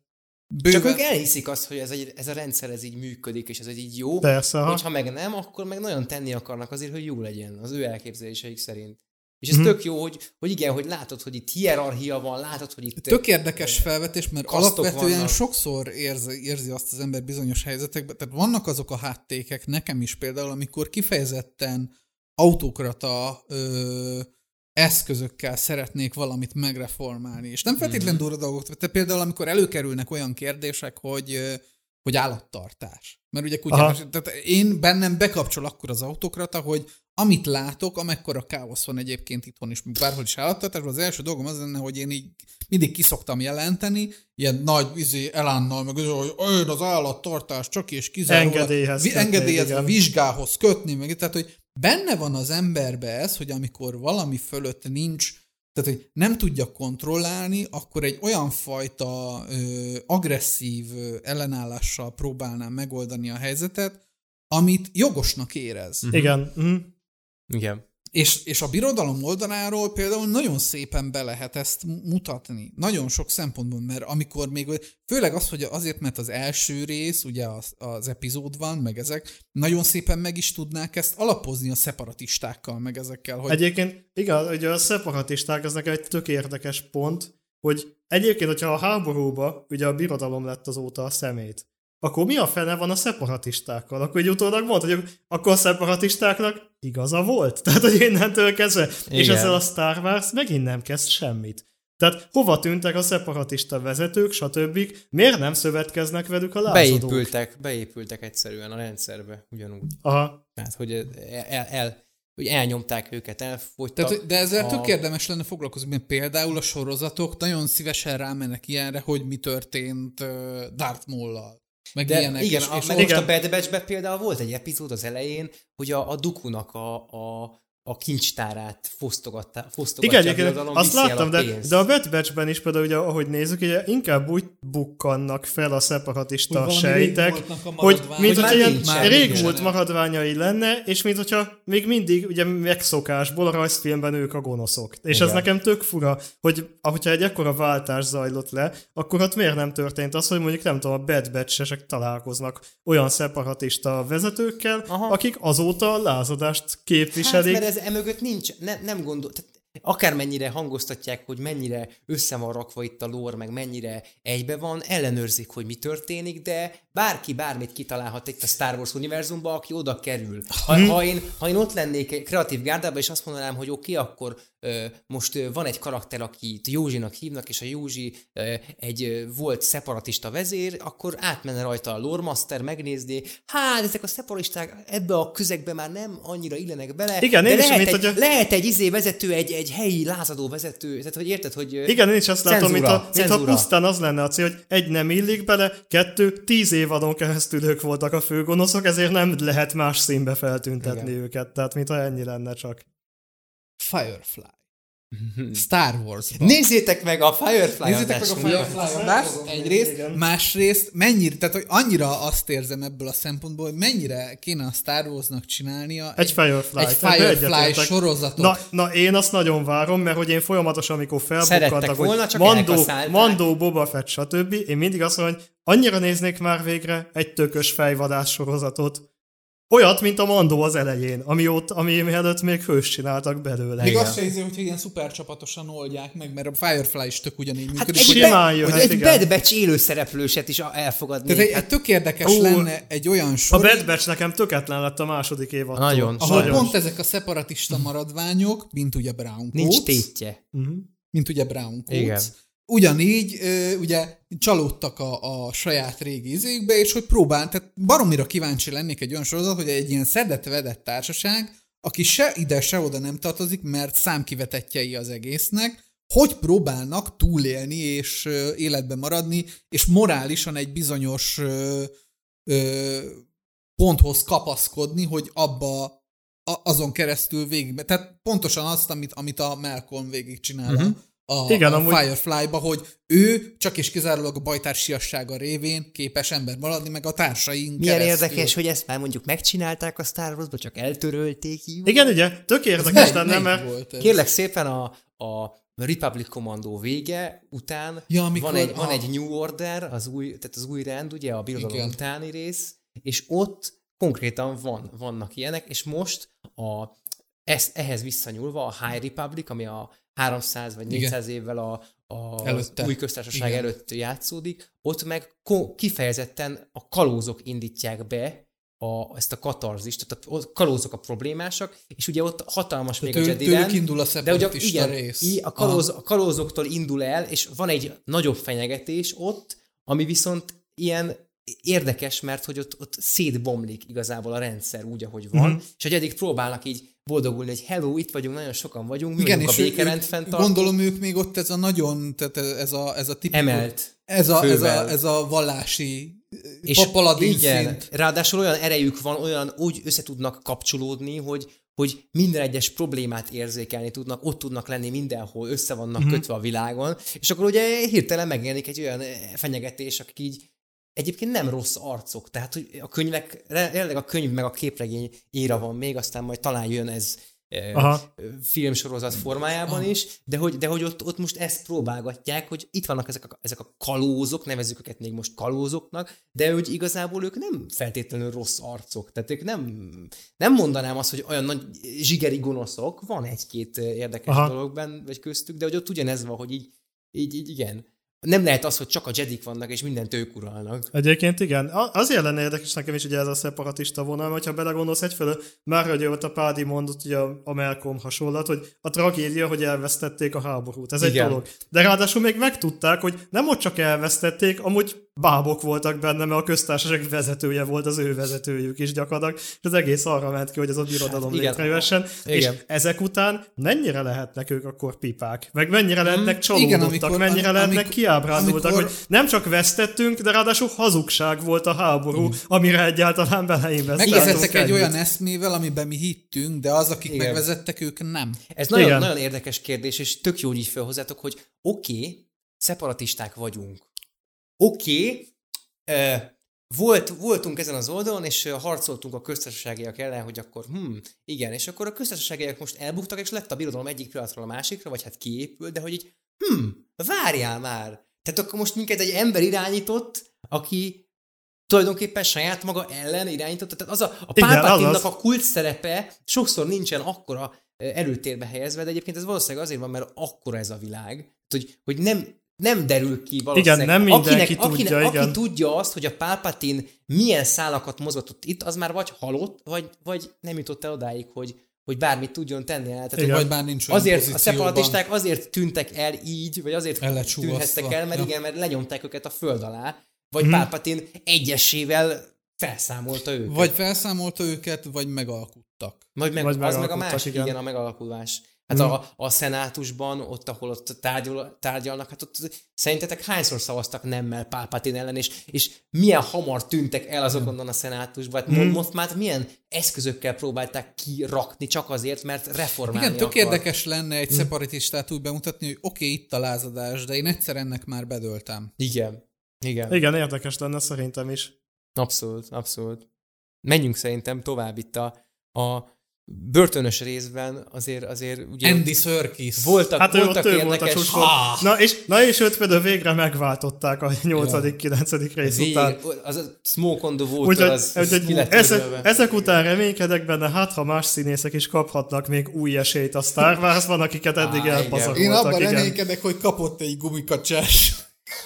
bőven... Csak ők elhiszik azt, hogy ez, egy, ez a rendszer ez így működik, és ez egy így jó. persze, ha. Hogyha meg nem, akkor meg nagyon tenni akarnak azért, hogy jó legyen, az ő elképzeléseik szerint. És ez Mhm. tök jó, hogy, hogy igen, hogy látod, hogy itt hierarchia van, látod, hogy itt... Tök érdekes felvetés, mert alapvetően vannak. sokszor érzi, érzi azt az ember bizonyos helyzetekben, tehát vannak azok a háttékek, nekem is például, amikor kifejezetten autokrata ö, eszközökkel szeretnék valamit megreformálni, és nem feltétlenül durva dolgok, tehát például amikor előkerülnek olyan kérdések, hogy hogy állattartás. Mert ugye kutyás, tehát én bennem bekapcsol akkor az autokrata, hogy amit látok, amekkora káosz van egyébként itthon is, bárhol is állattartásban, az első dolgom az lenne, hogy én így mindig kiszoktam jelenteni, ilyen nagy izé, elánnal, meg az, hogy az állattartás csak és kizárólag Engedélyhez igen. vizsgához kötni, meg tehát, hogy benne van az emberbe ez, hogy amikor valami fölött nincs, tehát, hogy nem tudja kontrollálni, akkor egy olyan fajta ö, agresszív ö, ellenállással próbálná megoldani a helyzetet, amit jogosnak érez. Mhm. Igen. Mhm. Igen. És, és a birodalom oldaláról például nagyon szépen be lehet ezt mutatni. Nagyon sok szempontból, mert amikor még, főleg az, hogy azért, mert az első rész, ugye az, az epizód van, meg ezek, nagyon szépen meg is tudnák ezt alapozni a szeparatistákkal, meg ezekkel, hogy Egyébként, igen, ugye a szeparatisták, az nekem egy tök érdekes pont, hogy egyébként, hogyha a háborúba, ugye a birodalom lett azóta a szemét, akkor mi a fene van a szeparatistákkal? Akkor egy utólag mondta, hogy akkor a szeparatistáknak igaza volt. Tehát, hogy innentől kezdve. Igen. És ezzel a Star Wars megint nem kezd semmit. Tehát hova tűntek a szeparatista vezetők, stb. Miért nem szövetkeznek velük a lázadók? Beépültek, beépültek egyszerűen a rendszerbe, ugyanúgy. Aha. Tehát, hogy el, el, el hogy elnyomták őket, elfogytak. Tehát, de ezzel a... tök érdemes lenne foglalkozni, mert például a sorozatok nagyon szívesen rámennek ilyenre, hogy mi történt Darth Maul-lal. Meg de ilyenek. Igen, és, a, és most igen. a Bad Batch-ben például volt egy epizód az elején, hogy a, a Dukunak a, a, a kincstárát fosztogatta, fosztogatja igen, igen, birodalom, azt láttam, de, de a Bad Batch-ben is például, ugye, ahogy nézzük, ugye inkább úgy bukkannak fel a szeparatista hogy sejtek, hogy mint hogy ilyen régmúlt maradványai lenne, és mint hogyha még mindig ugye megszokásból a rajzfilmben ők a gonoszok. És igen. ez nekem tök fura, hogy ahogyha egy ekkora váltás zajlott le, akkor ott miért nem történt az, hogy mondjuk nem tudom, a Bad Batch-esek találkoznak olyan szeparatista vezetőkkel, Aha. akik azóta a lázadást képviselik. Hát, ez emögött nincs, ne, nem gondol, tehát akármennyire hangoztatják, hogy mennyire össze van rakva itt a lór, meg mennyire egybe van, ellenőrzik, hogy mi történik, de bárki bármit kitalálhat itt a Star Wars univerzumba, aki oda kerül. Ha, hmm. ha, én, ha én ott lennék egy kreatív gárdában, és azt mondanám, hogy oké, okay, akkor ö, most ö, van egy karakter, akit Józsinak hívnak, és a Józsi ö, egy ö, volt szeparatista vezér, akkor átmenne rajta a lore master, megnézni, hát ezek a szeparatisták ebbe a közegbe már nem annyira illenek bele, Igen, de én lehet, is, egy, mint, hogy... lehet egy izé vezető, egy, egy helyi lázadó vezető, tehát hogy érted, hogy Igen, én is azt látom, mintha mint pusztán az lenne a cél, hogy egy nem illik bele, kettő, tíz évadon keresztül ők voltak a főgonoszok, ezért nem lehet más színbe feltüntetni Igen. őket, tehát mintha ennyi lenne csak. Firefly. Star wars Nézzétek meg a Firefly Nézzétek meg a Firefly adást, egyrészt, igen. másrészt mennyire, tehát hogy annyira azt érzem ebből a szempontból, hogy mennyire kéne a Star Warsnak csinálnia egy, egy Firefly, egy Firefly sorozatot. Na, na, én azt nagyon várom, mert hogy én folyamatosan, amikor felbukkantak, hogy Mandó, Mandó, Boba Fett, stb. Én mindig azt mondom, hogy annyira néznék már végre egy tökös fejvadás sorozatot, Olyat, mint a Mandó az elején, ami, ott, ami előtt még hős csináltak belőle. Még azt se hogy ilyen szuper csapatosan oldják meg, mert a Firefly is tök ugyanígy hát működik. Egy, simán jöhet, hogy egy Bad Batch élőszereplőset is elfogadni. Tehát egy, hát, tök érdekes ó, lenne egy olyan sor. A Bad Batch nekem tökéletlen lett a második évad. Nagyon. Ahol nagyon. pont ezek a szeparatista maradványok, mint ugye Brown Coats. Nincs tétje. Uh-huh. Mint ugye Brown Coats. Igen ugyanígy ugye csalódtak a, a saját régi izékbe, és hogy próbál, tehát baromira kíváncsi lennék egy olyan sorozat, hogy egy ilyen szedett-vedett társaság, aki se ide, se oda nem tartozik, mert számkivetetjei az egésznek, hogy próbálnak túlélni és életbe maradni, és morálisan egy bizonyos ö, ö, ponthoz kapaszkodni, hogy abba a, azon keresztül végig. Tehát pontosan azt, amit, amit a Malcolm végig csinál uh-huh a, Igen, a amúgy... Firefly-ba, hogy ő csak és kizárólag a bajtársiassága révén képes ember maradni, meg a társaink Milyen keresztül. érdekes, hogy ezt már mondjuk megcsinálták a Star Wars-ba, csak eltörölték. Jó? Igen, ugye? Tök érdekes lenne, mert... Volt Kérlek szépen a, a Republic Commando vége után ja, amikor, van, egy, a... van egy New Order, az új, tehát az új rend, ugye a birodalom Igen. utáni rész, és ott konkrétan van, vannak ilyenek, és most a, ezt, ehhez visszanyúlva a High Republic, ami a 300 vagy 400 Igen. évvel a, a Előtte. új köztársaság Igen. előtt játszódik, ott meg kifejezetten a kalózok indítják be a, ezt a katarzist, tehát a kalózok a problémásak, és ugye ott hatalmas de még tő, a Jedi indul a de ugye, igen, rész. A, kalóz, a kalózoktól indul el, és van egy nagyobb fenyegetés ott, ami viszont ilyen érdekes, mert hogy ott, ott szétbomlik igazából a rendszer úgy, ahogy van, mm-hmm. és hogy eddig próbálnak így boldogulni, hogy hello, itt vagyunk, nagyon sokan vagyunk, mi Igen, vagyunk és a békerend fent Gondolom ők még ott ez a nagyon, tehát ez a, ez a tipikus, Emelt. Ez a, ez, a, ez a vallási és paladin igen, szint. ráadásul olyan erejük van, olyan úgy össze tudnak kapcsolódni, hogy, hogy minden egyes problémát érzékelni tudnak, ott tudnak lenni mindenhol, össze vannak mm-hmm. kötve a világon, és akkor ugye hirtelen megjelenik egy olyan fenyegetés, akik így egyébként nem rossz arcok, tehát hogy a könyvek, jelenleg a könyv meg a képregény íra van még, aztán majd talán jön ez Aha. filmsorozat formájában Aha. is, de hogy, de hogy ott, ott most ezt próbálgatják, hogy itt vannak ezek a, ezek a kalózok, nevezzük őket még most kalózoknak, de hogy igazából ők nem feltétlenül rossz arcok, tehát ők nem, nem mondanám azt, hogy olyan nagy zsigeri gonoszok, van egy-két érdekes Aha. dolog benne, vagy köztük, de hogy ott ugyanez van, hogy így, így, így igen, nem lehet az, hogy csak a Jedik vannak, és mindent ők uralnak. Egyébként igen. Azért lenne érdekes nekem is ugye ez a szeparatista vonal, mert ha belegondolsz egyfelől, már hogy ott a Pádi mondott ugye a- a Malcolm hasonlat, hogy a tragédia, hogy elvesztették a háborút. Ez egy Igen. dolog. De ráadásul még megtudták, hogy nem ott csak elvesztették, amúgy bábok voltak benne, mert a köztársaság vezetője volt az ő vezetőjük is gyakorlatilag, és az egész arra ment ki, hogy az a birodalom Hát létrejöhessen. És ezek után mennyire lehetnek ők akkor pipák? Meg mennyire lehetnek csalódottak? Igen, amikor- mennyire am- lehetnek amikor- kiábrándultak, amikor- hogy nem csak vesztettünk, de ráadásul hazugság volt a háború, amire egyáltalán beleinvestáltunk. Megvezettek egy olyan eszmével, amiben mi hittünk, de az, akik Igen. megvezettek, ők nem. Ez nagyon, Igen. nagyon érdekes kérdés, és tök jó, hogy így felhozzátok, hogy oké, okay, szeparatisták vagyunk. Oké, okay, volt, voltunk ezen az oldalon, és harcoltunk a köztársaságiak ellen, hogy akkor hm, igen, és akkor a köztársaságiak most elbuktak, és lett a birodalom egyik pillanatról a másikra, vagy hát kiépült, de hogy így, hm, várjál már. Tehát akkor most minket egy ember irányított, aki tulajdonképpen saját maga ellen irányította. Tehát az a, a azaz. a kult szerepe sokszor nincsen akkora erőtérbe helyezve, de egyébként ez valószínűleg azért van, mert akkora ez a világ, hogy, hogy nem, nem derül ki valószínűleg. nem mindenki akinek, tudja, akinek, igen. Aki tudja azt, hogy a Palpatine milyen szálakat mozgatott itt, az már vagy halott, vagy, vagy nem jutott el odáig, hogy, hogy bármit tudjon tenni. el. Tehát, Igen. Vagy bár nincs olyan Azért a szeparatisták azért tűntek el így, vagy azért El tűnhettek el, mert Ja. igen, mert lenyomták őket a föld alá, vagy hmm. Palpatine egyesével felszámolta őket. Vagy felszámolta őket, vagy megalkuttak. Vagy, meg, Vagy az meg a másik, igen. igen. igen, a megalakulás. Hát Hmm. a, a szenátusban, ott, ahol ott tárgyal, tárgyalnak, hát ott szerintetek hányszor szavaztak nemmel Palpatine ellen, és, és milyen hamar tűntek el azok onnan a szenátusban? Hát Hmm. hmm. most már milyen eszközökkel próbálták kirakni csak azért, mert reformálni Igen, tök akar. érdekes lenne egy szeparatistát úgy bemutatni, hogy oké, okay, itt a lázadás, de én egyszer ennek már bedöltem. Igen. Igen. Igen, érdekes lenne szerintem is. Abszolút, abszolút. Menjünk szerintem tovább itt a, a börtönös részben, azért, azért ugye Andy Serkis. voltak, Hát ő voltak ott ő volt a csúcson. Na és, na és őt például végre megváltották a 8.-9. rész után. Végre, az a Smoke on the Water, Úgyhogy, az, az lett ezek, ezek után reménykedek benne, hát ha más színészek is kaphatnak még új esélyt a Star Wars-ban, akiket eddig Á, igen. elpazaroltak. Én abban igen. reménykedek, hogy kapott egy gumikacsás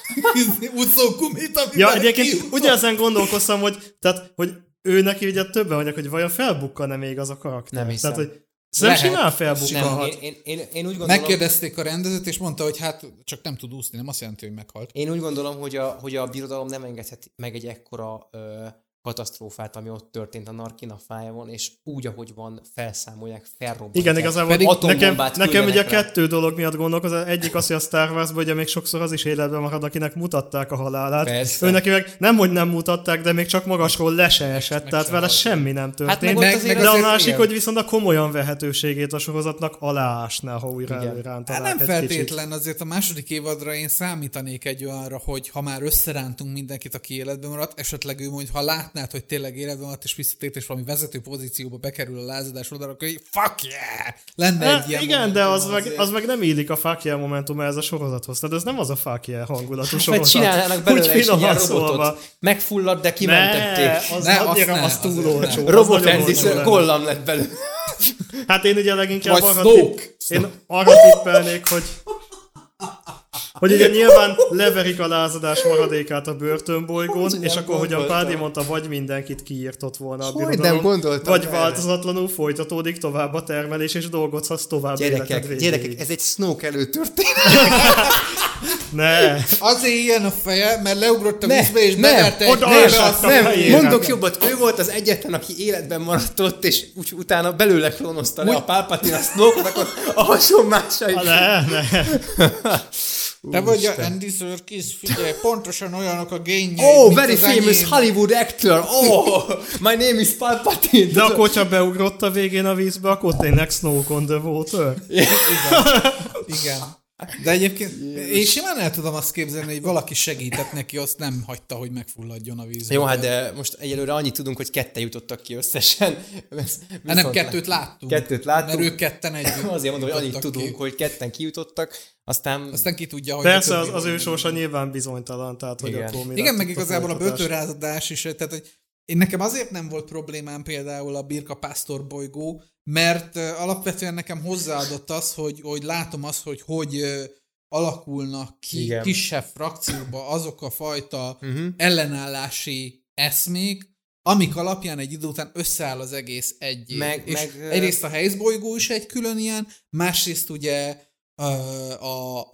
úszó gumit, amivel Ja, egyébként ugyanezen gondolkoztam, hogy, tehát, hogy ő neki ugye többen vagyok, hogy vajon felbukkan-e még az a karakter. Nem hiszem. Tehát, hogy szerintem Lehet. simán Nem, felbukkanhat. én, én, én, én, úgy gondolom, Megkérdezték a rendezőt, és mondta, hogy hát csak nem tud úszni, nem azt jelenti, hogy meghalt. én úgy gondolom, hogy a, hogy a birodalom nem engedhet meg egy ekkora ö, katasztrófát, ami ott történt a Narkina fájában, és úgy, ahogy van, felszámolják, felrobbantják. Igen, igazából Pedig nekem, nekem ugye rá. kettő dolog miatt gondolok, az egyik az, hogy a Star Wars-ban ugye még sokszor az is életben marad, akinek mutatták a halálát. Persze. Ő neki meg nem, hogy nem mutatták, de még csak magasról le se esett, tehát se vele halt. semmi nem történt. meg ott Meg- azért meg de a másik, igen. hogy viszont a komolyan vehetőségét a sorozatnak aláásná, ha újra Igen. előrántanák Hát nem egy kicsit. feltétlen, azért a második évadra én számítanék egy olyanra, hogy ha már összerántunk mindenkit, aki életben maradt, esetleg ő mondja, ha látnád, hogy tényleg életben maradt, és visszatért, és valami vezető pozícióba bekerül a lázadás oldalra, akkor így, fuck yeah! Lenne Hát, egy ilyen igen, de az meg, az meg nem illik a fuck yeah momentum ez a sorozathoz. Tehát ez nem az a fuck yeah hangulatú Vagy sorozat. csinálnának belőle Úgy egy ilyen robotot. Megfulladt, de Ne, kimentették. az, Ne, azt annyira, ne, az túl olcsó. az Robot Andy olcsó lenne. gollam lett belőle. Hát én ugye leginkább arra, tipp, én arra tippelnék, hogy hogy ugye nyilván leverik a lázadás maradékát a börtönbolygón, Hogy és nem akkor, hogyan gondoltam. Pádi mondta, vagy mindenkit kiírtott volna a Hogy nem gondoltam vagy erre. változatlanul folytatódik tovább a termelés, és dolgozhatsz tovább Gyerekek, gyerekek, ez egy Snoke előtörténet. Ne, Azért ilyen a feje, mert leugrott a Ne, vízbe, és nem, beverte egy oda a a Nem, fejére. mondok jobbat, ő volt az egyetlen, aki életben maradt ott, és úgy utána belőle klónozta le a Palpatine a Snoke-nak a, a hasonmásait. ne, ne. Te vagy a Andy Serkis, figyelj, pontosan olyanok a génjei, Oh, very famous enyém. Hollywood actor. Oh, my name is Palpatine. De akkor, hogyha beugrott a végén a vízbe, akkor tényleg Snoke on the water. Igen. De egyébként én simán el tudom azt képzelni, hogy valaki segített neki, azt nem hagyta, hogy megfulladjon a vízbe. Jó, hát de most egyelőre annyit tudunk, hogy ketten jutottak ki összesen. Hát nem, viszont- kettőt láttunk. Kettőt láttunk. Mert ők ketten együtt. Azért mondom, hogy annyit jutottak tudunk, ki. hogy ketten kijutottak, aztán... Aztán ki tudja, hogy... Persze, az, az ő sorsa nyilván bizonytalan, tehát hogy Igen. akkor mi Igen, meg igazából a bőtőrázadás is, tehát hogy én nekem azért nem volt problémám például a Birka Pásztor bolygó, mert alapvetően nekem hozzáadott az, hogy, hogy látom azt, hogy hogy alakulnak ki Igen. kisebb frakcióba azok a fajta Uh-huh. ellenállási eszmék, amik alapján egy idő után összeáll az egész egy. Meg- és meg, egyrészt a helyzbolygó is egy külön ilyen, másrészt ugye a,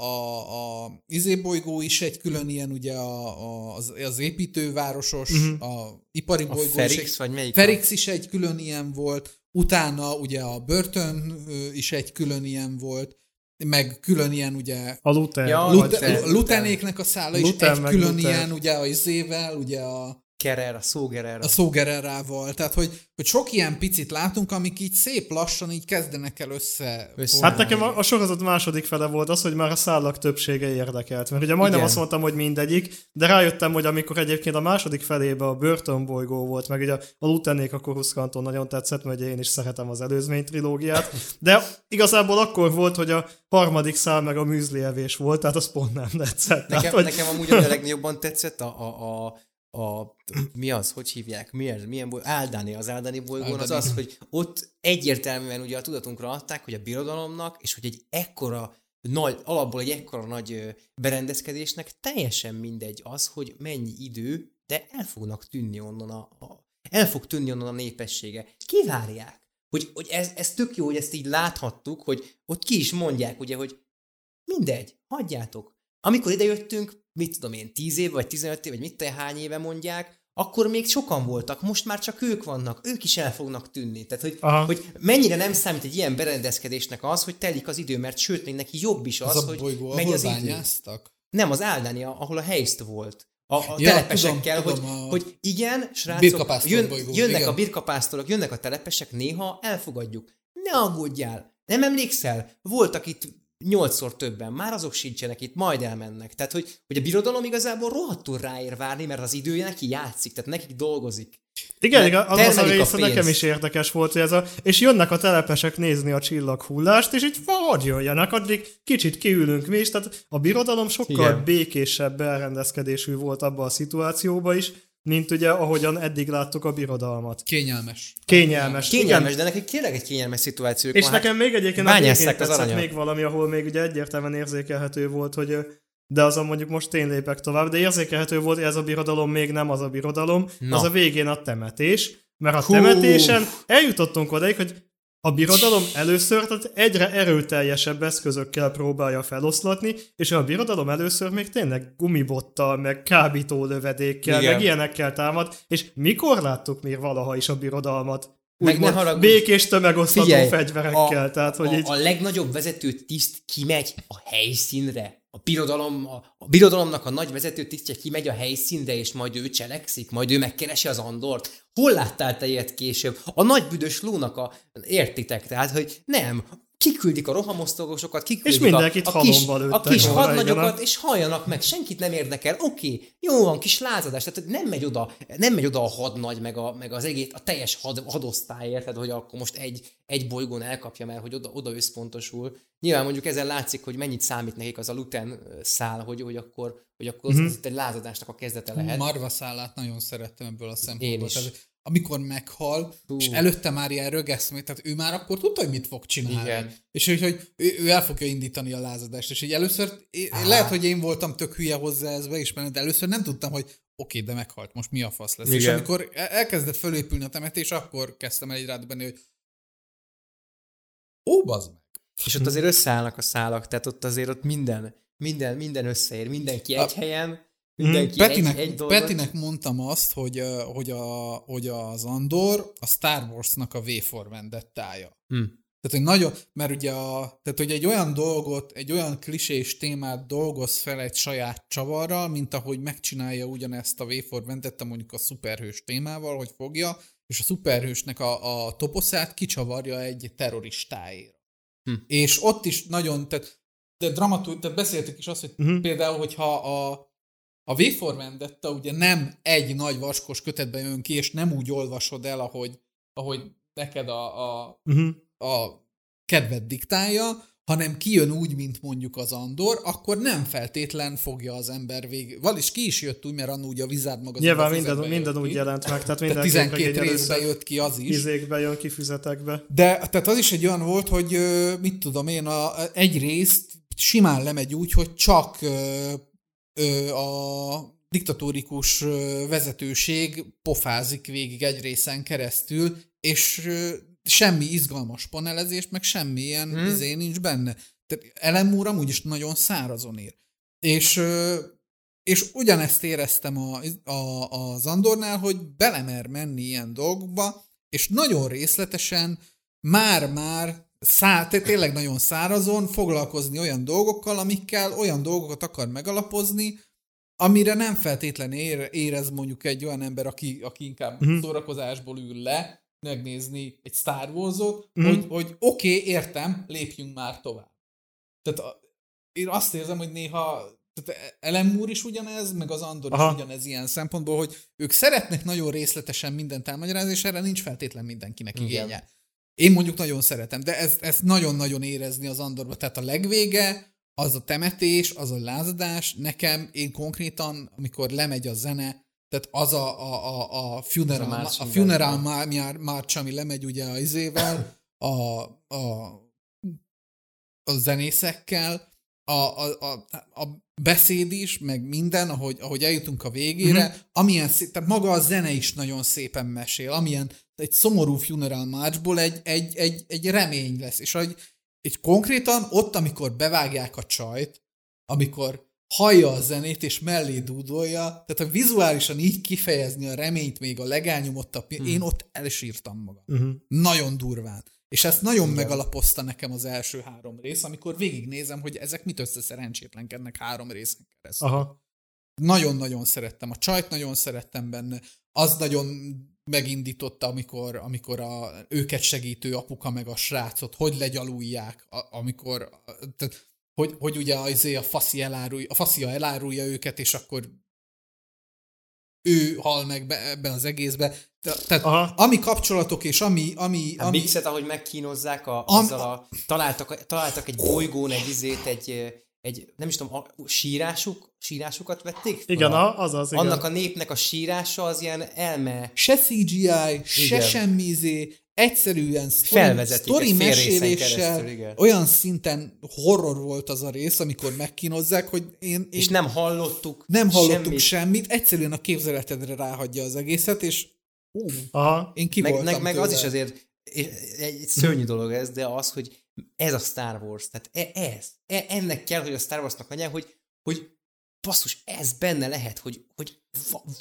a, a izé bolygó is egy külön ilyen, ugye a, a, az, az építővárosos, Mhm. a ipari A bolygó is egy, Ferix, vagy melyik? Ferix is egy külön ilyen volt, utána ugye a Burton ö, is egy külön ilyen volt, meg külön ilyen ugye A Luther. Ja, Lute, Luther. Lutenéknek a szála is Luther egy meg külön Luther. ilyen, ugye a izével, ugye a, Kerer, a szógerer. a szógererával. Tehát, hogy, hogy sok ilyen picit látunk, amik így szép lassan így kezdenek el össze. Össze- Hát nekem a, a sorozat második fele volt az, hogy már a szállak többsége érdekelt. Mert ugye majdnem Igen. azt mondtam, hogy mindegyik, de rájöttem, hogy amikor egyébként a második felébe a Burton bolygó volt, meg ugye a Lutenék a Corus Canton nagyon tetszett, mert ugye én is szeretem az előzmény trilógiát, de igazából akkor volt, hogy a harmadik szál meg a műzli evés volt, tehát az pont nem tetszett. Nekem, tehát, hogy, nekem amúgy a legjobban tetszett a, a, a, a, mi az, hogy hívják, mi ez, milyen boly, Áldani, az Áldani bolygón az Áldani. az, hogy ott egyértelműen ugye a tudatunkra adták, hogy a birodalomnak, és hogy egy ekkora nagy, alapból egy ekkora nagy berendezkedésnek teljesen mindegy az, hogy mennyi idő, de el fognak tűnni onnan a, a el fog tűnni onnan a népessége. Kivárják. Hogy, hogy ez, ez tök jó, hogy ezt így láthattuk, hogy ott ki is mondják, ugye, hogy mindegy, hagyjátok. Amikor idejöttünk, mit tudom én, 10 év, vagy 15 év, vagy mit te hány éve mondják, akkor még sokan voltak, most már csak ők vannak, ők is el fognak tűnni. Tehát, hogy, Aha. hogy mennyire nem számít egy ilyen berendezkedésnek az, hogy telik az idő, mert sőt, még neki jobb is az, Az, a hogy bolygó, megy az idő. Nem, az Áldania, ahol a helyszt volt. A, a Ja, telepesekkel, tudom, hogy, tudom, a hogy igen, srácok, jön, bolygó, jönnek igen. a birkapásztorok, jönnek a telepesek, néha elfogadjuk. Ne aggódjál! Nem emlékszel? Voltak itt nyolcszor többen, már azok sincsenek itt, majd elmennek. Tehát, hogy, hogy a birodalom igazából rohadtul ráér várni, mert az idője neki játszik, tehát nekik dolgozik. Igen, igen, az, az a része nekem is érdekes volt, hogy ez a, és jönnek a telepesek nézni a csillaghullást, és így hadd jöjjenek, addig kicsit kiülünk mi is, tehát a birodalom sokkal. Igen. békésebb elrendezkedésű volt abban a szituációban is, mint ugye ahogyan eddig láttuk a birodalmat. Kényelmes. Kényelmes. Kényelmes, Igen. de nekik tényleg egy kényelmes szituáció. És nekem még egyébként bányásszák az aranyat. még valami, ahol még ugye egyértelműen érzékelhető volt, hogy de azon mondjuk most én lépek tovább, de érzékelhető volt, hogy ez a birodalom még nem az a birodalom, Na. az a végén a temetés, mert a Hú. temetésen eljutottunk odaig, hogy a birodalom először tehát egyre erőteljesebb eszközökkel próbálja feloszlatni, és a birodalom először még tényleg gumibottal, meg kábító lövedékkel, Igen. meg ilyenekkel támad, és mikor láttuk még valaha is a birodalmat? Meg ne haragudj. békés tömegosztató Figyelj, fegyverekkel, a, tehát hogy a, így... a legnagyobb vezető tiszt kimegy a helyszínre. A birodalom, a, a birodalomnak a nagy vezető tisztje kimegy a helyszínre, és majd ő cselekszik, majd ő megkeresi az Andort. Hol láttál te ilyet később? A nagy büdös lónak a... Értitek? Tehát, hogy nem. Kiküldik a rohamosztogosokat, kiküldik És mindenkit a, a kis, a kis hadnagyokat, és halljanak meg, senkit nem érdekel. Oké, okay, jó van, kis lázadás, tehát nem megy oda, nem megy oda a hadnagy, meg, a, meg az egész, a teljes had, hadosztály, érted, hogy akkor most egy, egy bolygón elkapja, mert hogy oda, oda összpontosul. Nyilván mondjuk ezen látszik, hogy mennyit számít nekik az a Luten szál, hogy, hogy akkor, hogy akkor Mhm. az, az itt egy lázadásnak a kezdete lehet. Marva szállát nagyon szerettem ebből a Én szempontból. is. Tehát, amikor meghal, Hú. és előtte már ilyen rögeszmé, tehát ő már akkor tudta, hogy mit fog csinálni. Igen. És hogy, hogy ő, ő el fogja indítani a lázadást. És így először, Á. lehet, hogy én voltam tök hülye hozzá ez beismerni, de először nem tudtam, hogy oké, de meghalt, most mi a fasz lesz. És Igen. amikor el- elkezdett fölépülni a temetés, akkor kezdtem el így rádöbbenni, hogy ó, bazd meg. És ott azért összeállnak a szálak, tehát ott azért ott minden, minden, minden összeér, mindenki egy A- helyen, mindenki Petinek, egy, egy. Petinek mondtam azt, hogy, hogy, a, hogy az Andor a Star Wars-nak a V for vendettája. Hm. Tehát, hogy nagyon, mert ugye a, tehát, hogy egy olyan dolgot, egy olyan klisés témát dolgoz fel egy saját csavarral, mint ahogy megcsinálja ugyanezt a V for Vendetta mondjuk a szuperhős témával, hogy fogja, és a szuperhősnek a, a toposzát kicsavarja egy terroristáért. Hm. És ott is nagyon, tehát, de dramatú, tehát beszéltük is azt, hogy Mhm. például, hogyha a, a V for Vendetta ugye nem egy nagy vaskos kötetben jön ki, és nem úgy olvasod el, ahogy, ahogy neked a, a, Uh-huh. a kedved diktálja, hanem kijön úgy, mint mondjuk az Andor, akkor nem feltétlen fogja az ember vég. Val is ki is jött úgy, mert annó ugye a Wizard magazin. Nyilván minden, minden úgy jelent meg, tehát Tehát minden 12 képregény részbe először jött ki az is. izékbe jön ki füzetekbe. De tehát az is egy olyan volt, hogy mit tudom én, a, egy részt simán lemegy úgy, hogy csak a diktatórikus vezetőség pofázik végig egy részen keresztül, és semmi izgalmas panelezés, meg semmi ilyen hmm. izé nincs benne. Tehát Ellen Moore amúgy is nagyon szárazon ér. És, és ugyanezt éreztem a, a, az Andornál, hogy belemer menni ilyen dolgokba, és nagyon részletesen már-már szá, tényleg nagyon szárazon foglalkozni olyan dolgokkal, amikkel olyan dolgokat akar megalapozni, amire nem feltétlen ér, érez mondjuk egy olyan ember, aki, aki inkább uh-huh. szórakozásból ül le, megnézni egy Star Wars-ot, uh-huh. hogy, hogy oké, okay, értem, lépjünk már tovább. Tehát a, én azt érzem, hogy néha tehát Ellen Moore is ugyanez, meg az Andor Aha. is ugyanez ilyen szempontból, hogy ők szeretnek nagyon részletesen mindent elmagyarázni, és erre nincs feltétlen mindenkinek Igen. igénye. Én mondjuk nagyon szeretem, de ezt, ezt nagyon-nagyon érezni az Andorba. Tehát a legvége, az a temetés, az a lázadás, nekem, én konkrétan, amikor lemegy a zene, tehát az a, a, a, a funeral, a, a funeral march, ami lemegy ugye az izével, a, a, a zenészekkel, a, a, a, a beszéd is, meg minden, ahogy, ahogy eljutunk a végére, mm-hmm. amilyen szép, tehát maga a zene is nagyon szépen mesél, amilyen egy szomorú funeral marchból egy, egy, egy, egy remény lesz, és hogy egy konkrétan ott, amikor bevágják a csajt, amikor hallja a zenét és mellé dúdolja, tehát a vizuálisan így kifejezni a reményt még a legálnyomottabb, mm. én ott elsírtam magam. Mm-hmm. Nagyon durván. És ezt nagyon Igen. megalapozta nekem az első három rész, amikor végignézem, hogy ezek mit összeszerencsétlenkednek három részen keresztül. Aha. Nagyon-nagyon szerettem. A csajt nagyon szerettem benne. Az nagyon megindította, amikor, amikor a őket segítő apuka meg a srácot, hogy legyalulják, amikor, tehát, hogy, hogy ugye az a faszi elárulja, a faszia elárulja őket, és akkor ő hal meg be, ebbe az egészbe. Tehát Aha. ami kapcsolatok és ami... ami, a ami Mixet, ahogy megkínozzák, a, am, azzal a, találtak, találtak egy bolygón egy izét, egy, egy, nem is tudom, a sírásuk, sírásukat vették? Igen, a, az az, igen. Annak a népnek a sírása az ilyen elme. Se CGI, igen. se semmi izé, egyszerűen sztori, sztori meséléssel olyan szinten horror volt az a rész, amikor megkínozzák, hogy én, én és nem hallottuk nem hallottuk semmit. semmit, egyszerűen a képzeletedre ráhagyja az egészet, és ú, Aha. én ki meg, meg, meg az is azért egy szörnyű dolog ez, de az, hogy ez a Star Wars, tehát e, ez, e, ennek kell, hogy a Star Warsnak legyen, hogy, hogy basszus, ez benne lehet, hogy, hogy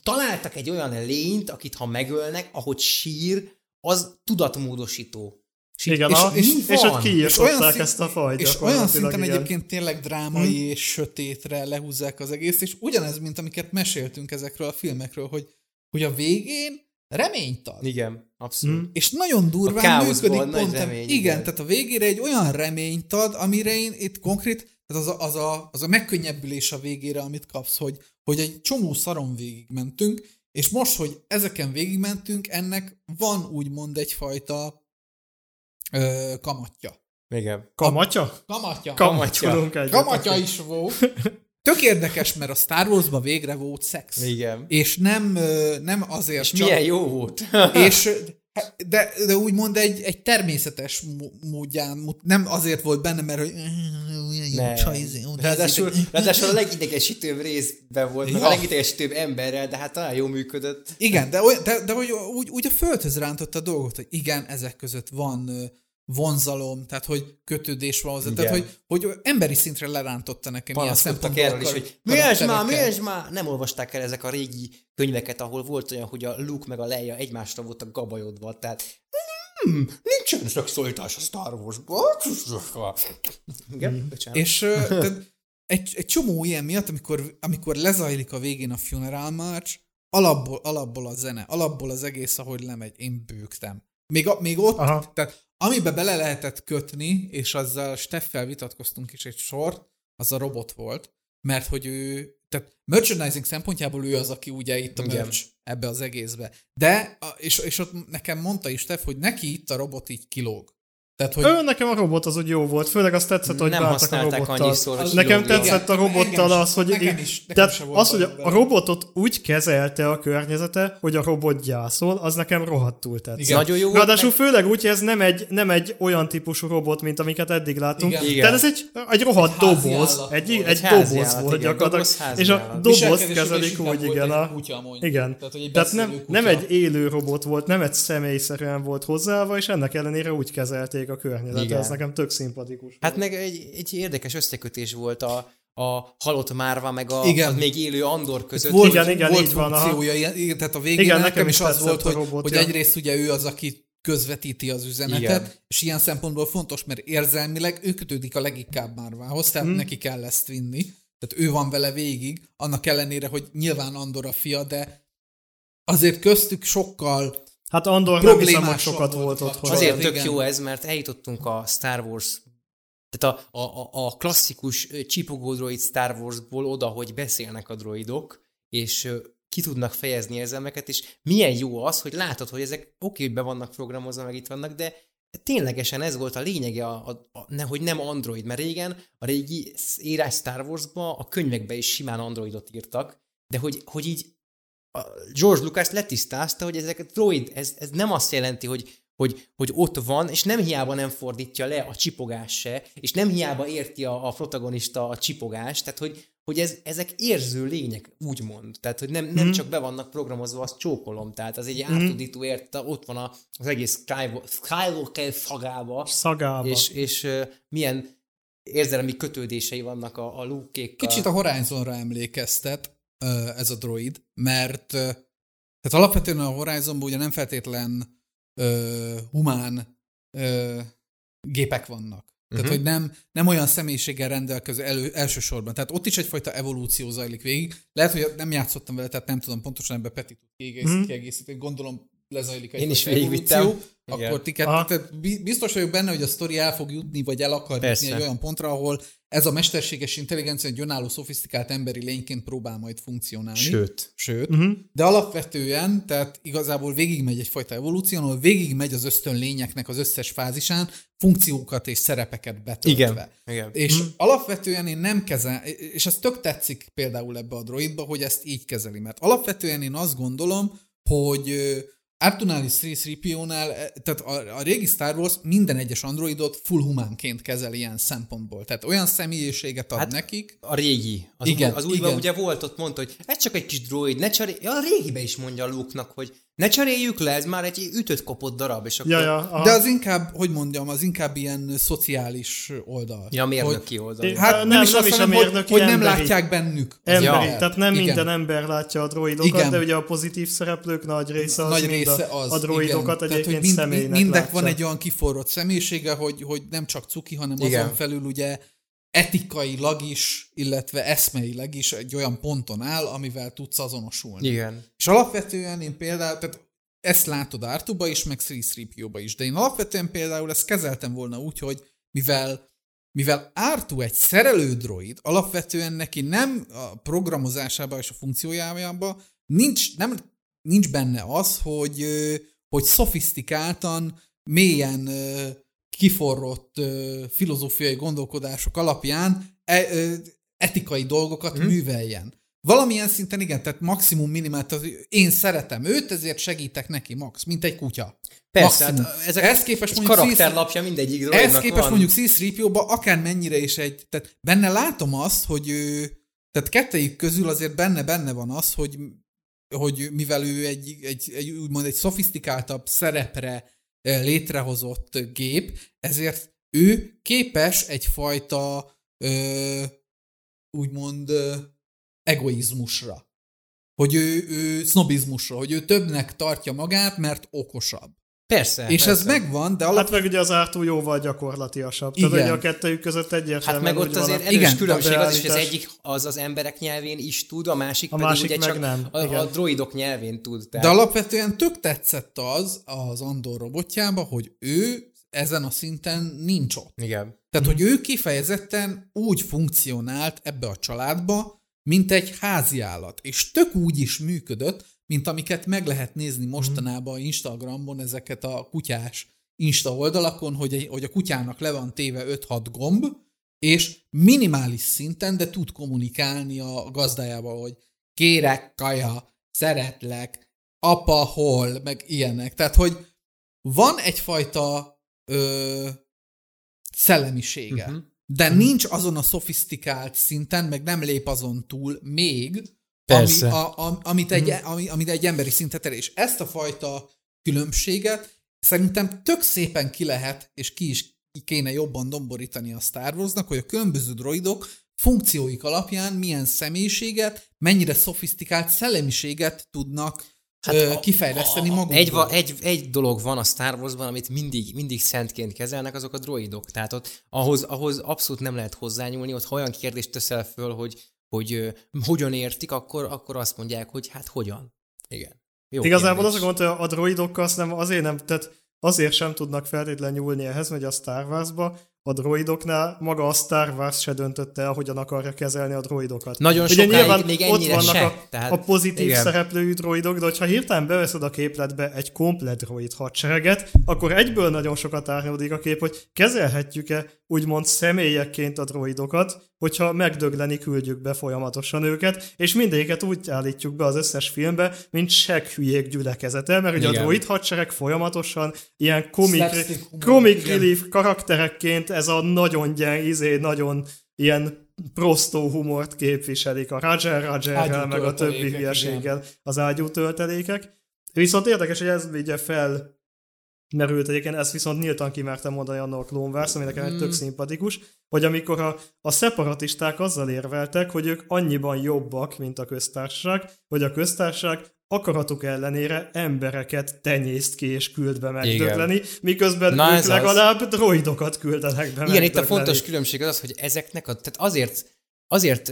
találtak egy olyan lényt, akit ha megölnek, ahogy sír, az tudatmódosító. És igen, és, a, és, és, és hogy kiírtották ezt a fajt. És olyan szinten igen. egyébként tényleg drámai hmm. és sötétre lehúzzák az egész, és ugyanez, mint amiket meséltünk ezekről a filmekről, hogy, hogy a végén reményt ad. Igen, abszolút. Hmm. És nagyon durván működik pont. Remény, igen, igen, tehát a végére egy olyan reményt ad, amire én itt konkrét, tehát az a, az a, az a megkönnyebbülés a végére, amit kapsz, hogy, hogy egy csomó szaron végig mentünk, és most, hogy ezeken végigmentünk, ennek van úgymond egyfajta ö, kamatja. Igen. Kamatja? Kamatja. Kamatja. Kamatja is volt. Tök érdekes, mert a Star Wars-ban végre volt szex. Igen. És nem, nem azért és csak... milyen jó volt. és de, de úgymond egy, egy természetes módján, nem azért volt benne, mert hogy nem. Ráadásul, ráadásul a legidegesítőbb részben volt, ja. a legidegesítőbb emberrel, de hát talán jó működött. Igen, de, olyan, de, de hogy úgy, úgy a földhöz rántotta a dolgot, hogy igen, ezek között van vonzalom, tehát hogy kötődés van hozzá, tehát hogy, hogy emberi szintre lerántotta nekem ilyen szempontból. erről is, hogy mi ez már, mi ez már? Nem olvasták el ezek a régi könyveket, ahol volt olyan, hogy a Luke meg a Leia egymásra voltak gabajodva, tehát hmm, nincsen szexualitás a Star Wars-ban. Igen, hmm. És tehát egy, egy csomó ilyen miatt, amikor, amikor lezajlik a végén a funeral march, alapból, alapból a zene, alapból az egész, ahogy lemegy, én bőgtem. Még, a, még ott, Aha. tehát Amibe bele lehetett kötni, és azzal Steffel vitatkoztunk is egy sort, az a robot volt, mert hogy ő, tehát merchandising szempontjából ő az, aki ugye itt a Igen. merch ebbe az egészbe. De, és, és ott nekem mondta is Steff, hogy neki itt a robot így kilóg. Tehát, hogy Ő, nekem a robot az úgy jó volt, főleg azt tetszett, hogy Nem bántak a robottal. annyiszor, hogy nekem kilógja. tetszett a robottal engem az, hogy nekem így- is- nekem tehát az, hogy a robotot úgy kezelte a környezete, hogy a robot gyászol, az nekem rohadtul tetszett. Igen. Nagyon jó Ráadásul meg- főleg úgy, hogy ez nem egy, nem egy olyan típusú robot, mint amiket eddig láttunk. Igen. Igen. Tehát ez egy, egy rohadt Egy doboz, egy, egy, Egy doboz állat, volt gyakorlatilag. Doboz, és a dobozt Viselkedése kezelik úgy, igen. A, igen. Tehát, nem, nem egy élő robot volt, nem egy személyszerűen volt hozzáállva, és ennek ellenére úgy kezelték a környezetet. Igen. Ez nekem tök szimpatikus. Hát meg egy, egy érdekes összekötés volt a, a halott márva, meg a, Igen. a még élő Andor között. Volt, Igen, igen, volt így van, funkciója, ilyen- igen, tehát a végén Igen, nekem is az volt, a hogy, hogy egyrészt ugye ő az, aki közvetíti az üzenetet, Igen. és ilyen szempontból fontos, mert érzelmileg ő kötődik a leginkább Márvához, tehát Hmm. neki kell ezt vinni. Tehát ő van vele végig, annak ellenére, hogy nyilván Andor a fia, de azért köztük sokkal Hát Andor nem hiszem, hogy sokat volt volt otthon. Azért tök igen. jó ez, mert eljutottunk a Star Wars tehát a, a, a, klasszikus csipogó droid Star Warsból oda, hogy beszélnek a droidok, és ki tudnak fejezni érzelmeket, és milyen jó az, hogy látod, hogy ezek oké, hogy be vannak programozva, meg itt vannak, de ténylegesen ez volt a lényege, a, a, a, ne, hogy nem android, mert régen a régi írás Star Wars-ba a könyvekbe is simán androidot írtak, de hogy, hogy így a George Lucas letisztázta, hogy ezek a droid, ez, ez nem azt jelenti, hogy, hogy, hogy ott van, és nem hiába nem fordítja le a csipogás se, és nem hiába érti a, a protagonista a csipogást, tehát hogy, hogy ez, ezek érző lények, úgymond. Tehát, hogy nem, nem csak be vannak programozva, azt csókolom. Tehát az egy átudító érte, ott van a, az egész Sky- Skywalker szagába, Szagába. és, és uh, milyen érzelmi kötődései vannak a, a lukékkal. Kicsit a Horizonra emlékeztet ez a droid, mert tehát alapvetően a Horizonban ugye nem feltétlen ö, humán ö, gépek vannak. Tehát, Mhm. hogy nem, nem olyan személyiséggel rendelkező elő, elsősorban. Tehát ott is egyfajta evolúció zajlik végig. Lehet, hogy nem játszottam vele, tehát nem tudom pontosan ebbe Peti tud Mhm. kiegészíteni. Gondolom lezajlik egy Én is végigvittem. Akkor ti tehát bi- biztos vagyok benne, hogy a sztori el fog jutni, vagy el akar Persze. jutni egy olyan pontra, ahol ez a mesterséges intelligencia egy önálló, szofisztikált emberi lényként próbál majd funkcionálni. Sőt. Sőt. Mhm. De alapvetően, tehát igazából végigmegy egyfajta evolúción, ahol végigmegy az ösztön lényeknek az összes fázisán, funkciókat és szerepeket betöltve. Igen. Igen. És hmm. alapvetően én nem kezel, és ez tök tetszik például ebbe a droidba, hogy ezt így kezeli, mert alapvetően én azt gondolom, hogy ö, Artunalis 3PO-nál, eh, tehát a, a régi Star Wars minden egyes androidot full humánként kezel ilyen szempontból. Tehát olyan személyiséget ad hát, nekik. A régi. Az, Igen, új, az újban igen. ugye volt ott, mondta, hogy ez csak egy kis droid, ne cserélj. Ja, a régibe is mondja a Luke-nak, hogy ne cseréljük le, ez már egy ütött kopott darab, és akkor... Ja, ja, aha. De az inkább, hogy mondjam, az inkább ilyen szociális oldal. Ja, mérnöki hogy, oldal. Hát Nem, nem, is nem is a hanem, hogy, mérnöki, hogy nem emberi. látják bennük. Emberi, embert. tehát nem Igen. minden ember látja a droidokat, Igen. de ugye a pozitív szereplők nagy része az nagy mind része a, az. a droidokat igen. egyébként mind, személynek Mindek látja. van egy olyan kiforrott személyisége, hogy, hogy nem csak cuki, hanem Igen. azon felül ugye etikailag is, illetve eszmeileg is egy olyan ponton áll, amivel tudsz azonosulni. Igen. És alapvetően én például, tehát ezt látod Artuba is, meg 3 is, de én alapvetően például ezt kezeltem volna úgy, hogy mivel mivel Artu egy szerelő droid, alapvetően neki nem a programozásában és a funkciójában nincs, nem, nincs benne az, hogy, hogy szofisztikáltan, mélyen kiforrott ö, filozófiai gondolkodások alapján e, ö, etikai dolgokat hmm. műveljen. Valamilyen szinten igen, tehát maximum minimált, én szeretem őt, ezért segítek neki max, mint egy kutya. Persze, Maximum. hát ezek Ehhez képest mondjuk karakterlapja mindegyik ehhez képest van. mondjuk C-3PO-ba akár mennyire is egy, tehát benne látom azt, hogy ő, tehát kettejük közül azért benne-benne van az, hogy, hogy mivel ő egy, egy, egy úgymond egy szofisztikáltabb szerepre létrehozott gép, ezért ő képes egyfajta ö, úgymond ö, egoizmusra. Hogy ő, ő sznobizmusra, hogy ő többnek tartja magát, mert okosabb. Persze, És persze. ez megvan, de alap... Hát meg ugye az Artu jóval gyakorlatiasabb. Tehát Igen. ugye a kettőjük között Hát egyértelműen meg ott van azért erős Igen, különbség az is, hogy az egyik az az emberek nyelvén is tud, a másik A pedig másik ugye meg csak nem. A, Igen. a droidok nyelvén tud. Tehát. De alapvetően tök tetszett az az Andor robotjába, hogy ő ezen a szinten nincs ott. Igen. Tehát, hogy ő kifejezetten úgy funkcionált ebbe a családba, mint egy háziállat. És tök úgy is működött, mint amiket meg lehet nézni mostanában Instagramon, ezeket a kutyás Insta oldalakon, hogy, egy, hogy a kutyának le van téve 5-6 gomb, és minimális szinten, de tud kommunikálni a gazdájával, hogy kérek kaja, szeretlek, apa hol, meg ilyenek. Tehát, hogy van egyfajta ö, szellemisége, uh-huh. de uh-huh. nincs azon a szofisztikált szinten, meg nem lép azon túl még, ami, a, a, amit, egy, uh-huh. ami, amit egy emberi szintet elér. És ezt a fajta különbséget szerintem tök szépen ki lehet, és ki is kéne jobban domborítani a Star Warsnak, hogy a különböző droidok funkcióik alapján milyen személyiséget, mennyire szofisztikált szellemiséget tudnak hát ö, kifejleszteni magukból. Egy, egy, egy dolog van a Star Warsban, amit mindig, mindig szentként kezelnek, azok a droidok. Tehát ott ahhoz, ahhoz abszolút nem lehet hozzányúlni, ott olyan kérdést teszel föl, hogy, hogy hogyan értik, akkor, akkor azt mondják, hogy hát hogyan. Igen. Jó Igazából kérdés. az a gond, hogy a droidokkal azt nem, azért nem, tehát azért sem tudnak feltétlenül nyúlni ehhez, hogy a Star Wars-ba a droidoknál maga a Star Wars se döntötte el, hogyan akarja kezelni a droidokat. Nagyon Ugye sokáig, nyilván még ott vannak se, a, tehát, a pozitív igen. szereplői droidok, de hogyha hirtelen beveszed a képletbe egy komplet droid hadsereget, akkor egyből nagyon sokat árnyódik a kép, hogy kezelhetjük-e úgymond személyekként a droidokat, hogyha megdögleni küldjük be folyamatosan őket, és mindegyiket úgy állítjuk be az összes filmbe, mint seg hülyék gyülekezete, mert ugye a droid hadsereg folyamatosan ilyen comic, comic relief karakterekként ez a nagyon gyeng, izé, nagyon ilyen prostó humort képviselik a Roger Rogerrel, meg a többi hülyeséggel az ágyú töltelékek. Viszont érdekes, hogy ez vigye fel merült egyébként, ezt viszont nyíltan kimertem mondani annak a Clone Wars, ami nekem mm. egy tök szimpatikus, hogy amikor a, a szeparatisták azzal érveltek, hogy ők annyiban jobbak, mint a köztársaság, hogy a köztársaság akaratuk ellenére embereket tenyészt ki és küld be megdögleni, miközben Na, ők legalább az. droidokat küldenek be Igen, itt a fontos különbség az, hogy ezeknek, a, tehát azért, azért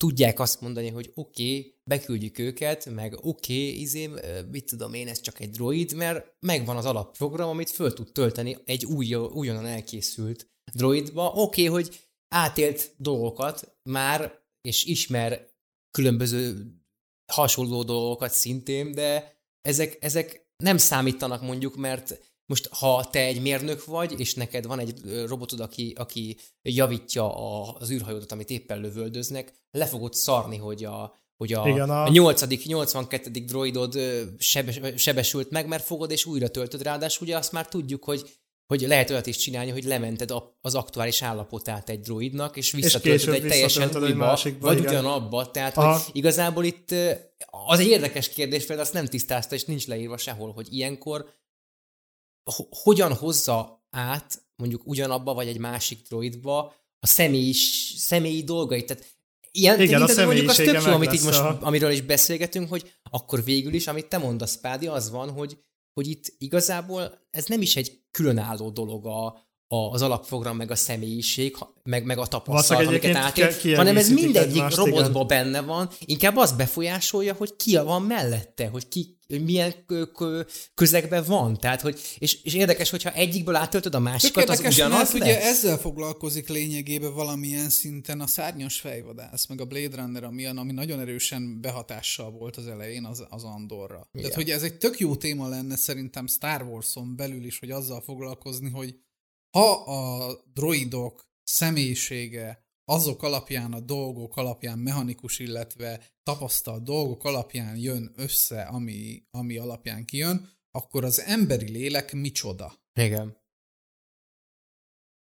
tudják azt mondani, hogy oké, okay, beküldjük őket, meg oké, okay, izém, mit tudom én, ez csak egy droid, mert megvan az alapprogram, amit föl tud tölteni egy új, újonnan elkészült droidba. Oké, okay, hogy átélt dolgokat már, és ismer különböző hasonló dolgokat szintén, de ezek, ezek nem számítanak mondjuk, mert most ha te egy mérnök vagy, és neked van egy robotod, aki, aki javítja a, az űrhajódat, amit éppen lövöldöznek, le fogod szarni, hogy a, hogy a, Igen, a... a 8. 82. droidod sebes, sebesült meg, mert fogod és újra töltöd, ráadásul ugye azt már tudjuk, hogy hogy lehet olyat is csinálni, hogy lemented az aktuális állapotát egy droidnak, és visszatöltöd egy teljesen újba, vagy igen. ugyanabba. Tehát, Aha. hogy igazából itt az egy érdekes kérdés, például azt nem tisztázta, és nincs leírva sehol, hogy ilyenkor hogyan hozza át mondjuk ugyanabba, vagy egy másik droidba a személyi, személyi dolgait. Tehát ilyen Igen, a mondjuk az tök jó, amit így most, a... amiről is beszélgetünk, hogy akkor végül is, amit te mondasz, Pádi, az van, hogy, hogy itt igazából ez nem is egy különálló dolog a, az alapprogram, meg a személyiség, meg, meg a tapasztalat, amiket átél, hanem ez mindegyik robotban benne van, inkább az befolyásolja, hogy ki van mellette, hogy ki hogy milyen közegben van. Tehát, hogy, és, és érdekes, hogyha egyikből átöltöd a másikat, az ugyanaz mert lesz. ugye ezzel foglalkozik lényegében valamilyen szinten a szárnyas fejvadász, meg a Blade Runner, ami, ami nagyon erősen behatással volt az elején az, az Andorra. Igen. Tehát, hogy ez egy tök jó téma lenne szerintem Star Wars-on belül is, hogy azzal foglalkozni, hogy ha a droidok személyisége azok alapján, a dolgok alapján, mechanikus, illetve tapasztalt dolgok alapján jön össze, ami, ami alapján kijön, akkor az emberi lélek micsoda? Igen.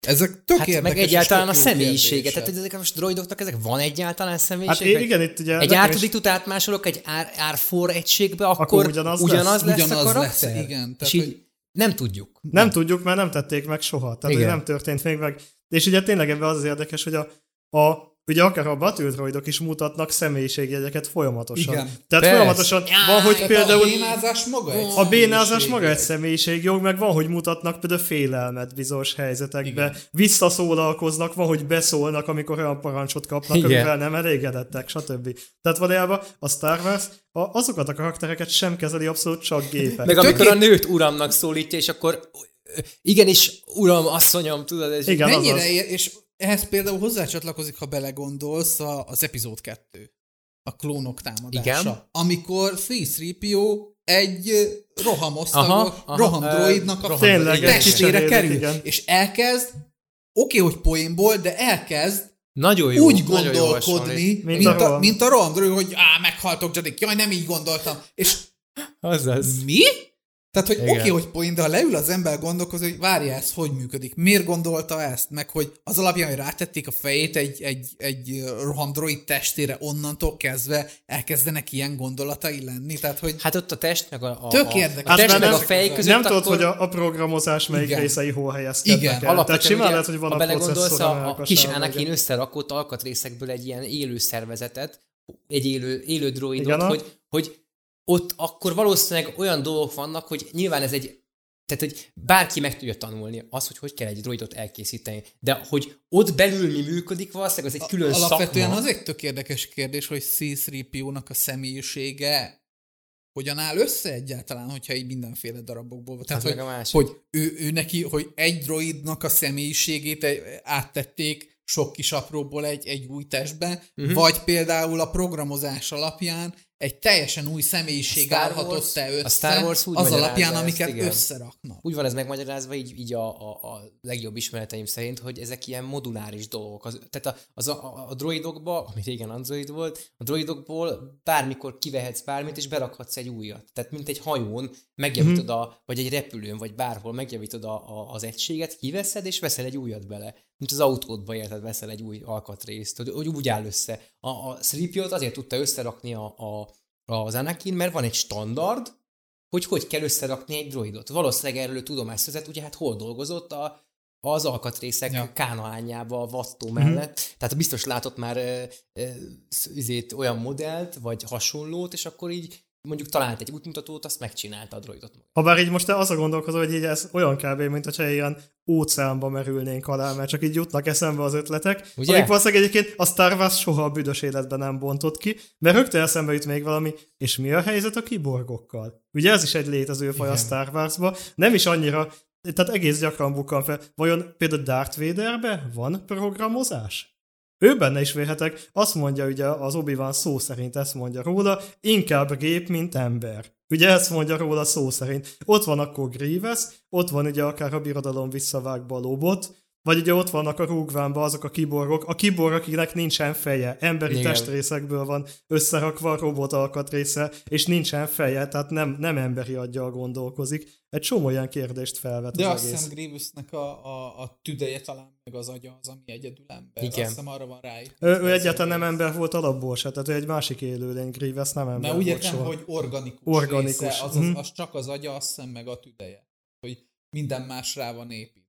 Ezek tök hát meg egyáltalán a személyisége. Tehát ezek a droidoknak ezek van egyáltalán személyiség? Hát igen, itt ugye... Egy ártudit átmásolok egy ár, árfor egységbe, akkor, akkor ugyanaz, ugyanaz lesz, lesz ugyanaz a karakter? Lesz, igen. Tehát, és így hogy... nem tudjuk. Nem, nem tudjuk, mert nem tették meg soha. Tehát igen. nem történt még meg. És ugye tényleg ebben az, az érdekes, hogy a a ugye akár a Battle is mutatnak személyiségjegyeket folyamatosan. Igen. Tehát Persze. folyamatosan ja, van, hogy például... A bénázás maga egy A bénázás maga egy személyiségjog, meg van, hogy mutatnak például félelmet bizonyos helyzetekbe. Igen. Visszaszólalkoznak, van, hogy beszólnak, amikor olyan parancsot kapnak, Igen. amivel nem elégedettek, stb. Tehát valójában a Star Wars a, azokat a karaktereket sem kezeli abszolút csak gépek. Meg amikor a nőt uramnak szólítja, és akkor igenis, uram, asszonyom, tudod, ez Igen, mennyire, azaz. és ehhez például hozzácsatlakozik, ha belegondolsz, a, az epizód 2. A klónok támadása. Igen. Amikor C-3PO egy rohamosztagos, rohamdroidnak a roham- testére kerül, igen. és elkezd, oké, hogy poénból, de elkezd Nagyon jó. úgy nagyon jó gondolkodni, mint, Mint a mint, a, rohamdroid, hogy á, meghaltok, Jadik, jaj, nem így gondoltam. És Azaz. mi? Tehát, hogy oké, okay, hogy poén, de ha leül az ember gondolkozni, hogy várja, ez hogy működik, miért gondolta ezt, meg hogy az alapján, hogy rátették a fejét egy, egy, egy rohamdroid testére, onnantól kezdve elkezdenek ilyen gondolatai lenni, tehát, hogy Hát ott a test meg a, a, Tök a, érdekes. a test Hát meg nem- a fej között nem tudod, akkor... hogy a, a programozás melyik Igen. részei hol helyezkednek Igen, el. Tehát Alapvetően simán ugye, lehet, hogy van ha a processzor, a, a kis. Anakin összerakott alkatrészekből egy ilyen élő szervezetet, egy élő, élő droidot, Igen, a- hogy, hogy ott akkor valószínűleg olyan dolgok vannak, hogy nyilván ez egy tehát, hogy bárki meg tudja tanulni az, hogy hogy kell egy droidot elkészíteni. De hogy ott belül mi működik, valószínűleg az egy külön alapvetően szakma. az egy tök érdekes kérdés, hogy C-3PO-nak a személyisége hogyan áll össze egyáltalán, hogyha így mindenféle darabokból van. Tehát, Az hogy, meg a másik. hogy ő, ő neki, hogy egy droidnak a személyiségét áttették sok kis apróból egy, egy új testbe, uh-huh. vagy például a programozás alapján egy teljesen új személyiség Wars- állhatott-e össze a Star Wars úgy az alapján, ezt, amiket igen. összeraknak. Úgy van ez megmagyarázva, így, így a, a, a legjobb ismereteim szerint, hogy ezek ilyen moduláris dolgok. Az, tehát a, az a, a, a droidokba, ami régen android volt, a droidokból bármikor kivehetsz bármit, és berakhatsz egy újat. Tehát mint egy hajón megjavítod a, vagy egy repülőn, vagy bárhol megjavítod a, a, az egységet, kiveszed, és veszel egy újat bele. Mint az autódba érted, veszel egy új alkatrészt, hogy, hogy úgy áll össze. A, a 3 azért tudta összerakni a, a, az Anakin, mert van egy standard, hogy hogy kell összerakni egy droidot. Valószínűleg erről tudomást szerzett, ugye hát hol dolgozott a, az alkatrészek Ja. kánaánjába a vattó mellett. Tehát biztos látott már sz- izét, olyan modellt, vagy hasonlót, és akkor így mondjuk talált egy útmutatót, azt megcsinálta a droidot. Ha bár így most te azon gondolkozol, hogy így ez olyan kb. mint hogyha ilyen óceánba merülnénk alá, mert csak így jutnak eszembe az ötletek. Ugye? Amik valószínűleg egyébként a Star Wars soha a büdös életben nem bontott ki, mert rögtön eszembe jut még valami, és mi a helyzet a kiborgokkal? Ugye ez is egy létező faj a Star Warsba, nem is annyira, tehát egész gyakran bukkan fel. Vajon például Darth Vaderbe van programozás? Ő benne is vélhetek, azt mondja ugye az obi szó szerint ezt mondja róla, inkább gép, mint ember. Ugye ezt mondja róla szó szerint. Ott van akkor Grievous, ott van ugye akár a birodalom visszavágba a lobot, vagy ugye ott vannak a rúgvánban azok a kiborgok, a kiborg, akiknek nincsen feje, emberi Igen. testrészekből van összerakva a robot alkatrésze, és nincsen feje, tehát nem, nem emberi aggyal gondolkozik. Egy csomó olyan kérdést felvet De az azt egész. hiszem Grievousnak a, a, a tüdeje talán meg az agya az, ami egyedül ember. Igen. Azt hiszem arra van rá. Ő, ő egyáltalán nem ember volt alapból se, tehát ő egy másik élőlény, Grievous nem ember Na úgy volt értem, soha. hogy organikus, Organikus, része, az, mhm. az, az csak az agya, azt hiszem meg a tüdeje. Hogy minden más rá van épít.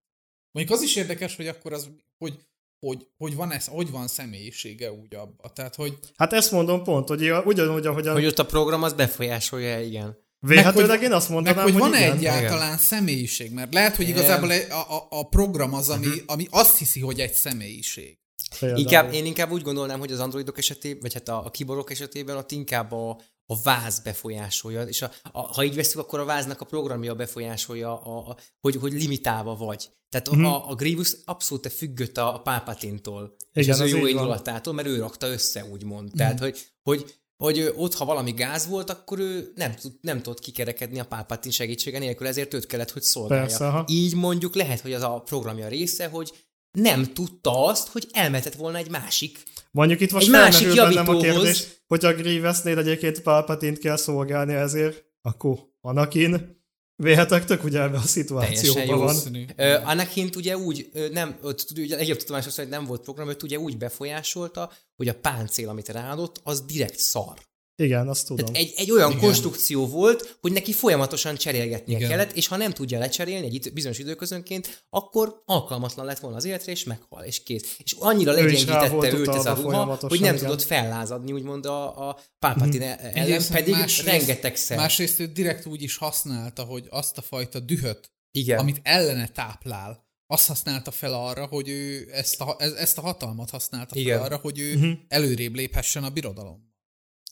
Mondjuk az is érdekes, hogy akkor az, hogy, hogy, hogy van ez, hogy van személyisége úgy abba. Tehát, hogy Hát ezt mondom pont, hogy ugyanúgy, ahogyan Hogy ott a program az befolyásolja, igen. vélhetőleg hogy- én azt mondanám, meg hogy, hogy van-e igen. egyáltalán személyiség, mert lehet, hogy Igen. igazából a, a, a program az, ami, Mhm. ami azt hiszi, hogy egy személyiség. Például. Inkább, én inkább úgy gondolnám, hogy az androidok esetében, vagy hát a, a kiborok esetében ott inkább a, a váz befolyásolja, és a, a, ha így veszük, akkor a váznak a programja befolyásolja, a, a, hogy, hogy limitálva vagy. Tehát Mhm. mm-hmm. a, a Grievous abszolút függött a, a Palpatine-tól, és Igen, az ő az jó indulatától, mert ő rakta össze, úgymond. Mm-hmm. Tehát, hogy, hogy hogy ott, ha valami gáz volt, akkor ő nem, tud, nem tudott kikerekedni a Palpatine segítsége nélkül, ezért őt kellett, hogy szolgálja. Persze, aha. Így mondjuk lehet, hogy az a programja része, hogy nem tudta azt, hogy elmetett volna egy másik Mondjuk itt most Egy másik bennem a kérdés, hogy a Grievousnél egyébként Palpatine-t kell szolgálni ezért, akkor Anakin Véhetek tök ugye ebbe a szituációban van. Ö, Anakin ugye úgy, ö, nem, ott, ugye legjobb tudomásom szerint nem volt program, őt ugye úgy befolyásolta, hogy a páncél, amit ráadott, az direkt szar. Igen, azt tudom. Tehát egy, egy olyan Igen. Igen. konstrukció volt, hogy neki folyamatosan cserélgetnie Igen. Igen. kellett, és ha nem tudja lecserélni egy bizonyos időközönként, akkor alkalmatlan lett volna az életre, és meghal, és kész. És annyira legyengítette őt ez a ruha, hogy nem igen. tudott fellázadni, úgymond a, a Palpatine mm. ellen, Egyrészt, pedig másrészt- rengetegszer. Másrészt ő direkt úgy is használta, hogy azt a fajta dühöt, Igen. amit ellene táplál, azt használta fel arra, hogy ő ezt a, ez- ezt a hatalmat használta Igen. fel arra, hogy ő Mhm. előrébb léphessen a birodalom.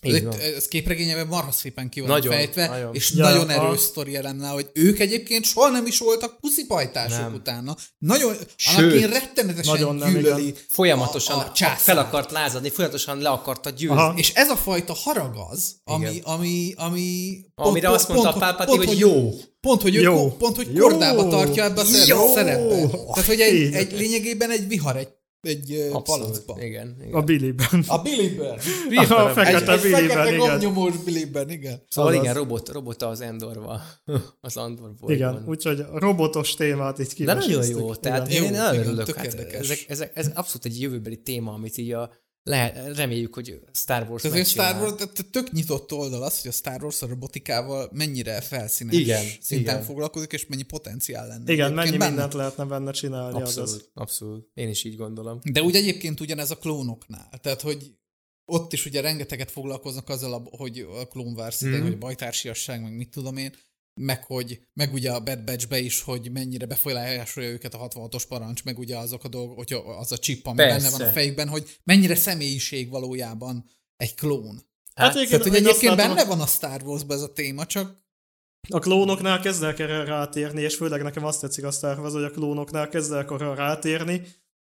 Ez, egy, ez képregényeben marha szépen ki van Nagyon, fejtve, nagyon. és Ja, nagyon a- erős sztori lenne, hogy ők egyébként soha nem is voltak puszipajtások Nem. utána. Nagyon, Sőt, Anakin rettenetesen nagyon nem, gyűlöli igen. Folyamatosan a, a fel akart lázadni, folyamatosan le akarta győzni. Aha. És ez a fajta harag az, ami, Igen. ami, ami Amire azt mondta a Pálpati, hogy jó. Pont, hogy, ő, Jó. pont, hogy Jó. kordába tartja ebbe a szerepbe. Tehát, hogy egy, egy lényegében egy vihar egy, egy palackba. Igen, igen. A Billyben. A Billyben. Ja, a Egy, fekete egy Billyben, fekete igen. gomnyomós Billyben, igen. Szóval Azaz. igen, robot, robot az Endorva. az Andor bolygón. Igen, úgyhogy a robotos témát De kiveséztük. nagyon jó, tehát Jó, én, én nagyon igen, örülök. Hát ezek, ezek, ez abszolút egy jövőbeli téma, amit így a, lehet, reméljük, hogy Star Wars Tehát, Star. Wars, tehát tök nyitott oldal az, hogy a Star Wars a robotikával mennyire felszínes Igen, szinten igen. foglalkozik, és mennyi potenciál lenne. Igen, Egyébként mennyi benne. mindent lehetne benne csinálni. Abszolút, abszolút. Én is így gondolom. De úgy egyébként ugyanez a klónoknál. Tehát, hogy ott is ugye rengeteget foglalkoznak azzal, hogy a idején, Mhm. hogy a bajtársiasság, meg mit tudom én, meg, hogy, meg ugye a Bad Batch-be is, hogy mennyire befolyásolja őket a 66-os parancs, meg ugye azok a dolgok, hogy az a chip, ami Persze. benne van a fejükben, hogy mennyire személyiség valójában egy klón. Hát igen, Tehát, hogy egyébként látom, benne van a Star Wars-ban ez a téma, csak A klónoknál kezdek erre rátérni, és főleg nekem azt tetszik a Star Wars, hogy a klónoknál kezdek arra rátérni,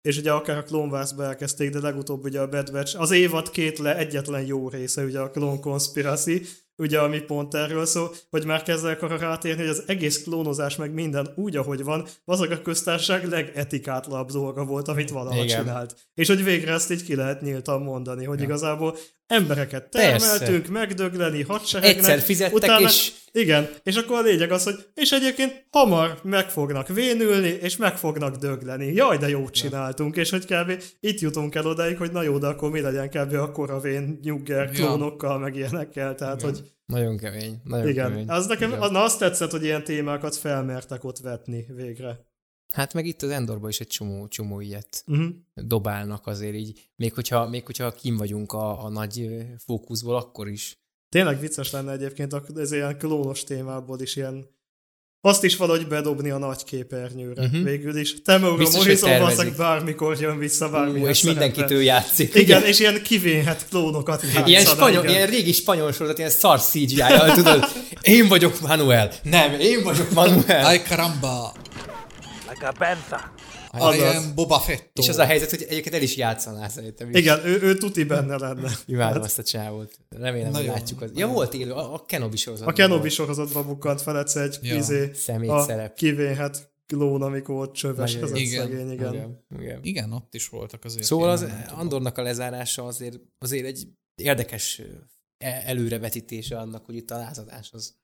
és ugye akár a Clone Wars-ba elkezdték, de legutóbb ugye a Bad Batch, az évad két le egyetlen jó része, ugye a Clone Conspiracy, ugye ami pont erről szól, hogy már kezdek arra rátérni, hogy az egész klónozás meg minden úgy, ahogy van, az a köztársaság legetikátlabb dolga volt, amit valaha Igen. csinált. És hogy végre ezt így ki lehet nyíltan mondani, hogy ja. igazából embereket Persze. termeltünk, megdögleni, hadseregnek, Egyszer fizettek, utána, és- igen, és akkor a lényeg az, hogy és egyébként hamar meg fognak vénülni, és meg fognak dögleni. Jaj, de jót csináltunk, és hogy kb. itt jutunk el odáig, hogy na jó, de akkor mi legyen kb. akkor a vén nyugger Ja. klónokkal, meg ilyenekkel, tehát hogy Nagyon kemény. Nagyon igen. kemény. Az nekem, Igen. az, na azt tetszett, hogy ilyen témákat felmertek ott vetni végre. Hát meg itt az Endorban is egy csomó, csomó ilyet Uh-huh. dobálnak azért így. Még hogyha, még hogyha kim vagyunk a, a nagy fókuszból, akkor is. Tényleg vicces lenne egyébként ez ilyen klónos témából is ilyen azt is valahogy bedobni a nagy képernyőre. Uh-huh. Végül is. Biztos, hogy Morrison valószínűleg bármikor jön vissza, Ú, bármilyen és szerepbe. mindenkitől játszik. Igen, és ilyen kivénhet klónokat játszana. Ilyen, spanyol, igen. ilyen régi spanyol sorozat, ilyen szar cgi tudod? Én vagyok Manuel. Nem, én vagyok Manuel. Ay caramba! La capenza. I Azaz. am Boba Fett. És az a helyzet, hogy egyébként el is játszaná szerintem. is. Igen, ő, ő tuti benne lenne. Imádom azt a csávót. Remélem, hogy látjuk. Az. Ja, volt élő, a, a Kenobi sorozat. A Kenobi sorozatban bukkant fel egyszer egy Ja. izé, a szerep. kivénhet klón, amikor ott csöves ez igen. szegény, igen. Igen, igen. Igen, ott is voltak azért. Szóval az. Andornak a lezárása azért, azért egy érdekes e- előrevetítése annak, hogy itt a lázadás az,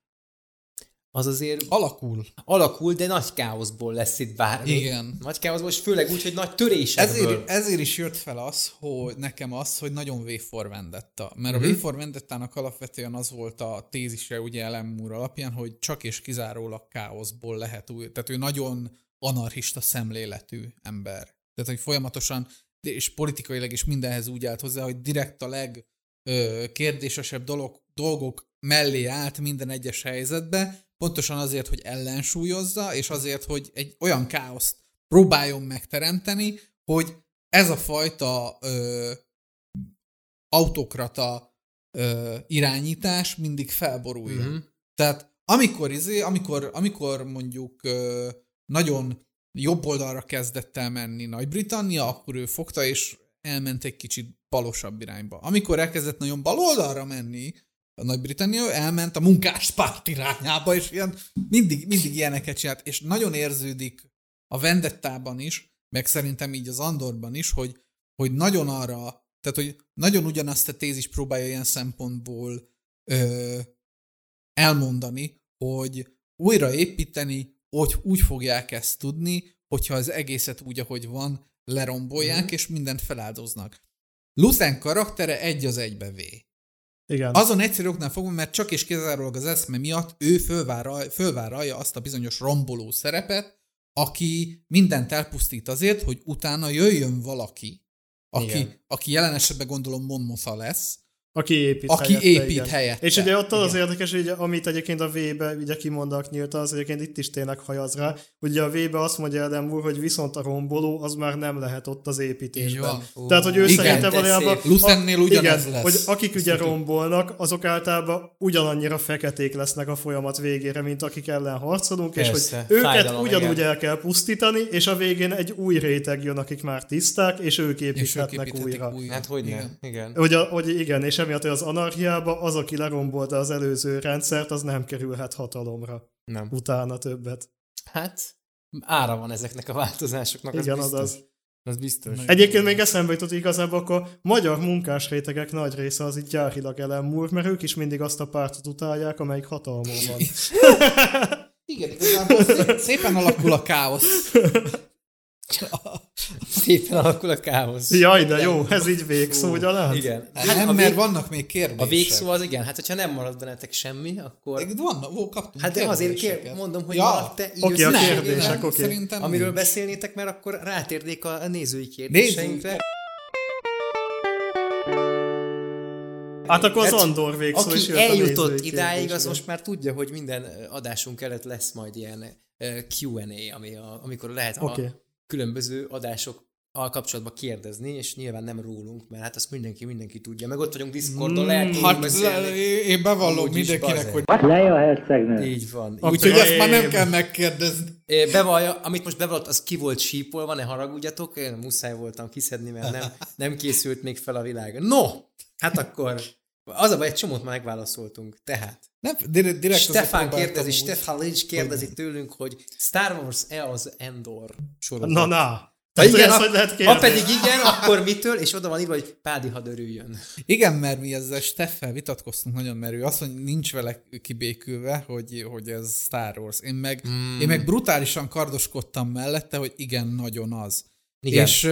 az azért Alakul. alakul, de nagy káoszból lesz itt bármi. Igen. Nagy káoszból, és főleg úgy, hogy nagy törésekből. Ezért, ezért is jött fel az, hogy nekem az, hogy nagyon V for Vendetta. Mert Mhm. a V for Vendettának alapvetően az volt a tézise ugye Ellen Moore alapján, hogy csak és kizárólag káoszból lehet új. Tehát ő nagyon anarchista szemléletű ember. Tehát, hogy folyamatosan, és politikailag is mindenhez úgy állt hozzá, hogy direkt a legkérdésesebb dolog, dolgok mellé állt minden egyes helyzetbe, pontosan azért, hogy ellensúlyozza, és azért, hogy egy olyan káoszt próbáljon megteremteni, hogy ez a fajta ö, autokrata ö, irányítás mindig felboruljon. Mhm. Tehát amikor, izé, amikor, amikor mondjuk ö, nagyon jobb oldalra kezdett el menni Nagy-Britannia, akkor ő fogta és elment egy kicsit balosabb irányba. Amikor elkezdett nagyon bal oldalra menni a Nagy-Britannia, elment a munkáspárt irányába, és ilyen, mindig, mindig ilyeneket csinált, és nagyon érződik a Vendettában is, meg szerintem így az Andorban is, hogy, hogy nagyon arra, tehát hogy nagyon ugyanazt a tézis próbálja ilyen szempontból ö, elmondani, hogy újraépíteni, hogy úgy fogják ezt tudni, hogyha az egészet úgy, ahogy van, lerombolják, mm. és mindent feláldoznak. Luthen karaktere egy az egybe V. Igen. Azon egyszerű oknál fogva, mert csak és kizárólag az eszme miatt ő fölvállalja, fölvállalja azt a bizonyos romboló szerepet, aki mindent elpusztít azért, hogy utána jöjjön valaki, aki, Igen. aki jelen esetben gondolom Mon Mothma lesz, Aki épít Aki helyette, épít igen. helyette. És ugye ott az az érdekes, hogy amit egyébként a V-be ugye kimondak nyílt, az egyébként itt is tényleg hajaz rá. Ugye a V-be azt mondja Adam úr, hogy viszont a romboló az már nem lehet ott az építésben. Ó, Tehát, hogy ő Igen, szerinte valójában... Lucennél ugyanez igen, lesz. hogy akik ugye rombolnak, azok általában ugyanannyira feketék lesznek a folyamat végére, mint akik ellen harcolunk, és Persze. hogy őket Fájdalom, ugyanúgy igen. el kell pusztítani, és a végén egy új réteg jön, akik már tiszták, és ők és ők építhetnek újra. újra. Hát hogy Igen. igen. Hogy, a, hogy igen, és emiatt hogy az anarchiába az, aki lerombolta az előző rendszert, az nem kerülhet hatalomra Nem. utána többet. Hát ára van ezeknek a változásoknak, az Igen, biztos. azaz. Az biztos. Egyébként még eszembe jutott, igazából akkor magyar munkás rétegek nagy része az itt gyárilag ellenmúr, mert ők is mindig azt a pártot utálják, amelyik hatalmon van. Igen, igazából szé- szépen alakul a káosz. Szépen alakul a káosz. Jaj, de jó, ez így végszó, ugye lát? Igen. Hát nem, mert vannak még kérdések. a végszó az igen, hát hogyha nem marad bennetek semmi, akkor... Vannak, ó, kaptunk Hát de azért kér, mondom, hogy Ja. ja. te így Oké, a kérdések, Nem, oké. Szerintem Amiről nincs. beszélnétek, mert akkor rátérnék a, a nézői kérdéseinkre. Hát akkor az Hát, Andor végszó is Aki jött a eljutott idáig, az most már tudja, hogy minden adásunk előtt lesz majd ilyen ö, Q&A, ami a, amikor lehet a Oké. Különböző adások kapcsolatban kérdezni, és nyilván nem rólunk, mert hát azt mindenki mindenki tudja. Meg ott vagyunk Discordon, lehet tudunk Hát le- én bevallom Amúgy is, mindenkinek, hogy Leia hercegnő. Így van. Úgyhogy ezt már nem kell megkérdezni. Bevallja, amit most bevallott, az ki volt sípolva, ne haragudjatok, én muszáj voltam kiszedni, mert nem, nem készült még fel a világ. No, hát akkor az a baj, egy csomót már megválaszoltunk. Tehát, Nem, direkt, direkt próbáltam kérdezi. Stefan Lynch kérdezi tőlünk, hogy Star Wars-e az Endor sorozat? Na, na. Ha hogy igen, ezt hogy lehet ha pedig igen, akkor mitől? És oda van írva, hogy Pádi hadd örüljön. Igen, mert mi ezzel Steffel vitatkoztunk nagyon, mert ő azt mondja, hogy nincs vele kibékülve, hogy, hogy ez Star Wars. Én meg, mm. én meg brutálisan kardoskodtam mellette, hogy igen, nagyon az. Igen. És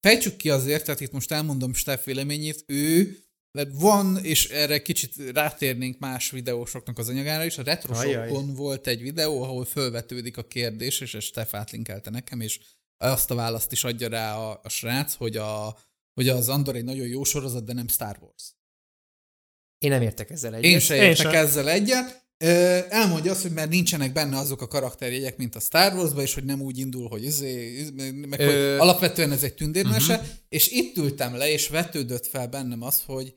fejtsük ki azért, tehát itt most elmondom Steff véleményét, ő mert van, és erre kicsit rátérnénk más videósoknak az anyagára is, a retrosokon volt egy videó, ahol fölvetődik a kérdés, és ezt Steff átlinkelte nekem, és azt a választ is adja rá a, a srác, hogy, a, hogy az Andor egy nagyon jó sorozat, de nem Star Wars. Én nem értek ezzel egyet. Én se Én értek sem. ezzel egyet. Elmondja azt, hogy mert nincsenek benne azok a karakterjegyek, mint a Star Wars-ba, és hogy nem úgy indul, hogy, izé, meg, hogy Ö, alapvetően ez egy tündérmese, uh-huh. és itt ültem le, és vetődött fel bennem az, hogy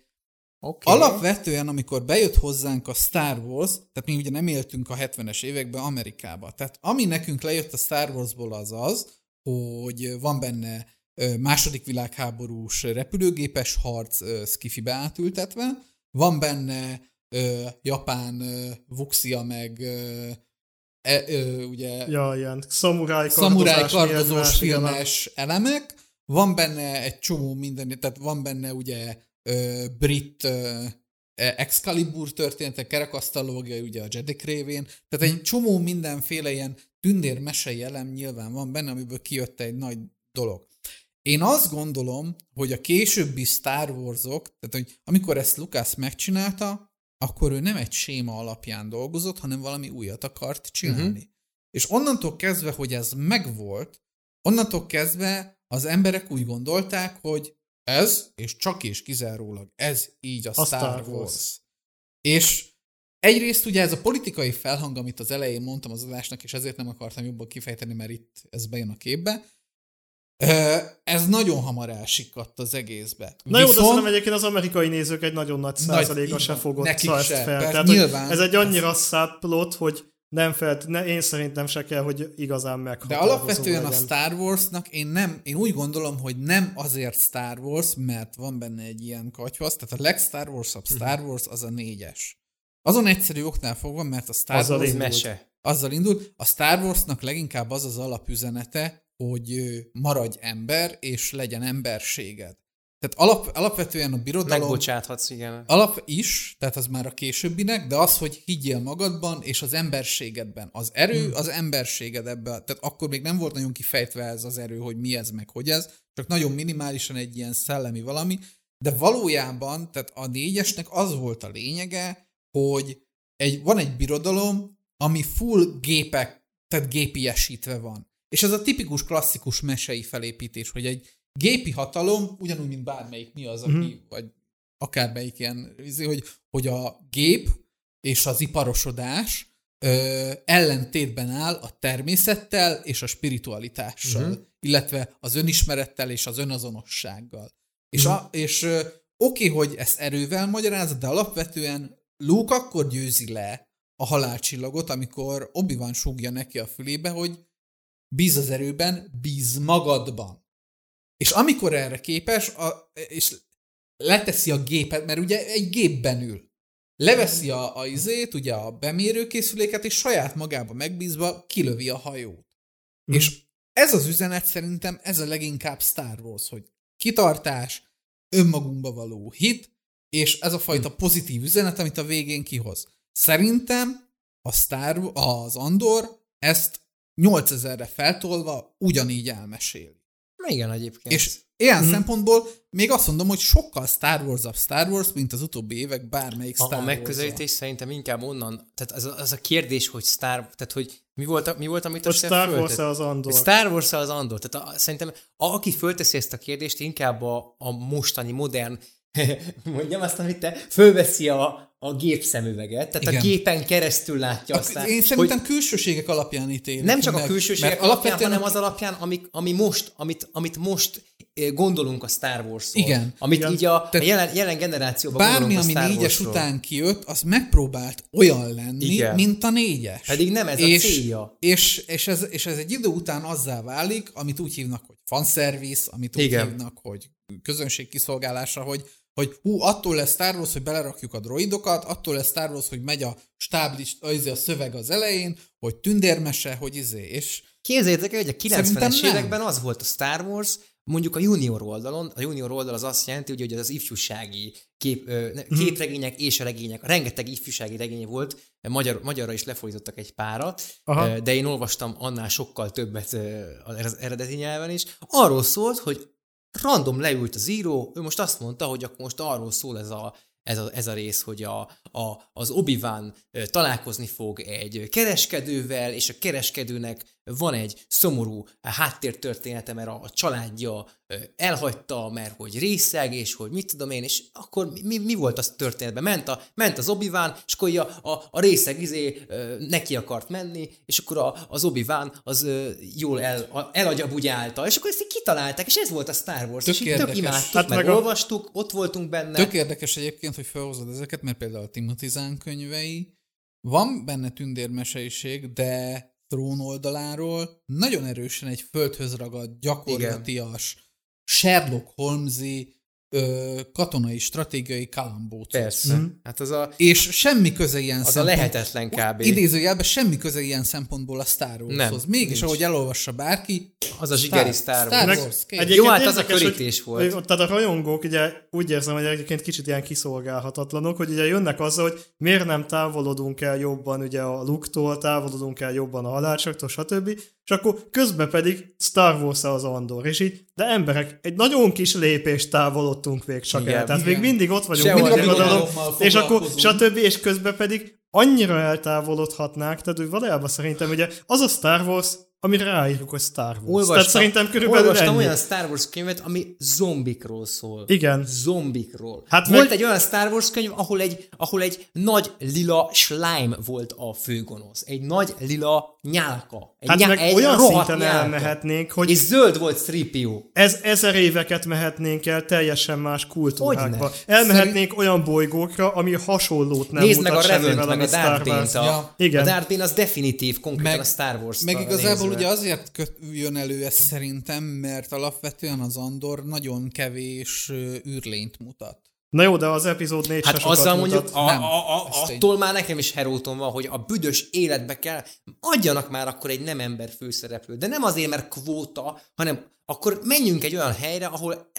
Okay. Alapvetően, amikor bejött hozzánk a Star Wars, tehát mi ugye nem éltünk a 70-es években Amerikába. Tehát ami nekünk lejött a Star Warsból az az, hogy van benne második világháborús repülőgépes harc skifibe átültetve, van benne ö, japán ö, vuxia meg ö, e, ö, ugye Ja, ilyen szamuráj kardozós a- filmes elemek, van benne egy csomó minden, tehát van benne ugye ö, brit ö, Excalibur történetek, kerekasztalógia, ugye a Jedi révén, tehát Mhm. egy csomó mindenféle ilyen tündér mesei elem nyilván van benne, amiből kijött egy nagy dolog. Én azt gondolom, hogy a későbbi Star Warsok, tehát hogy amikor ezt Lucas megcsinálta, akkor ő nem egy séma alapján dolgozott, hanem valami újat akart csinálni. Uh-huh. És onnantól kezdve, hogy ez megvolt, onnantól kezdve az emberek úgy gondolták, hogy ez, és csak és kizárólag ez így a, A Star, Star Wars. Wars. És egyrészt ugye ez a politikai felhang, amit az elején mondtam az adásnak, és ezért nem akartam jobban kifejteni, mert itt ez bejön a képbe, ez nagyon hamar elsikadt az egészbe. Na jó, de szerintem egyébként az amerikai nézők egy nagyon nagy Nagy- százaléka így se fogott ezt fel. Persze, Tehát, nyilván. ez egy annyira száplott, hogy nem felt, ne, én szerintem se kell, hogy igazán De meghatározó alapvetően a legyen. Star Warsnak én nem, én úgy gondolom, hogy nem azért Star Wars, mert van benne egy ilyen katyvasz, tehát a legstar wars Mhm. Star Wars az a négyes. Azon egyszerű oknál fogva, mert a Star Azzal Wars. Mese. azzal indul. A Star Warsnak leginkább az az alapüzenete, hogy maradj ember, és legyen emberséged. Tehát alap, alapvetően a birodalom... Megbocsáthatsz, igen. Alap is, tehát az már a későbbinek, de az, hogy higgyél magadban és az emberségedben. Az erő, Hmm. az emberséged ebben. Tehát akkor még nem volt nagyon kifejtve ez az erő, hogy mi ez, meg hogy ez, csak nagyon minimálisan egy ilyen szellemi valami, de valójában, tehát a négyesnek az volt a lényege, hogy egy, van egy birodalom, ami full gépek, tehát gépiesítve van. És ez a tipikus klasszikus mesei felépítés, hogy egy gépi hatalom, ugyanúgy, mint bármelyik mi az, aki, Mhm. vagy akármelyik ilyen, izé, hogy, hogy a gép és az iparosodás ö, ellentétben áll a természettel és a spiritualitással, uh-huh. illetve az önismerettel és az önazonossággal. És, a, és ö, oké, hogy ezt erővel magyarázza, de alapvetően Luke akkor győzi le a halálcsillagot, amikor Obi-Wan súgja neki a fülébe, hogy bíz az erőben, bíz magadban. És amikor erre képes, a, és leteszi a gépet, mert ugye egy gépben ül, leveszi a, a izét, ugye a bemérőkészüléket, és saját magába megbízva kilövi a hajót. Mm. És ez az üzenet szerintem, ez a leginkább Star Wars, hogy kitartás, önmagunkba való hit, és ez a fajta mm. pozitív üzenet, amit a végén kihoz. Szerintem a Star, az Andor ezt 8000-re feltolva ugyanígy elmeséli. Igen, egyébként. És ilyen hmm. szempontból még azt mondom, hogy sokkal Star wars Star Wars, mint az utóbbi évek bármelyik Star A, a megközelítés szerintem inkább onnan, tehát az a, az a kérdés, hogy Star, tehát hogy mi volt, mi volt amit a, a Star wars az Andor. Star wars az Andor. Tehát a, szerintem a, aki fölteszi ezt a kérdést, inkább a, a mostani modern mondjam azt, amit te, fölveszi a, a gépszemüveget, tehát Igen. a gépen keresztül látja azt. Én szerintem hogy külsőségek alapján ítélik. Nem csak meg, a külsőségek alapján, hanem az alapján, ami, ami most, amit, amit most eh, gondolunk a Star Wars-ról. Igen. Amit Igen. így a, a jelen, jelen generációban Bármi, ami a négyes után kijött, az megpróbált olyan lenni, Igen. mint a négyes. Pedig nem ez és, a célja. És, és, ez, és ez egy idő után azzá válik, amit úgy hívnak, hogy fanservice, amit úgy Igen. hívnak, hogy közönség kiszolgálása, hogy hogy hú, attól lesz Star Wars, hogy belerakjuk a droidokat, attól lesz Star Wars, hogy megy a stáblist, a, izé, a szöveg az elején, hogy tündérmese, hogy izé, és... Képzeljétek hogy a 90-es években az volt a Star Wars, mondjuk a junior oldalon, a junior oldal az azt jelenti, hogy az ifjúsági kép, mhm. képregények és a regények, rengeteg ifjúsági regény volt, magyar, magyarra is lefordítottak egy párat, Aha. de én olvastam annál sokkal többet az eredeti nyelven is. Arról szólt, hogy random leült az író, ő most azt mondta, hogy akkor most arról szól ez a, ez a, ez a rész, hogy a, a, az obi találkozni fog egy kereskedővel, és a kereskedőnek van egy szomorú háttértörténete, mert a, a családja elhagyta, mert hogy részeg, és hogy mit tudom én, és akkor mi, mi volt az történetben? Ment, a, ment az obi és akkor a, a, a részeg izé neki akart menni, és akkor a, az obi az jól el, elagyabugyálta, és akkor ezt így kitalálták, és ez volt a Star Wars, tök és így tök imádtuk, hát meg, meg olvastuk, ott voltunk benne. Tök érdekes egyébként, hogy felhozod ezeket, mert például a Timothy Zahn könyvei, van benne tündérmeseiség, de trón oldaláról nagyon erősen egy földhöz ragadt, gyakorlatias, Igen. Sherlock Holmesi ö, katonai stratégiai kalambóc. Persze. Mm. Hát az a, és semmi köze ilyen az szempont, a lehetetlen kb. Idézőjelben semmi köze ilyen szempontból a Star Warshoz. Mégis, nincs. ahogy elolvassa bárki, az a zsigeri Star, Star Wars. Wars Jó, hát az a körítés hogy, volt. Tehát a rajongók ugye úgy érzem, hogy egyébként kicsit ilyen kiszolgálhatatlanok, hogy ugye jönnek azzal, hogy miért nem távolodunk el jobban ugye a luktól, távolodunk el jobban a halálcsaktól, stb. És akkor közben pedig Star wars az Andor, és így, de emberek, egy nagyon kis lépést távolodtunk még csak igen, el. Tehát igen. még mindig ott vagyunk, Sehol mindig oda, és akkor stb. És közben pedig annyira eltávolodhatnák, tehát hogy valójában szerintem ugye az a Star Wars, amire ráírjuk, hogy Star Wars. Olvastam, Tehát szerintem körülbelül olvastam ennyi. olyan Star Wars könyvet, ami zombikról szól. Igen. Zombikról. Hát volt meg... egy olyan Star Wars könyv, ahol egy, ahol egy nagy lila slime volt a főgonosz. Egy nagy lila nyálka. Egy hát nyá- meg egy olyan szinten nyálka. elmehetnénk, hogy... És zöld volt Stripio. Ez ezer éveket mehetnénk el teljesen más kultúrákba. Elmehetnénk Szerint... olyan bolygókra, ami hasonlót nem Nézd meg a Revent, meg a Darth Bane-t. A, ja. Igen. a Darth Bane az definitív, konkrétan meg, a Star Wars Meg igazából ugye azért köt, jön elő ez szerintem, mert alapvetően az Andor nagyon kevés űrlényt mutat. Na jó, de az epizód 4 Hát azzal mondjuk, a, a, a, attól már nekem is heróton van, hogy a büdös életbe kell, adjanak már akkor egy nem ember főszereplő. De nem azért, mert kvóta, hanem akkor menjünk egy olyan helyre, ahol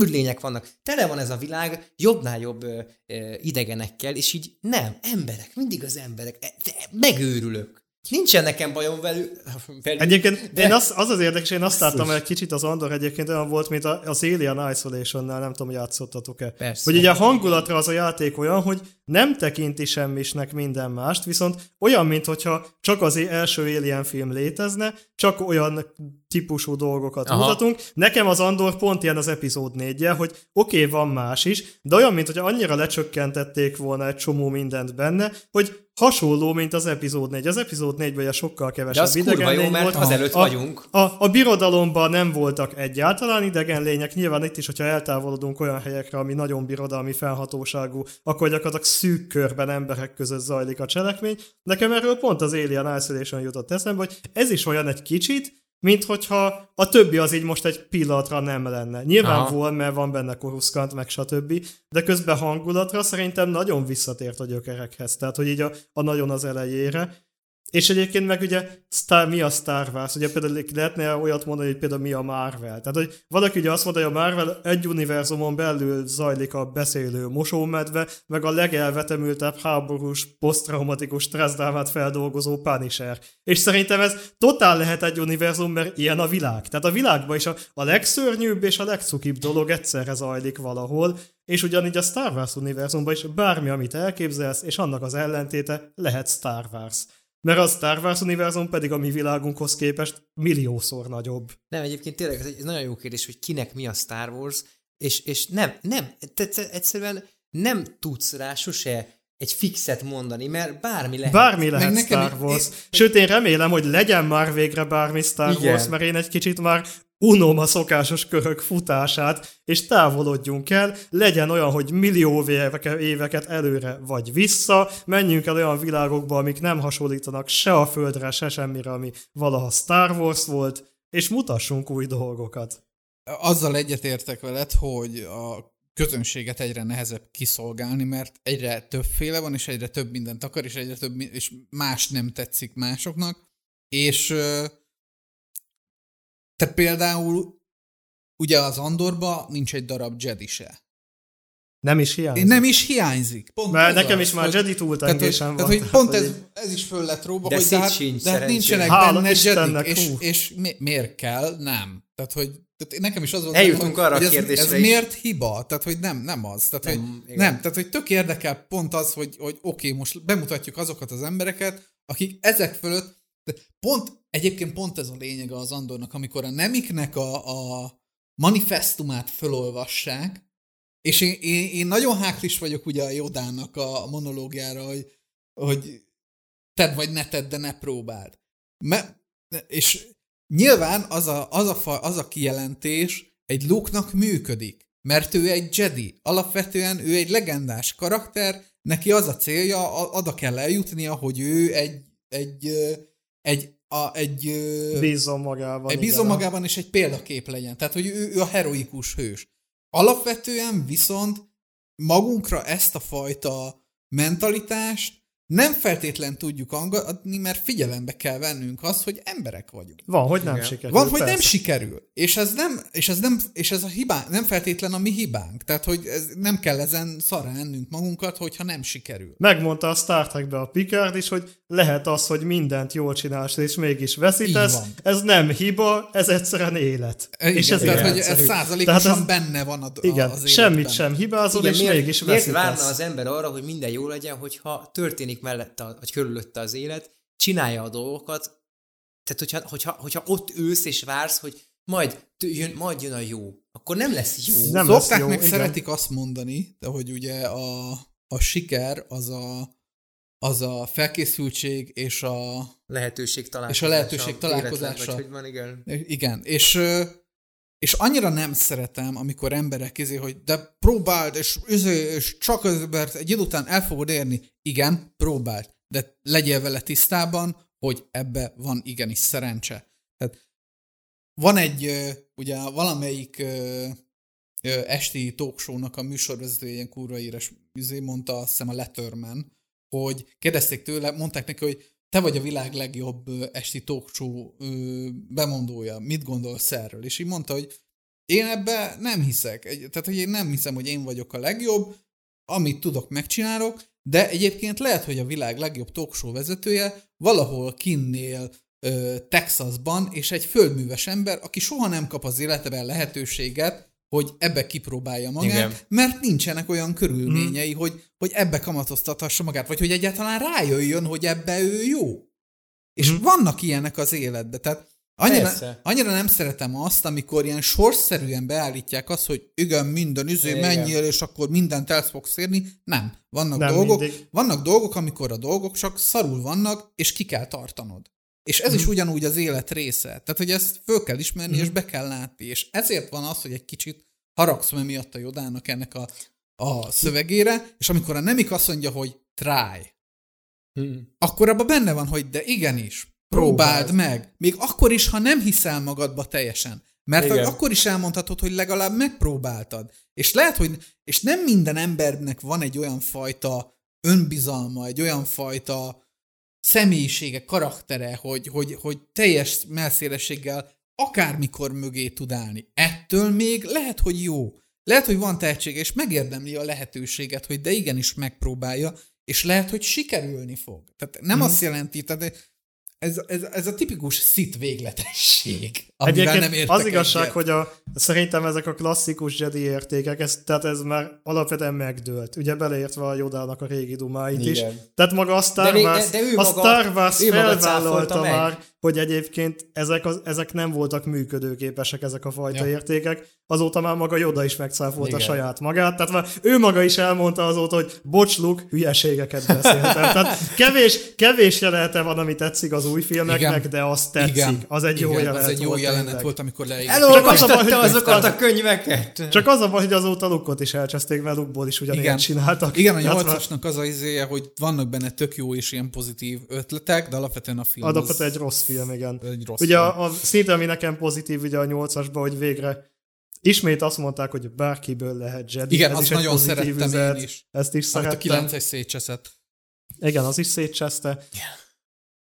űrlények vannak. Tele van ez a világ jobbnál jobb ö, ö, idegenekkel, és így nem, emberek, mindig az emberek. E, de megőrülök. Nincsen nekem bajom velük. velük Egyébként de- én az, az az érdekes, én azt láttam, hogy egy kicsit az Andor egyébként olyan volt, mint az Alien Isolation-nál, nem tudom, játszottatok-e. Persze. Hogy ugye a hangulatra az a játék olyan, hogy nem tekinti semmisnek minden mást, viszont olyan, mintha csak az első Alien film létezne, csak olyan típusú dolgokat Aha. Mutatunk. Nekem az Andor pont ilyen az epizód négyje, hogy oké, okay, van más is, de olyan, mintha annyira lecsökkentették volna egy csomó mindent benne, hogy hasonló, mint az epizód 4. Az epizód 4 ugye sokkal De kevesebb az kurva jó, idegenlény mert volt. azelőtt a, vagyunk. A, a birodalomban nem voltak egyáltalán idegen lények, nyilván itt is, hogyha eltávolodunk olyan helyekre, ami nagyon birodalmi felhatóságú, akkor gyakorlatilag szűk körben emberek között zajlik a cselekmény. Nekem erről pont az Alien Isolation jutott eszembe, hogy ez is olyan egy kicsit, mint hogyha a többi az így most egy pillanatra nem lenne. Nyilván Aha. volt, mert van benne koruszkant, meg stb. De közben hangulatra szerintem nagyon visszatért a gyökerekhez. Tehát, hogy így a, a nagyon az elejére. És egyébként meg ugye Star, mi a Star Wars? Ugye például lehetne olyat mondani, hogy például mi a Marvel. Tehát, hogy valaki ugye azt mondja, hogy a Marvel egy univerzumon belül zajlik a beszélő mosómedve, meg a legelvetemültebb háborús, posztraumatikus stresszdrámát feldolgozó Punisher. És szerintem ez totál lehet egy univerzum, mert ilyen a világ. Tehát a világban is a, a legszörnyűbb és a legcukibb dolog egyszerre zajlik valahol, és ugyanígy a Star Wars univerzumban is bármi, amit elképzelsz, és annak az ellentéte lehet Star Wars. Mert a Star Wars univerzum pedig a mi világunkhoz képest milliószor nagyobb. Nem, egyébként tényleg ez egy nagyon jó kérdés, hogy kinek mi a Star Wars, és, és nem, nem, egyszerűen nem tudsz rá sose egy fixet mondani, mert bármi lehet. Bármi lehet Meg nekem- Star Wars. én- Sőt, én remélem, hogy legyen már végre bármi Star Igen. Wars, mert én egy kicsit már unom a szokásos körök futását, és távolodjunk el, legyen olyan, hogy millió éveke- éveket előre vagy vissza, menjünk el olyan világokba, amik nem hasonlítanak se a Földre, se semmire, ami valaha Star Wars volt, és mutassunk új dolgokat. Azzal egyetértek veled, hogy a közönséget egyre nehezebb kiszolgálni, mert egyre többféle van, és egyre több mindent akar, és egyre több, és más nem tetszik másoknak. És tehát például ugye az Andorba nincs egy darab Jedi se. Nem is hiányzik. Nem is hiányzik. Pont Mert ez nekem az, is már Jedi túltengésem van. tehát, hogy pont ez, ez is föl lett róva, De hogy de hát, sincs de hát nincsenek Hála benne Jedik, és, és mi, miért kell? Nem. Tehát, hogy tehát nekem is az volt, Eljutunk hogy, arra a hogy ez, kérdésre ez is. miért hiba? Tehát, hogy nem, nem az. Tehát, Nem, hogy igen. nem, tehát, hogy tök érdekel pont az, hogy, hogy oké, okay, most bemutatjuk azokat az embereket, akik ezek fölött, de pont, egyébként pont ez a lényege az Andornak, amikor a nemiknek a, a manifestumát fölolvassák, és én, én, én nagyon háklis vagyok ugye a Jodának a monológiára, hogy, hogy tedd vagy ne tedd, de ne próbáld. Me, és nyilván az a, az, a fa, az a kijelentés egy Luke-nak működik, mert ő egy Jedi. Alapvetően ő egy legendás karakter, neki az a célja, a- kell eljutnia, hogy ő egy, egy, egy, a, egy, Bízom magában. egy igen. bízom magában, és egy példakép legyen. Tehát, hogy ő, ő a heroikus hős. Alapvetően viszont magunkra ezt a fajta mentalitást nem feltétlen tudjuk angadni, mert figyelembe kell vennünk azt, hogy emberek vagyunk. Van, hogy nem Igen. sikerül. Van, hogy nem persze. sikerül. És ez nem, és ez nem, és ez a hibánk, nem feltétlen a mi hibánk. Tehát, hogy ez, nem kell ezen szarra ennünk magunkat, hogyha nem sikerül. Megmondta a Star Trekbe a Picard is, hogy lehet az, hogy mindent jól csinálsz, és mégis veszítesz. Ez nem hiba, ez egyszerűen élet. Igen, és ez tehát, nem hogy ez százalékosan Tehát ez- benne van a, Igen, az semmit életben. sem hibázol, Igen, és miért, mégis miért veszítesz. várna az ember arra, hogy minden jó legyen, hogyha történik mellette, vagy körülötte az élet, csinálja a dolgokat, tehát hogyha, hogyha, hogyha ott ülsz és vársz, hogy majd jön, majd jön a jó, akkor nem lesz jó. Nem lesz Szokták jó, meg igen. szeretik azt mondani, de hogy ugye a, a siker az a, az a felkészültség és a lehetőség találkozása. És a lehetőség találkozása. Vagy hogy van, igen. igen, és és annyira nem szeretem, amikor emberek izé, hogy de próbáld, és, izé, és csak ez, mert egy idő után el fogod érni. Igen, próbáld, de legyél vele tisztában, hogy ebbe van igenis szerencse. Tehát van egy, ugye valamelyik esti talkshow-nak a műsorvezetője, ilyen kurva éres, izé mondta azt hiszem a Letterman, hogy kérdezték tőle, mondták neki, hogy te vagy a világ legjobb esti talkshow bemondója, mit gondolsz erről? És így mondta, hogy én ebbe nem hiszek. Tehát, hogy én nem hiszem, hogy én vagyok a legjobb, amit tudok, megcsinálok, de egyébként lehet, hogy a világ legjobb talkshow vezetője valahol kinnél Texasban, és egy földműves ember, aki soha nem kap az életeben lehetőséget, hogy ebbe kipróbálja magát, Igen. Mert nincsenek olyan körülményei, hmm. hogy, hogy ebbe kamatoztathassa magát, vagy hogy egyáltalán rájöjjön, hogy ebbe ő jó. És hmm. vannak ilyenek az életben, tehát annyira, Persze. annyira nem szeretem azt, amikor ilyen sorszerűen beállítják azt, hogy igen, minden Igen. menjél, és akkor mindent el fogsz érni. Nem. Vannak, Nem dolgok, mindig. vannak dolgok, amikor a dolgok csak szarul vannak, és ki kell tartanod. És ez Mhm. is ugyanúgy az élet része. Tehát, hogy ezt föl kell ismerni, és be kell látni. És ezért van az, hogy egy kicsit haragszom emiatt a Jodának ennek a, a szövegére, és amikor a Nemik azt mondja, hogy try, Hm. akkor abban benne van, hogy de igenis, próbáld Próbáld. meg. Még akkor is, ha nem hiszel magadba teljesen. Mert. Igen. akkor is elmondhatod, hogy legalább megpróbáltad. És lehet, hogy és nem minden embernek van egy olyan fajta önbizalma, egy olyan fajta személyisége, karaktere, hogy, hogy, hogy teljes melszélességgel akármikor mögé tud állni. Ettől még lehet, hogy jó. Lehet, hogy van tehetsége, és megérdemli a lehetőséget, hogy de igenis megpróbálja, és lehet, hogy sikerülni fog. Tehát nem Mhm. azt jelenti, tehát ez, ez, ez a tipikus szit végletesség, amivel Egyébként nem értek az igazság, egyet. hogy a, szerintem ezek a klasszikus Jedi értékek, ez, tehát ez már alapvetően megdőlt. Ugye beleértve a Jodának a régi dumáit is. Tehát maga a Star De Wars, de- de a maga- Star Wars felvállalta meg. már, hogy egyébként ezek, az, ezek nem voltak működőképesek, ezek a fajta Ja. értékek. Azóta már maga Joda is megcáfolta Igen. saját magát. Tehát már ő maga is elmondta azóta, hogy bocs, Luke, hülyeségeket beszéltem. Tehát kevés, kevés jelenete van, ami tetszik az új filmeknek, Igen. de az tetszik. Igen. Az egy jó Igen, jelenet az egy jó volt jelenet tényleg. volt, amikor leégett. Csak az a baj, Elolvastatta hogy- azokat a könyveket. Csak az a baj, hogy azóta Lukot is elcseszték, mert Lukból is ugyanilyet Igen. csináltak. Igen, a nyolcasnak az az izéje, hogy vannak benne tök jó és ilyen pozitív ötletek, de alapvetően a film az, Alapvetően egy rossz film, igen. egy rossz Ugye film. a, a szinte, ami nekem pozitív ugye a nyolcasban, hogy végre ismét azt mondták, hogy bárkiből lehet Jedi. Igen, Ez azt is nagyon pozitív szerettem üzenet. én is. Ezt is Amit a szerettem. 9-es szétcseszett. Igen, az is szétcseszte.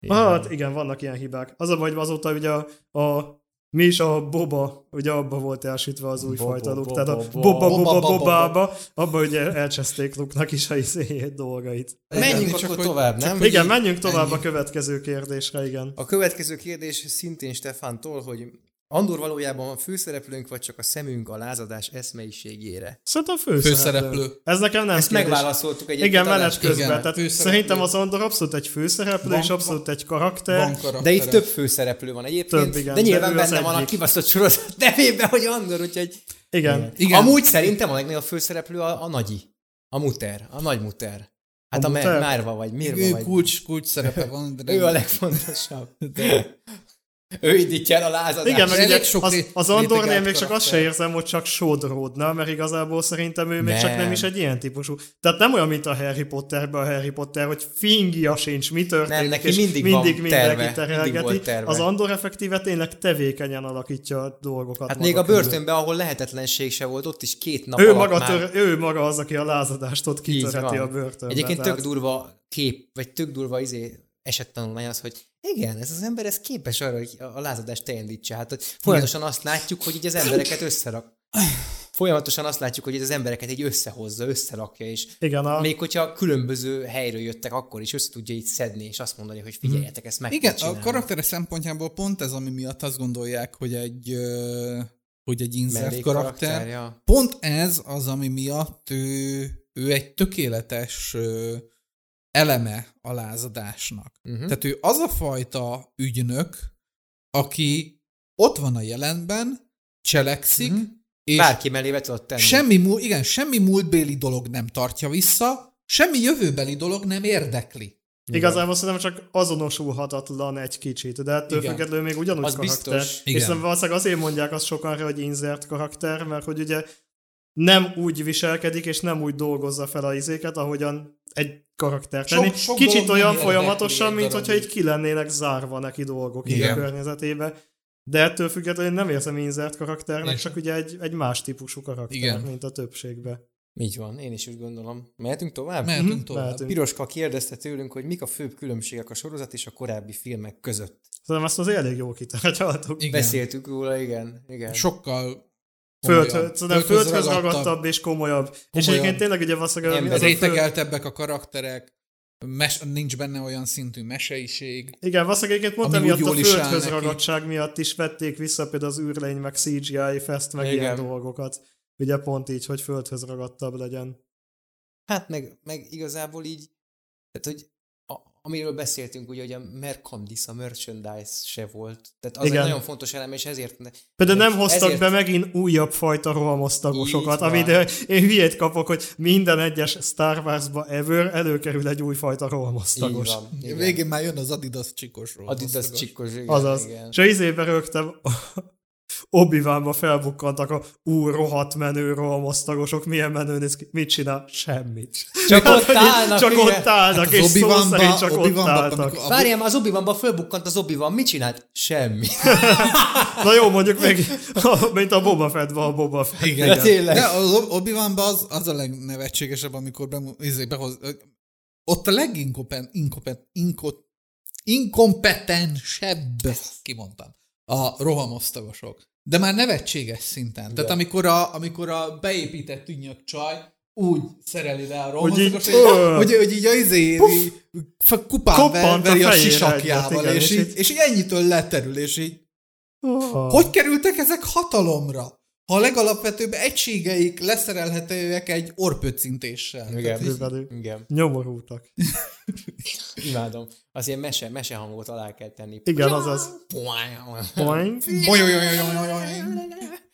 Hát igen, vannak ilyen hibák. Az a baj, hogy azóta ugye a, a mi is a boba, ugye abba volt elsütve az új fajta bobo, tehát a boba, boba, bobába, abba ugye elcseszték Luke-nak is a izéjét dolgait. Menjünk csak akkor tovább, nem? Igen, menjünk tovább ennyi. a következő kérdésre, igen. A következő kérdés szintén Stefántól, hogy Andor valójában a főszereplőnk, vagy csak a szemünk a lázadás eszmeiségére? Szerintem főszereplő. Főszereplő. Ez nekem nem Ezt kérdés. megválaszoltuk egyébként. Igen, menet közben. Igen, Tehát főszereplő. szerintem az Andor abszolút egy főszereplő, Van- és abszolút egy karakter. Van karaktere. De itt több főszereplő van egyébként, Több, igen, de nyilván de benne van a kibaszott sorozat nevében, hogy Andor, úgyhogy... Igen. Igen. Amúgy szerintem a legnagyobb főszereplő a, a nagyi. A muter, a nagy muter. Hát A a? Márva vagy, Mirva Ő vagy. kulcs, kulcs szerepe van, de Ő a legfontosabb. Ő indítja el a lázadást. Igen, elég ugye sok az, az Andornél még csak azt se érzem, hogy csak sodródna, mert igazából szerintem ő még Nem. csak nem is egy ilyen típusú. Tehát nem olyan, mint a Harry Potterben a Harry Potter, hogy fingja sincs, mi történik, Nem, neki és mindig mindig van mindenki terve, mindig terelgeti. volt terve. Az Andor effektíve tényleg tevékenyen alakítja a dolgokat. Hát még a börtönben, ahol lehetetlenség se volt, ott is két nap Ő alatt maga, már... tör, ő maga az, aki a lázadást ott van. a börtönben. Egyébként tehát- tök durva kép, vagy tök durva izé esettanulmány az, hogy igen, ez az ember ez képes arra, hogy a lázadást elindítsa. Hát hogy folyamatosan azt látjuk, hogy így az embereket összerak. Folyamatosan azt látjuk, hogy az embereket így összehozza, összerakja, és Igen, a, még hogyha különböző helyről jöttek, akkor is össze tudja így szedni, és azt mondani, hogy figyeljetek, ezt meg Igen, a karaktere szempontjából pont ez, ami miatt azt gondolják, hogy egy, hogy egy insert Mellékkarakter, karakter. ja. Pont ez az, ami miatt ő, ő egy tökéletes eleme a lázadásnak. Uh-huh. Tehát ő az a fajta ügynök, aki ott van a jelenben, cselekszik, Mhm. és Bárki mellé tudod tenni. semmi, múl- igen, semmi múltbéli dolog nem tartja vissza, semmi jövőbeli dolog nem érdekli. Igazából szerintem csak azonosulhatatlan egy kicsit, de ettől Igen. függetlenül még ugyanúgy Az karakter. biztos. És Igen. szerintem valószínűleg azért mondják azt sokan, hogy insert karakter, mert hogy ugye nem úgy viselkedik, és nem úgy dolgozza fel a izéket, ahogyan egy karakter Sok- tenni. sok Kicsit dolog olyan folyamatosan, mint hogyha így ki lennének zárva neki dolgok így a környezetébe. De ettől függetlenül nem érzem insert karakternek, Én csak ugye egy, egy más típusú karakter, Igen. mint a többségbe. Így van, én is úgy gondolom. Mehetünk tovább? Mehetünk Mhm, tovább. mehetünk. Piroska kérdezte tőlünk, hogy mik a főbb különbségek a sorozat és a korábbi filmek között. Szerintem ezt az elég jól kitárgyaltuk. Igen. Beszéltük róla, igen. igen. Sokkal Földhöz, komolyabb. szóval földhöz ragadtabb és komolyabb. És Komolyabb. egyébként tényleg ugye valószínűleg föld, Rétegeltebbek a karakterek, mes, nincs benne olyan szintű meseiség. Igen, valószínűleg egyébként emiatt úgy a földhöz ragadtság miatt is vették vissza például az űrlény, meg CGI fest, meg Igen. ilyen dolgokat. Ugye pont így, hogy földhöz ragadtabb legyen. Hát meg, meg igazából így, tehát hogy amiről beszéltünk, ugye, hogy a Mercandis, a merchandise se volt. Tehát az Igen. egy nagyon fontos elem, és ezért... ne- Például nem hoztak ezért, be megint újabb fajta rohamosztagosokat, amit ö, én hülyét kapok, hogy minden egyes Star Wars-ba ever előkerül egy új fajta Így rohamosztagos. Végén már jön az Adidas csikosról. Adidas csikkos, igen. Azaz. Igen. És a izébe rögtem, obi felbukkantak a úr rohadt menő rohamosztagosok, milyen menő néz ki, mit csinál? Semmit. Csak Hát, ott állnak, Csak igen. ott állnak, Hát és az szó szerint csak ott Obi-Wanba, álltak. A- Várjál, már az obi wanban fölbukkant az obi mit csinált? Semmi. Na jó, mondjuk meg, mint a Boba Fettben a Boba Fett. Igen. De tényleg. De az obi az, az a legnevetségesebb, amikor bemu, izé, behoz, ott a leginkompetensebb, inkompet, inkot, inkompetensebb, kimondtam, a rohamosztagosok. De már nevetséges szinten. Tehát amikor a, amikor a beépített ünnyak csaj úgy szereli le a így, hogy, ö, hogy, hogy, így a izé, kupán a veri a fejére sisakjával, egyet, igen, és, és így, így- és így ennyitől leterül, és így Oh. hogy kerültek ezek hatalomra? Ha a legalapvetőbb egységeik leszerelhetőek egy orpöcintéssel. Tehát Igen. így-. Igen. Nyomorultak. Imádom. Az ilyen mese, mese hangot alá kell tenni. Igen, azaz. Boing.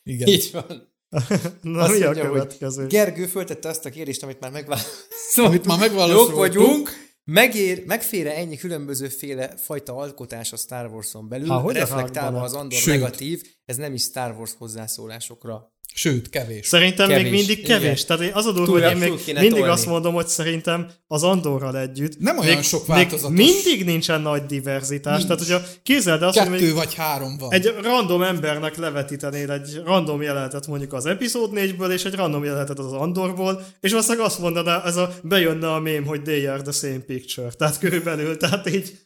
Igen. Így van. Na Azt mi a mondja, következő? Gergő föltette azt a kérdést, amit már megválaszoltunk. Amit már megválaszoltunk. Jók vagyunk. Megér, megfér ennyi különbözőféle fajta alkotás a Star Wars-on belül, Há, hogy a reflektálva az Andor Sőt. negatív, ez nem is Star Wars hozzászólásokra. Sőt, kevés. Szerintem Kevés, még mindig kevés. igen. Tehát az a dolog, hogy én még mindig tolni. azt mondom, hogy szerintem az Andorral együtt Nem olyan még, sok még változatos. mindig nincsen nagy diverzitás. Nincs. Tehát, hogyha képzeld el azt, hogy Kettő mondjuk vagy három van. egy random embernek levetítenél egy random jelenetet mondjuk az epizód 4-ből, és egy random jelenetet az Andorból, és valószínűleg azt mondaná, ez a bejönne a mém, hogy they are the same picture. Tehát körülbelül, tehát így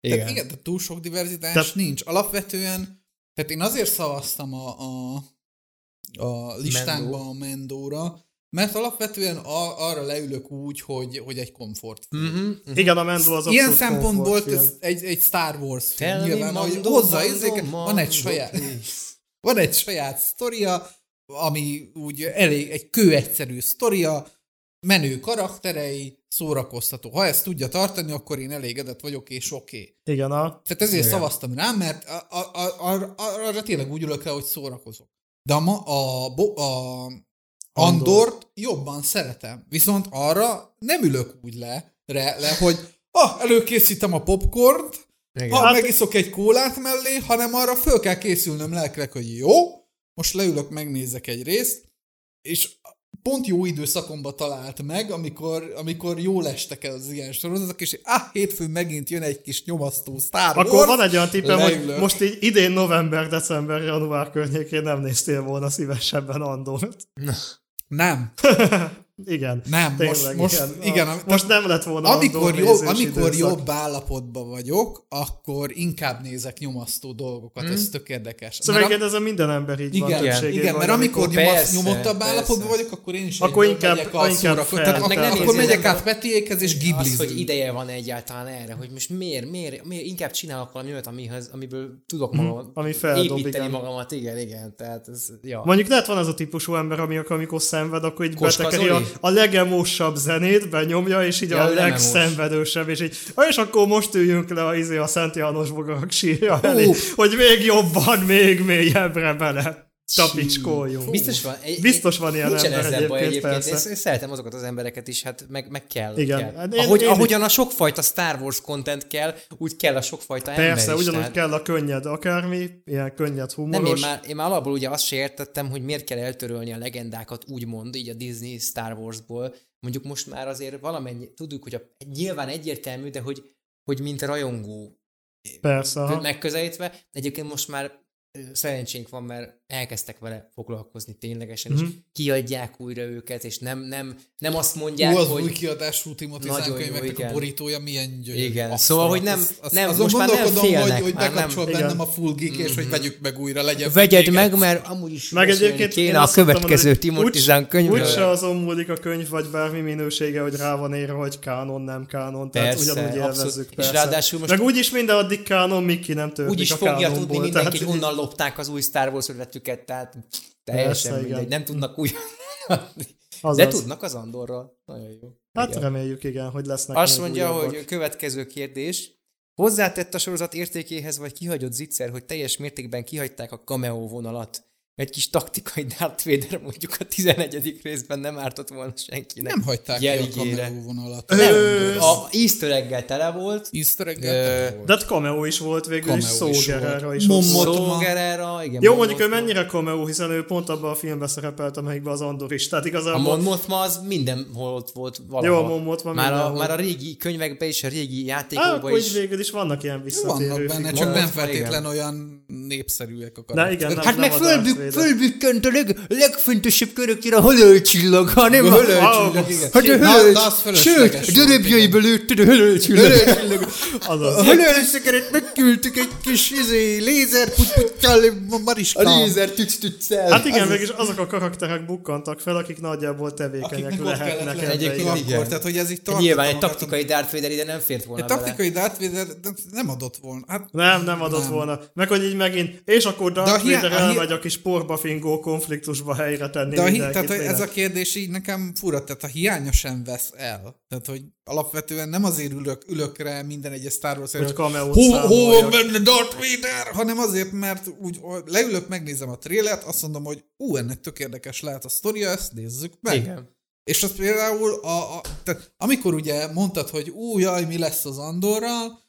Tehát Igen. igen, tehát túl sok diverzitás Tehát- nincs. Alapvetően, tehát én azért szavaztam a, a, a listánkba a Mendóra, mert alapvetően a, arra leülök úgy, hogy, hogy egy komfort. Mm-hmm. igen, a Mendo az Ilyen szempontból ez egy, egy Star Wars film. Tell Nyilván, hogy Mando, hozzá Mando, érzéke, van egy saját, van egy saját sztoria, ami úgy elég, egy kő egyszerű sztoria, menő karakterei, szórakoztató. Ha ezt tudja tartani, akkor én elégedett vagyok, és oké. Okay. Igen, a, Tehát ezért Igen. szavaztam rá, mert a, a, a, arra, arra tényleg úgy ülök le, hogy szórakozok. De a, ma, a, bo, a Andort jobban szeretem. Viszont arra nem ülök úgy le, re, le hogy ah, előkészítem a popcornt, Igen. ha Hát- megiszok egy kólát mellé, hanem arra föl kell készülnöm lelkileg, hogy jó, most leülök, megnézek egy részt, és pont jó időszakomba talált meg, amikor, amikor jól estek el az ilyen sorozatok, és ah, hétfőn megint jön egy kis nyomasztó Star Wars. Akkor van egy olyan tippem, hogy most így idén november, december, január környékén nem néztél volna szívesebben Andort. Nem, Igen. nem, most, Tényleg, most, igen. igen, A- most nem lett volna amikor, jobb, nézős amikor időszak. jobb állapotban vagyok, akkor inkább nézek nyomasztó dolgokat, Hmm. ez tök érdekes. Szóval Mert igen, ez a minden ember így van Igen, igen, mert hogy amikor Persze, nyomottabb persze. állapotban vagyok, akkor én is Akkor inkább- megyek a inkább fel- Tehát meg nem akkor megyek át Petiékhez és Az, giblizünk. hogy ideje van egyáltalán erre, hogy most miért, miért, miért inkább csinálok valami olyat, amihez, amiből tudok Mhm. magam, Ami feldob, építeni igen. magamat, igen, igen, tehát ez, ja. Mondjuk lehet van az a típusú ember, ami akkor, amikor szenved, akkor így betekeri a? A legemósabb zenét, benyomja, és így Ja, a legszenvedősebb, és így, "Ah, és akkor most üljünk le a, izé, a Szent János bogarak sírja elé, Ó. hogy még jobban, még mélyebbre bele tapicskoljuk. Biztos van, egy, Biztos van ilyen nincsen ember ezzel baj egyébként, egyébként. persze. Én, én szeretem azokat az embereket is, hát meg, meg kell. Igen. kell. Hát én- Ahogy, én- ahogyan a sokfajta Star Wars content kell, úgy kell a sokfajta ember Persze, ugyanúgy tehát- kell a könnyed akármi, ilyen könnyed humoros. Nem, én már, én már alapból ugye azt se értettem, hogy miért kell eltörölni a legendákat úgymond, így a Disney Star Warsból. Mondjuk most már azért valamennyi, tudjuk, hogy a, nyilván egyértelmű, de hogy, hogy mint rajongó Persze, aha. megközelítve, egyébként most már szerencsénk van, mert elkezdtek vele foglalkozni ténylegesen, és Mhm. kiadják újra őket, és nem, nem, nem azt mondják, Ú, az hogy... új kiadású Timothy Nagyon Zahn jó, könyveknek igen. a borítója milyen gyönyörű. Igen, Asztal. szóval, hogy nem- Az- az- nem, azon most már nem félnek, hogy, hogy bekapcsol nem. bennem Igen. a full geek, és hogy vegyük meg újra, legyen Vegyed meg, mert amúgy is Meg egyébként én kéne a azt következő Timothy úgy- Zahn könyvről. Úgyse azon múlik a könyv, vagy bármi minősége, hogy rá van írva, hogy kánon, nem kánon. Tehát Persze, ugyanúgy élvezzük. És ráadásul most- Meg úgyis minden addig kánon, míg ki nem törlik Úgy is a fogja kánonból. tudni mindenki, honnan lopták az új Star Wars ötletüket, tehát teljesen Persze, mindegy. igen. Nem tudnak úgy... De Azaz. tudnak az Andorral. Nagyon jó. Hát Igen. reméljük, igen, hogy lesznek Azt mondja, újabbak. hogy következő kérdés. Hozzátett a sorozat értékéhez, vagy kihagyott zicser, hogy teljes mértékben kihagyták a cameo vonalat. Egy kis taktikai Darth Vader mondjuk a 11. részben nem ártott volna senkinek. Nem hagyták ki a Jeligére. cameo vonalat. Nem, Ö, a easter egg tele volt. Easter egg Ö, De hát cameo is volt végül is, Cameo is volt. is. Ott volt. Motma. Szógerera, igen. Jó, Mon mondjuk ő mennyire cameo, hiszen ő pont abban a filmben szerepelt, amelyikben az Andor is. Tehát A igazából... Mon Mothma az mindenhol ott volt valahol. Jó, a Mon Mothma már a, már a régi könyvekben és a régi játékokban is. végül is vannak ilyen visszatérő Vannak benne, csak nem feltétlen olyan népszerűek a karakterek. Hát meg a fölbük. Fölbükkent a leg, legfontosabb körökére a halálcsillag, hanem a Halálcsillag, igen. Hát a halál, sőt, darabjaiba lőtted a halálcsillag. A halálszekeret megküldtük egy kis izé, lézer puttyal, A a lézer tüc tüccel. Hát igen, mégis azok a karakterek bukkantak fel, akik nagyjából tevékenyek lehetnek. Egyébként akkor, tehát hogy ez így tartotta Nyilván egy taktikai Darth Vader ide nem fért volna Egy taktikai Darth Vader de nem adott volna. Hát Nem, nem adott Nem. volna. Meg hogy így megint, és akkor Darth Vader elmegy a kis porba fingó konfliktusba helyre tenni De a hi- tehát hogy ez a kérdés így nekem fura, tehát a hiánya sem vesz el. Tehát, hogy alapvetően nem azért ülök, ülök rá minden egyes Star Wars Hogy hol, hol menne Darth Vader, hanem azért, mert úgy leülök, megnézem a trélert, azt mondom, hogy ú, ennek tök érdekes lehet a sztoria, ezt nézzük meg. Igen. És az például, a, a, tehát amikor ugye mondtad, hogy ú, jaj, mi lesz az Andorral,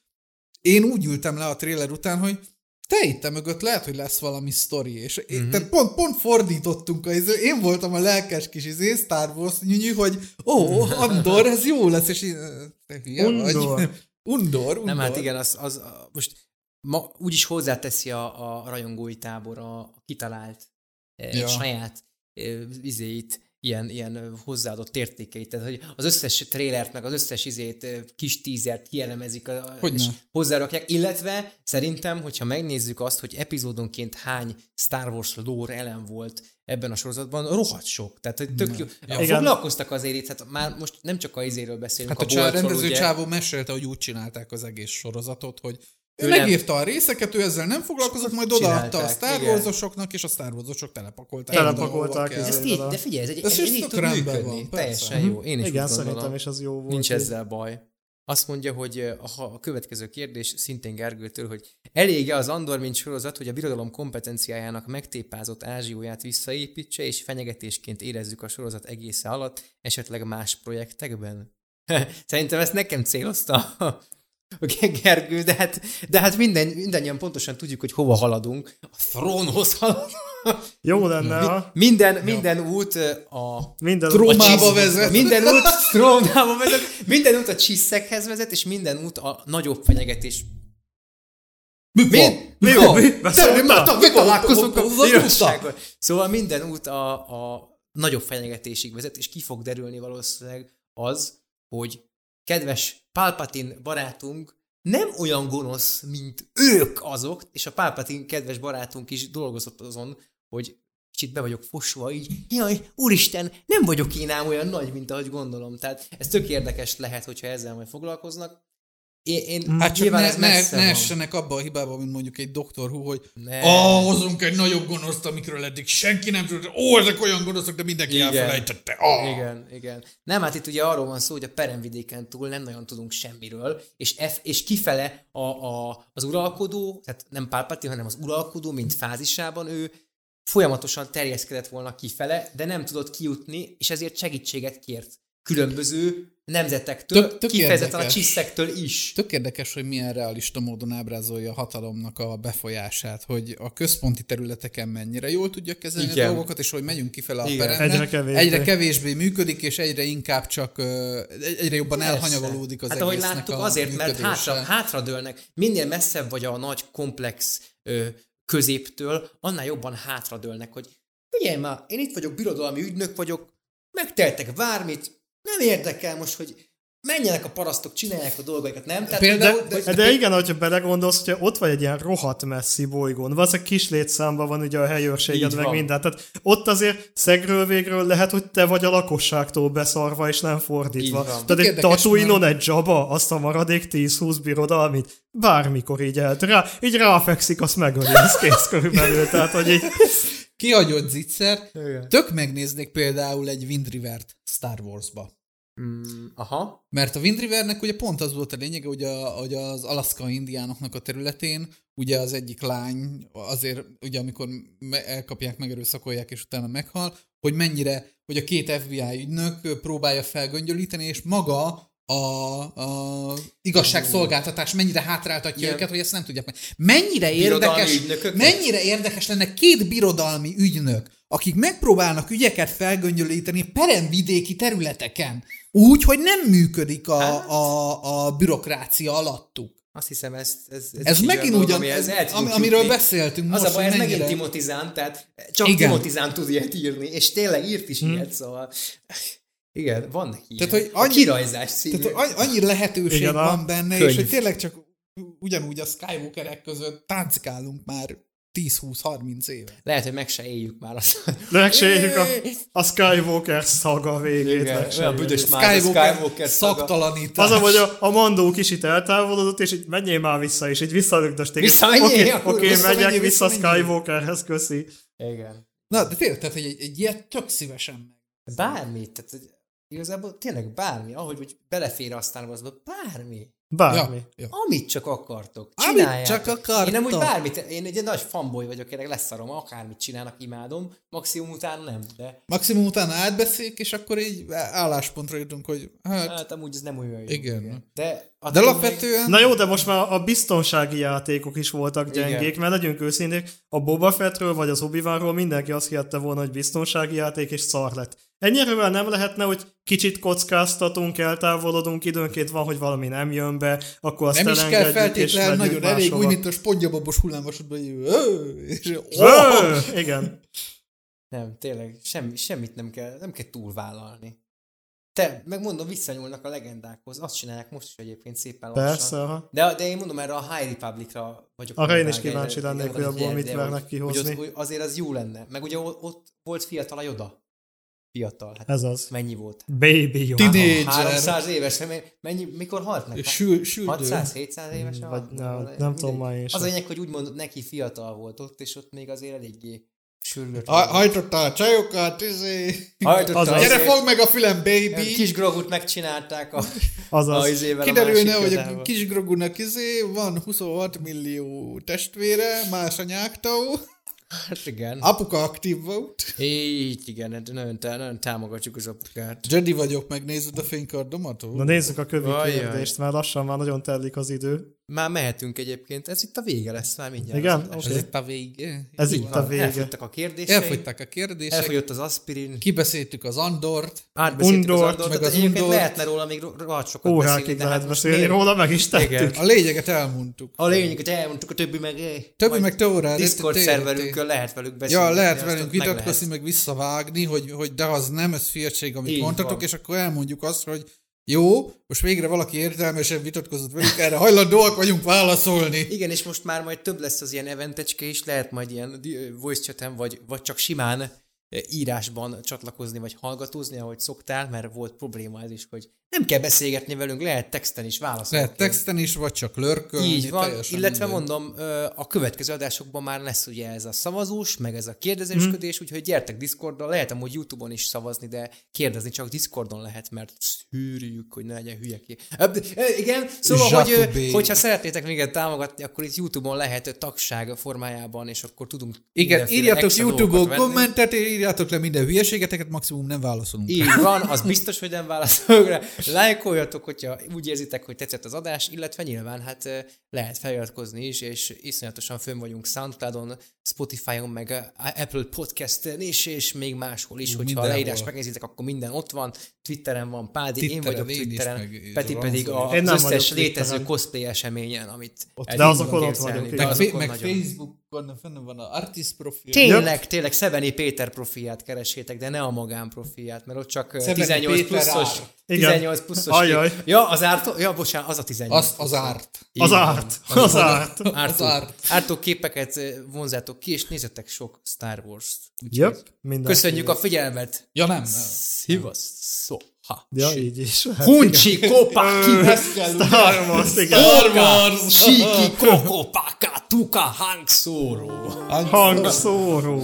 én úgy ültem le a tréler után, hogy te itt te mögött lehet, hogy lesz valami sztori, és Mhm. mm-hmm. tehát pont, pont fordítottunk a izé, én voltam a lelkes kis izé, Star Wars nyűnyű, hogy ó, Andor, ez jó lesz, és te hülye vagy. Undor. Undor, undor. Nem, hát igen, az, az a- most ma úgyis hozzáteszi a, a rajongói tábor a, a kitalált e, Ja. saját e, izéit, ilyen, ilyen hozzáadott értékeit. Tehát, hogy az összes trélert, meg az összes izét, kis tízert kielemezik, a, Hogyne. és hozzárakják, illetve szerintem, hogyha megnézzük azt, hogy epizódonként hány Star Wars lore elem volt ebben a sorozatban, rohadt sok. Tehát, hogy tök jó. Ja. Igen. Foglalkoztak azért itt, hát már most nem csak a izéről beszélünk, Hát a, a boltról, rendező ugye. csávó mesélte, hogy úgy csinálták az egész sorozatot, hogy ő, ő nem- megírta a részeket, ő ezzel nem foglalkozott, majd odaadta a Star. Warsosoknak, és a Star Warsosok telepakolták. Telepakolták, ez így, de figyelj, ez egy, Ez ez, így tud rendben működni. van. Teljesen jó. Én is Igen, szerintem is az jó volt. Nincs ezzel baj. Azt mondja, hogy a, a következő kérdés szintén Gergőtől, hogy elége az Andor, mint sorozat, hogy a birodalom kompetenciájának megtépázott ázsióját visszaépítse, és fenyegetésként érezzük a sorozat egésze alatt, esetleg más projektekben? Szerintem ezt nekem célozta Gergő, de hát, de hát minden, mindannyian pontosan tudjuk, hogy hova haladunk. A trónhoz haladunk. Jó lenne, ha Minden, minden út a minden... Trómába vezet. Minden út trómába vezet, minden út a csiszekhez vezet, és minden út a nagyobb fenyegetés. Mi? Mi van? Mi? Beszéltem? Mi találkozunk a Hozzád igazsággal. Szóval minden út a, a nagyobb fenyegetésig vezet, és ki fog derülni valószínűleg az, hogy kedves Palpatine barátunk nem olyan gonosz, mint ők azok, és a Palpatine kedves barátunk is dolgozott azon, hogy kicsit be vagyok fosva így, jaj, úristen, nem vagyok én ám olyan nagy, mint ahogy gondolom. Tehát ez tök érdekes lehet, hogyha ezzel majd foglalkoznak. Én, én Hát csak ne, ne, ne essenek abba a hibába, mint mondjuk egy Doctor Who, hogy ah, hozunk egy nagyobb gonoszt, amikről eddig senki nem tudott, ó, ezek olyan gonoszok, de mindenki Igen. elfelejtette. Ah. Igen, igen. Nem, hát itt ugye arról van szó, hogy a peremvidéken túl nem nagyon tudunk semmiről, és, F, és kifele a, a, az uralkodó, tehát nem Pálpati, hanem az uralkodó, mint fázisában ő folyamatosan terjeszkedett volna kifele, de nem tudott kijutni, és ezért segítséget kért különböző nemzetektől, Tök- tök kifejezetten a érdekes. csiszektől is. Tök érdekes, hogy milyen realista módon ábrázolja a hatalomnak a befolyását, hogy a központi területeken mennyire jól tudja kezelni Igen. a dolgokat, és hogy megyünk kifele a Igen. peremre, Egyre kevésbé. egyre kevésbé működik, és egyre inkább csak, egyre jobban Persze. elhanyagolódik az Hát ahogy egésznek láttuk, a azért, mert működése. hátra, hátradőlnek. Minél messzebb vagy a nagy komplex ö, középtől, annál jobban hátradőlnek, hogy figyelj már, én itt vagyok, birodalmi ügynök vagyok, megteltek bármit, nem érdekel most, hogy menjenek a parasztok, csinálják a dolgaikat, nem? Tehát, Például- hogy- De, de igen, hogyha belegondolsz, hogyha ott vagy egy ilyen rohadt messzi bolygón, valószínűleg kis létszámban van ugye a helyőrséged, meg van. minden. Tehát ott azért szegről végről lehet, hogy te vagy a lakosságtól beszarva, és nem fordítva. Tehát egy mert- egy Jabba, azt a maradék 10-20 birodalmit, bármikor így el, rá, így ráfekszik, azt megöli, ez kész körülbelül. Tehát, hogy így, Kihagyott zicser. Tök megnéznék például egy Wind River-t Star Wars-ba. Mm, aha. Mert a Wind Rivernek ugye pont az volt a lényege, hogy, a, hogy az alaszkai indiánoknak a területén ugye az egyik lány azért, ugye amikor elkapják, megerőszakolják és utána meghal, hogy mennyire, hogy a két FBI ügynök próbálja felgöngyölíteni, és maga a, a igazságszolgáltatás mennyire hátráltatja Igen. őket, hogy ezt nem tudják meg. Mennyire Birodalmi érdekes, ügynököket? mennyire érdekes lenne két birodalmi ügynök, akik megpróbálnak ügyeket felgöngyölíteni peremvidéki területeken, úgy, hogy nem működik a, Hát. a, a bürokrácia alattuk. Azt hiszem, ez, ez, ez, Ez megint olyan ugyan, dolog, ez, tudjuk ami, amiről jutni. beszéltünk Az most, a baj, ez megint Timotizán, tehát csak Igen. Timotizán tud ilyet írni, és tényleg írt is ilyet, szóval igen, van neki Tehát, ilyen. hogy A annyi- kirajzás című. Tehát hogy annyi lehetőség Igen, van benne, könyv. és hogy tényleg csak ugyanúgy a Skywalkerek között táncikálunk már 10-20-30 éve. Lehet, hogy meg se éljük már azt. Megséljük a, a Skywalker szaga végét. Igen, meg se olyan éljük. büdös már a Skywalker, Skywalker szaktalanítás. Az a, hogy a, a mandó kicsit eltávolodott, és így menjél már vissza, és így visszalögdösték. Visszamenjél, Oké, akkor oké, visszamenjél, megyek vissza visszamenjél. Skywalkerhez, köszi. Igen. Na, de tényleg, tehát hogy egy, egy ilyet tök szívesen meg. Bármi, tehát igazából tényleg bármi, ahogy hogy belefér aztán azba, bármi. Bármi. Ja, ja. Amit csak akartok. Amit Csináljátok. csak akartok. Én nem úgy bármit, én egy nagy fanboy vagyok, én leszarom, akármit csinálnak, imádom, maximum után nem, de Maximum utána átbeszéljük, és akkor így álláspontra jutunk, hogy hát, hát amúgy ez nem olyan jó. Igen. De, de attól még- alapvetően... Na jó, de most már a biztonsági játékok is voltak Igen. gyengék, mert legyünk őszinték, a Boba Fettről vagy az obi mindenki azt hihette volna, hogy biztonsági játék és szar lett. Ennyire nem lehetne, hogy kicsit kockáztatunk, eltávolodunk, időnként van, hogy valami nem jön be, akkor azt nem is kell feltétlenül nagyon elég, máshova. úgy, mint a hogy ö, és Igen. Nem, tényleg, semmi, semmit nem kell, nem kell túlvállalni. Te, megmondom, visszanyúlnak a legendákhoz, azt csinálják most is egyébként szépen lassan. Persze, aha. De, de én mondom, erre a High Republicra vagyok. Arra én is kíváncsi lennék, hogy abból mit vernek hogy- kihozni. Hogy, ott- azért az jó lenne. Meg ugye ott, ott volt fiatal a Yoda. Fiatal. Hát Ez az. mennyi volt? Baby Yoda. Teenager. 300 éves, mennyi, mikor halt meg? Sül, süldő. 600-700 évesen? Vagy halt? nem, Mindegy. nem tudom már én Az lényeg, hogy úgy mondod, neki fiatal volt ott, és ott még azért eléggé sürgött. Ha- Hajtotta a csajokat, izé. Hajtotta Az az. Gyere, fogd meg a fülem, baby! Kis grogut megcsinálták a, Azaz. a izével, Kiderülne, a hogy a kis Grogunak izé van 26 millió testvére, más anyáktól, Hát igen. apuka aktív volt. Így, igen, hát nagyon, nagyon támogatjuk az apukát. Jedi vagyok, megnézed a fénykardomat? Ó. Na nézzük a kövi Ajjaj. kérdést, mert lassan már nagyon telik az idő. Már mehetünk egyébként, ez itt a vége lesz már mindjárt. Igen? az adás. Ez itt a vége. Ez itt a vége. Elfogytak a kérdések. Elfogytak a kérdések, Elfogyott az aspirin. kibeszéltük az Andort, Átbeszéltük az Undort, Andort, meg az egyébként Undort. lehetne róla még ro- rohadt sokat Órákig beszélni, de lehet hát most beszélni miért? róla, meg is tettük. Igen. a lényeget elmondtuk. A lényeget elmondtuk, a többi meg... eh, Többi meg teórád. Discord szerverünkön lehet velük beszélni. Ja, lehet velünk vitatkozni, lehet. meg visszavágni, hogy, hogy de az nem, ez fiatség, amit mondtatok, és akkor elmondjuk azt, hogy jó, most végre valaki értelmesen vitatkozott velük, erre hajlandóak vagyunk válaszolni. Igen, és most már majd több lesz az ilyen eventecske is, lehet majd ilyen voice chaten, vagy, vagy csak simán írásban csatlakozni, vagy hallgatózni, ahogy szoktál, mert volt probléma ez is, hogy nem kell beszélgetni velünk, lehet texten is válaszolni. Lehet texten is, vagy csak lörkölni. Így van, illetve mindegy. mondom, a következő adásokban már lesz ugye ez a szavazós, meg ez a kérdezősködés, úgyhogy gyertek Discordra, lehet amúgy Youtube-on is szavazni, de kérdezni csak Discordon lehet, mert szűrjük, hogy ne legyen hülyeké. Ö, ö, Igen, szóval, hogy, hogyha szeretnétek minket támogatni, akkor itt Youtube-on lehet tagság formájában, és akkor tudunk Igen, extra YouTube-on kommentet, írjátok le minden hülyeségeteket, maximum nem válaszolunk. Így van, az biztos, hogy nem válaszolok rá. Lájkoljatok, hogyha úgy érzitek, hogy tetszett az adás, illetve nyilván hát lehet feliratkozni is, és iszonyatosan fönn vagyunk Soundcloudon, Spotify-on, meg Apple Podcast-en is, és még máshol is, hogyha a mindenhol. leírás megnézitek, akkor minden ott van. Twitteren van Pádi, én vagyok én is, Twitteren, meg Peti pedig a, az összes vagyok létező cosplay eseményen, amit el De azokon ott vagyok, igen. Meg, meg nagyon. Facebook Facebookon fenn van a artist profil. Tényleg, tényleg Szeveni Péter profilját keressétek, de ne a magán profilját, mert ott csak ö, Szeveni 18 Péter pluszos. árt. Igen. 18 pluszos. Ajaj. kép. Ja, az árt, ja, bocsánat, az a 18. Az, az árt. Az Igen. árt. Az árt. Ártó, Az árt. ártó képeket ö, vonzátok ki, és nézzetek sok Star Wars-t. Minden. Köszönjük a figyelmet. Ja nem. Szivasz. Ha. Ja, így is. Hát Huncsi kell Star Wars, igen. Star Wars! Siki kokopaka tuka hang Solo. Hangszóró.